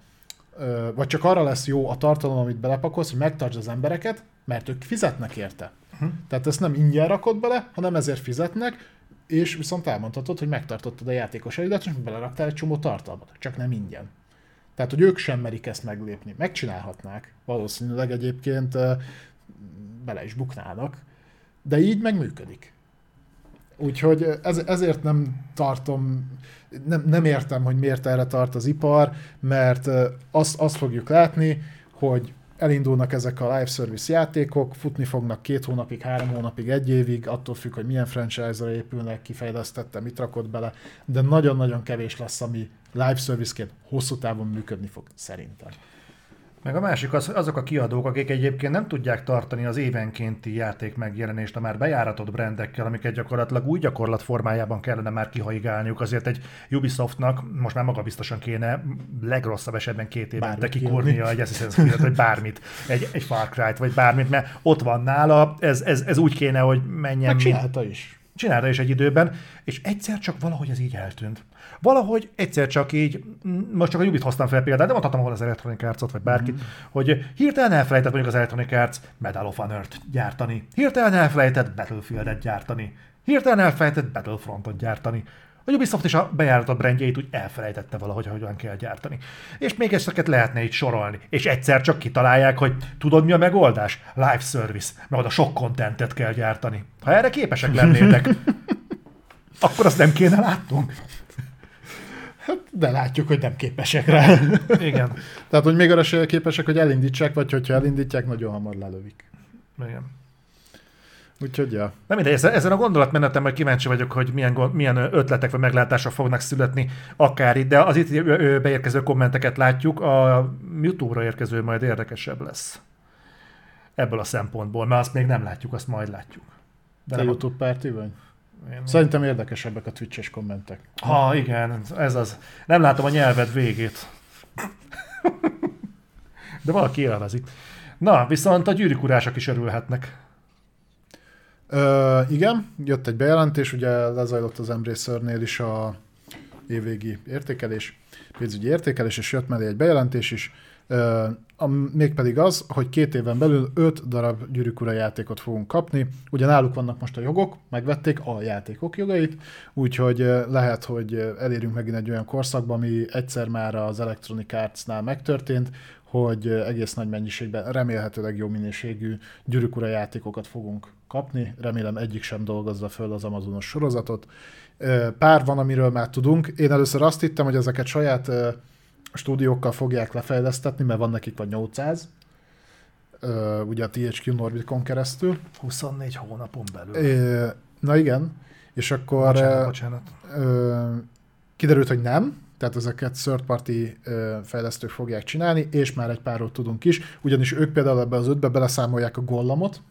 vagy csak arra lesz jó a tartalom, amit belepakolsz, hogy megtartsd az embereket, mert ők fizetnek érte. Uh-huh. Tehát ezt nem ingyen rakod bele, hanem ezért fizetnek, és viszont elmondhatod, hogy megtartottad a játékosaidat, és beleraktál egy csomó tartalmat, csak nem ingyen. Tehát, hogy ők sem merik ezt meglépni. Megcsinálhatnák, valószínűleg egyébként bele is buknának, de így meg működik. Úgyhogy ez, ezért nem tartom, nem, nem értem, hogy miért erre tart az ipar, mert azt, azt fogjuk látni, hogy elindulnak ezek a live service játékok, futni fognak két hónapig, három hónapig, egy évig, attól függ, hogy milyen franchise-ra épülnek, kifejlesztette, mit rakott bele, de nagyon-nagyon kevés lesz, ami live service-ként hosszú távon működni fog, szerintem. Meg a másik az, azok a kiadók, akik egyébként nem tudják tartani az évenkénti játék megjelenést a már bejáratott brendekkel, amiket gyakorlatilag új gyakorlat formájában kellene már kihaigálniuk. Azért egy Ubisoftnak most már magabiztosan kéne legrosszabb esetben két évente kikurnia egy Assassin's Creed, vagy bármit, egy, egy Far Cry-t, vagy bármit, mert ott van nála, ez, ez, ez úgy kéne, hogy menjen. Megcsinálta is. Csinálta is egy időben, és egyszer csak valahogy ez így eltűnt. Valahogy egyszer csak így, most csak a Jubit hoztam fel példát, de mondhatom ahol az Electronic arts vagy bárkit, mm. hogy hirtelen elfelejtett mondjuk az Electronic Arts Medal of Honor-t gyártani, hirtelen elfelejtett Battlefield-et gyártani, hirtelen elfelejtett Battlefront-ot gyártani. A Ubisoft is a bejáratott brandjeit úgy elfelejtette valahogy, hogyan kell gyártani. És még ezeket lehetne így sorolni. És egyszer csak kitalálják, hogy tudod mi a megoldás? Live service, mert oda sok kontentet kell gyártani. Ha erre képesek lennétek, akkor azt nem kéne látnunk. Hát, de látjuk, hogy nem képesek rá. Igen. Tehát, hogy még arra sem képesek, hogy elindítsák, vagy hogyha elindítják, nagyon hamar lelövik. Igen. Úgyhogy, ja. Nem mindegy, ezen a gondolatmenetem majd kíváncsi vagyok, hogy milyen, milyen ötletek vagy meglátások fognak születni akár itt, de az itt beérkező kommenteket látjuk, a YouTube-ra érkező majd érdekesebb lesz. Ebből a szempontból, mert azt még nem látjuk, azt majd látjuk. De Te nem YouTube párti vagy? Én Szerintem érdekesebbek a Twitch-es kommentek. Ha, igen, ez az. Nem látom a nyelved végét. De valaki élvezi. Na, viszont a gyűrűk urások is örülhetnek. Ö, igen, jött egy bejelentés, ugye lezajlott az Embracer-nél is a évvégi értékelés, pénzügyi értékelés, és jött mellé egy bejelentés is, ö, a, mégpedig az, hogy két éven belül öt darab gyűrűk játékot fogunk kapni. Ugye náluk vannak most a jogok, megvették a játékok jogait, úgyhogy lehet, hogy elérünk megint egy olyan korszakba, ami egyszer már az Electronic Arts-nál megtörtént, hogy egész nagy mennyiségben, remélhetőleg jó minőségű gyűrűk ura játékokat fogunk kapni. Remélem egyik sem dolgozza föl az Amazonos sorozatot. Pár van, amiről már tudunk. Én először azt hittem, hogy ezeket saját stúdiókkal fogják lefejlesztetni, mert van nekik vagy 800, ö, ugye a THQ Norbicon keresztül. 24 hónapon belül. Na igen, és akkor bocsánat, bocsánat. kiderült, hogy nem, tehát ezeket third party fejlesztők fogják csinálni, és már egy párról tudunk is, ugyanis ők például ebbe az ötbe beleszámolják a gollamot,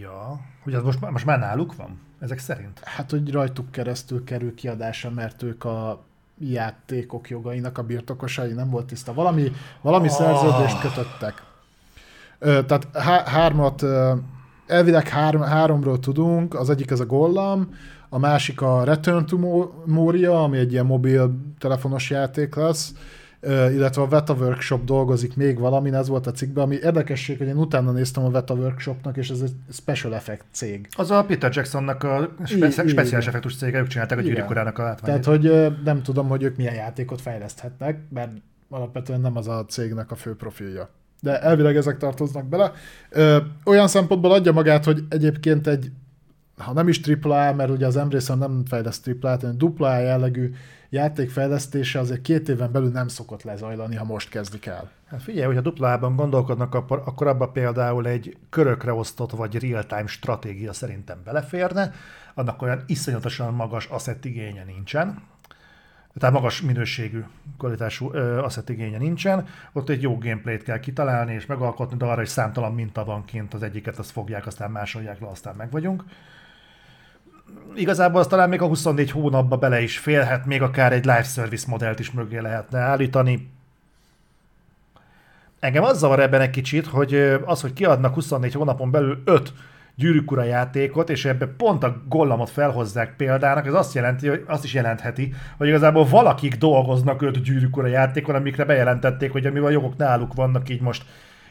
Ja, hogy az most, most már náluk van? Ezek szerint? hát hogy rajtuk keresztül kerül kiadása, mert ők a játékok jogainak a birtokosai, nem volt tiszta. Valami, valami Ah. szerződést kötöttek. Ö, tehát há- hármat, elvileg három, háromról tudunk, az egyik ez a Gollam, a másik a Return to Mo- Moria, ami egy ilyen mobil telefonos játék lesz, illetve a Veta Workshop dolgozik még valamin, ez volt a cikkben, ami érdekesség, hogy én utána néztem a Veta Workshopnak, és ez egy special effect cég. Az a Peter Jacksonnak a speci- speciális effektus cége, ők csinálták a Igen. gyűrűk urának a látványát. Tehát, hogy nem tudom, hogy ők milyen játékot fejleszthetnek, mert alapvetően nem az a cégnek a fő profilja. De elvileg ezek tartoznak bele. Ö, olyan szempontból adja magát, hogy egyébként egy, ha nem is AAA, mert ugye az Embracer nem fejleszt AAA-t, hanem dupla jellegű játékfejlesztése azért két éven belül nem szokott lezajlani, ha most kezdik el. Hát figyelj, hogyha duplában gondolkodnak, akkor, akkor abba például egy körökre osztott vagy real-time stratégia szerintem beleférne, annak olyan iszonyatosan magas asset igénye nincsen, tehát magas minőségű, kvalitású ö, asset igénye nincsen, ott egy jó gameplayt kell kitalálni és megalkotni, de arra is számtalan minta van kint, az egyiket azt fogják, aztán másolják le, aztán meg vagyunk. Igazából az talán még a 24 hónapba bele is félhet, még akár egy live service modellt is mögé lehetne állítani, Engem az zavar ebben egy kicsit, hogy az, hogy kiadnak 24 hónapon belül 5 gyűrűk ura játékot, és ebbe pont a gollamot felhozzák példának, ez azt jelenti, hogy azt is jelentheti, hogy igazából valakik dolgoznak 5 gyűrűk ura játékon, amikre bejelentették, hogy amivel jogok náluk vannak, így most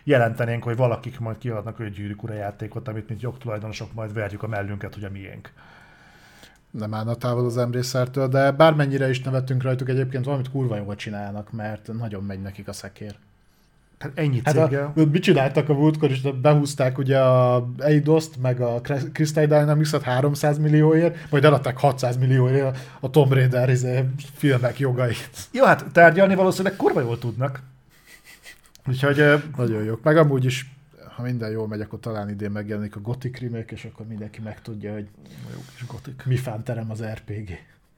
jelentenénk, hogy valakik majd kiadnak 5 gyűrűk ura játékot, amit mint jogtulajdonosok majd verjük a mellünket, hogy a miénk. Nem állna távol az Embracer-től, de bármennyire is nevettünk rajtuk, egyébként valamit kurva jól csinálnak, mert nagyon megy nekik a szekér. Tehát ennyi Hát céggel. a, mit csináltak a múltkor, és behúzták ugye a Eidos-t, meg a Crystal Dynamics-ot 300 millióért, majd eladták 600 millióért a Tomb Raider izé, filmek jogait. Jó, hát tárgyalni valószínűleg kurva jól tudnak. Úgyhogy Nagyon jók. Meg amúgy is, ha minden jól megy, akkor talán idén megjelenik a Gothic remake, és akkor mindenki megtudja, hogy jó kis gotik. mi fánterem az RPG.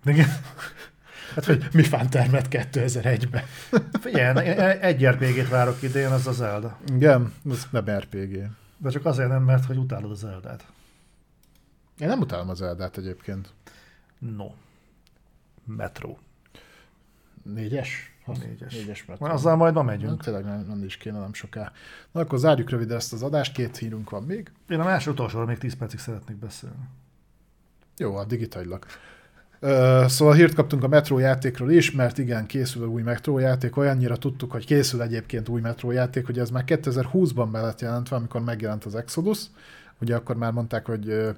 Igen. Hát Hogy mi fántermet 2001-ben. Figyelj, egy RPG-t várok idén, az az Zelda. Igen, ez nem RPG. De csak azért nem, mert hogy utálod az Zeldát. Én nem utálom az Eldát egyébként. No. Metro. Négyes? Négyes. Négyes Van, azzal majd ma megyünk. tényleg nem, nem is kéne nem soká. Na akkor zárjuk röviden ezt az adást, két hírünk van még. Én a másod utolsóra még 10 percig szeretnék beszélni. Jó, addig itt hagylak. Ö, szóval hírt kaptunk a Metro játékról is, mert igen, készül a új Metro játék, olyannyira tudtuk, hogy készül egyébként új Metro játék, hogy ez már 2020-ban be lett jelentve, amikor megjelent az Exodus. Ugye akkor már mondták, hogy ö,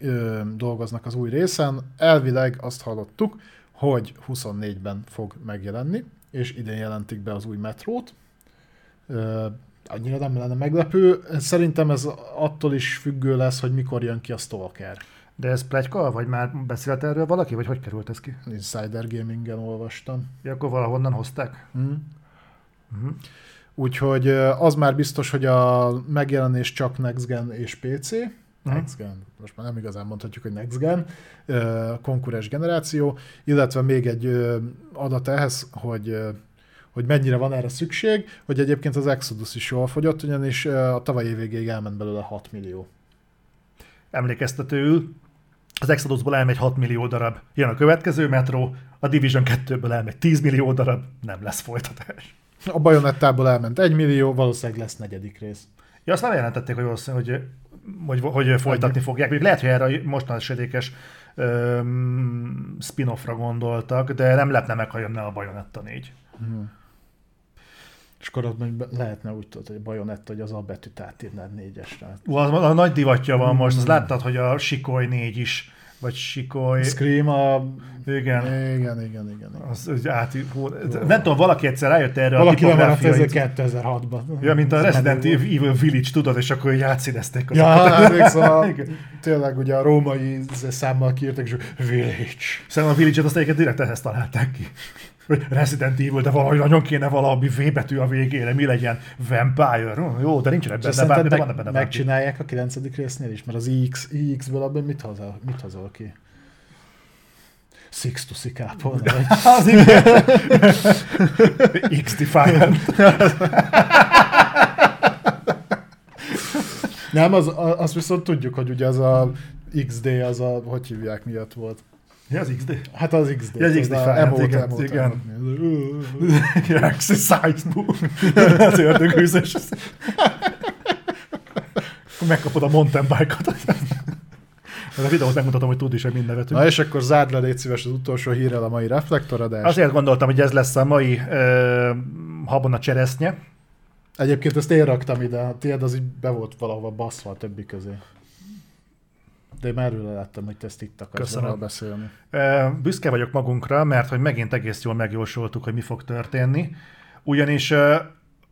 ö, dolgoznak az új részen. Elvileg azt hallottuk, hogy 24-ben fog megjelenni, és idén jelentik be az új Metrót. Ö, annyira nem lenne meglepő. Szerintem ez attól is függő lesz, hogy mikor jön ki a Stalker. De ez plegyka, vagy már beszélt erről valaki, vagy hogy került ez ki? Insider Gamingen olvastam. Ja, akkor valahonnan hozták? Hm. Uh-huh. Úgyhogy az már biztos, hogy a megjelenés csak Next Gen és PC. Mhm. Next Gen, most már nem igazán mondhatjuk, hogy Next Gen, konkurens generáció, illetve még egy adat ehhez, hogy hogy mennyire van erre szükség, hogy egyébként az Exodus is jól fogyott, ugyanis a tavalyi év végéig elment belőle 6 millió. Emlékeztetőül, az Exodusból elmegy 6 millió darab. Jön a következő metró, a Division 2-ből elmegy 10 millió darab, nem lesz folytatás. A Bajonettából elment egy millió, valószínűleg lesz negyedik rész. Ja, azt nem jelentették, hogy, hogy, hogy, hogy folytatni fogják. Még lehet, hogy erre a mostanában öm, spin-offra gondoltak, de nem lepne meg, ha jönne a Bajonetta 4. Hmm. És akkor ott lehetne úgy tudod, hogy a bajonetta, hogy az a betűt átírnád négyesre. Az, a nagy divatja van most, az láttad, hogy a Sikoly 4 is vagy Sikoly. Scream a... Igen. Igen, igen, igen. igen. Az, hogy át, hú, nem tudom, valaki egyszer rájött erre valaki a tipográfiait. 2006-ban. Ja, mint a Resident Evil Village, tudod, és akkor így átszínezték. Ja, emlékszem, a, tényleg ugye a római számmal kiírtak, és Village. Szerintem a Village-et azt egyébként direkt ehhez találták ki. Resident Evil, de valahogy nagyon kéne valami V betű a végére, mi legyen Vampire. Jó, de nincs benne bármi, de van benne Megcsinálják a 9. résznél is, mert az IX, IX-ből abban mit hozol, mit hozol ki? Six to Sikápol. az igen. x defiant Nem, az, az viszont tudjuk, hogy ugye az a XD, az a, hogy hívják miatt volt. Ja, az XD? Hát az XD. Ja, az XD emote, igen, igen. igen. Exercise Az ördögűzős. Megkapod a mountain bike-ot. Ez a videót megmutatom, hogy tud is, hogy mind nevetünk. Na és akkor zárd le, légy szíves az utolsó hírrel a mai reflektoradást. Azért gondoltam, hogy ez lesz a mai ö, habon a cseresznye. Egyébként ezt én raktam ide, a tiéd az így be volt valahova baszva a többi közé. De én már erről láttam, hogy te ezt itt akarsz Köszönöm. beszélni. Büszke vagyok magunkra, mert hogy megint egész jól megjósoltuk, hogy mi fog történni. Ugyanis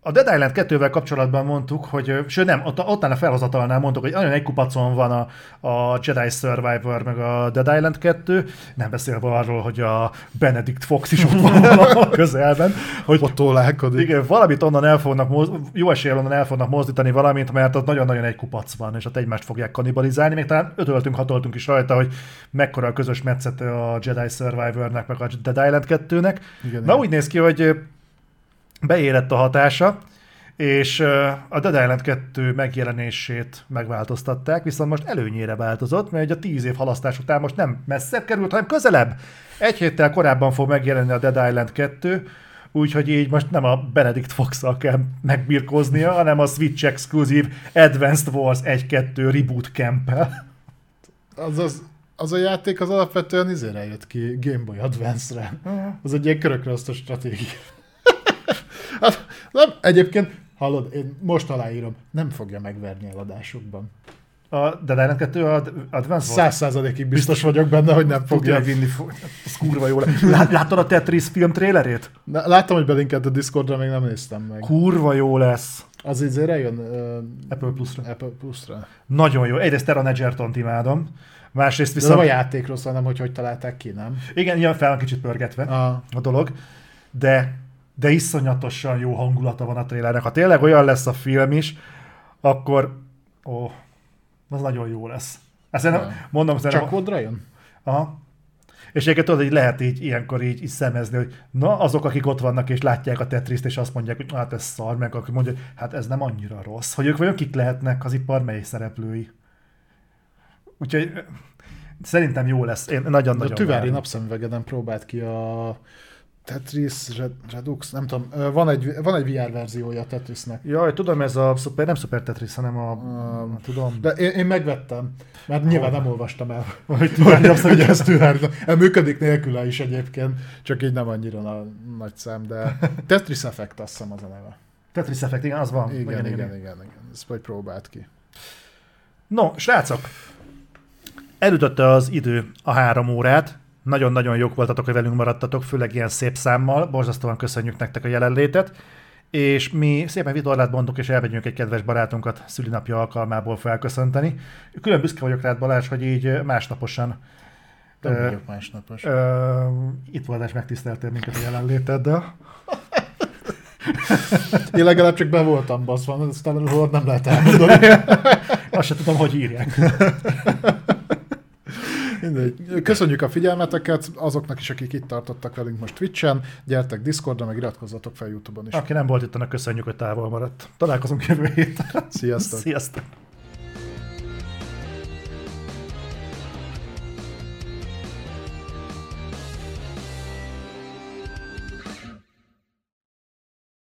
a Dead Island 2-vel kapcsolatban mondtuk, hogy, sőt nem, ott, ott a felhozatalnál mondtuk, hogy nagyon egy kupacon van a, a Jedi Survivor, meg a Dead Island 2, nem beszélve arról, hogy a Benedict Fox is ott van a közelben. Hogy Fotolálkodik. Igen, valamit onnan el fognak, jó eséllyel onnan el fognak mozdítani valamit, mert ott nagyon-nagyon egy kupac van, és ott egymást fogják kanibalizálni. Még talán ötöltünk, hatoltunk is rajta, hogy mekkora a közös metszete a Jedi Survivornek, meg a Dead Island 2-nek. Igen, Na igen. úgy néz ki, hogy beérett a hatása, és a Dead Island 2 megjelenését megváltoztatták, viszont most előnyére változott, mert a 10 év halasztás után most nem messzebb került, hanem közelebb. Egy héttel korábban fog megjelenni a Dead Island 2, úgyhogy így most nem a Benedict fox kell megbirkóznia, hanem a Switch Exclusive Advanced Wars 1-2 Reboot camp az, az, az a játék az alapvetően izére jött ki Game Boy Advance-re. Az egy ilyen körökre stratégia. Hát, nem, egyébként, hallod, én most aláírom, nem fogja megverni eladásokban. A Dead Island 2 Advance Száz százalékig biztos vagyok benne, hogy nem fogja. vinni. Ez kurva jó lesz. Láttad a Tetris film trailerét? Láttam, hogy belinkelt a Discordra, még nem néztem meg. Kurva jó lesz. Az így jön uh, Apple Plus-ra. Apple Plus-ra. Nagyon jó. Egyrészt Terra Egerton imádom. Másrészt viszont... De nem a játékról szól, nem, hogy hogy találták ki, nem? Igen, ilyen fel kicsit pörgetve a, a dolog. De de iszonyatosan jó hangulata van a trailernek. Ha tényleg olyan lesz a film is, akkor ó, az nagyon jó lesz. Ezt ja. mondom, Csak kodra jön? Aha. És egyébként tudod, hogy lehet így ilyenkor így, így szemezni, hogy na, azok, akik ott vannak és látják a Tetriszt, és azt mondják, hogy hát ez szar, meg aki mondja, hogy hát ez nem annyira rossz. Hogy ők vajon kik lehetnek az ipar mely szereplői. Úgyhogy szerintem jó lesz. Én nagyon-nagyon A Tüvári napszemüvegeden próbált ki a Tetris Redux, nem tudom, van egy, van egy VR verziója a Tetrisnek. Jaj, tudom, ez a szuper, nem Super Tetris, hanem a, um, tudom. De én, én megvettem, mert nyilván nem olvastam el, hogy, hogy ez El Működik nélküle is egyébként, csak így nem annyira na, nagy szám, de Tetris Effect azt hiszem az a neve. Tetris Effect, igen, az van. Igen, igen, igen, igen, igen, igen. ezt majd próbált ki. No, srácok, elütötte az idő a három órát, nagyon-nagyon jók voltatok, hogy velünk maradtatok, főleg ilyen szép számmal. Borzasztóan köszönjük nektek a jelenlétet. És mi szépen vitorlát bontunk, és elmegyünk egy kedves barátunkat szülinapja alkalmából felköszönteni. Külön büszke vagyok rád, Balázs, hogy így másnaposan nem vagyok másnapos. Uh, itt voltás megtiszteltél minket a jelenléteddel. Én legalább csak be voltam baszva, aztán nem lehet elmondani. Azt sem tudom, hogy írják. Mindegy. Köszönjük a figyelmeteket azoknak is, akik itt tartottak velünk most Twitch-en. Gyertek Discordra, meg iratkozzatok fel YouTube-on is. Aki nem volt itt, annak köszönjük, hogy távol maradt. Találkozunk jövő héten. Sziasztok! Sziasztok!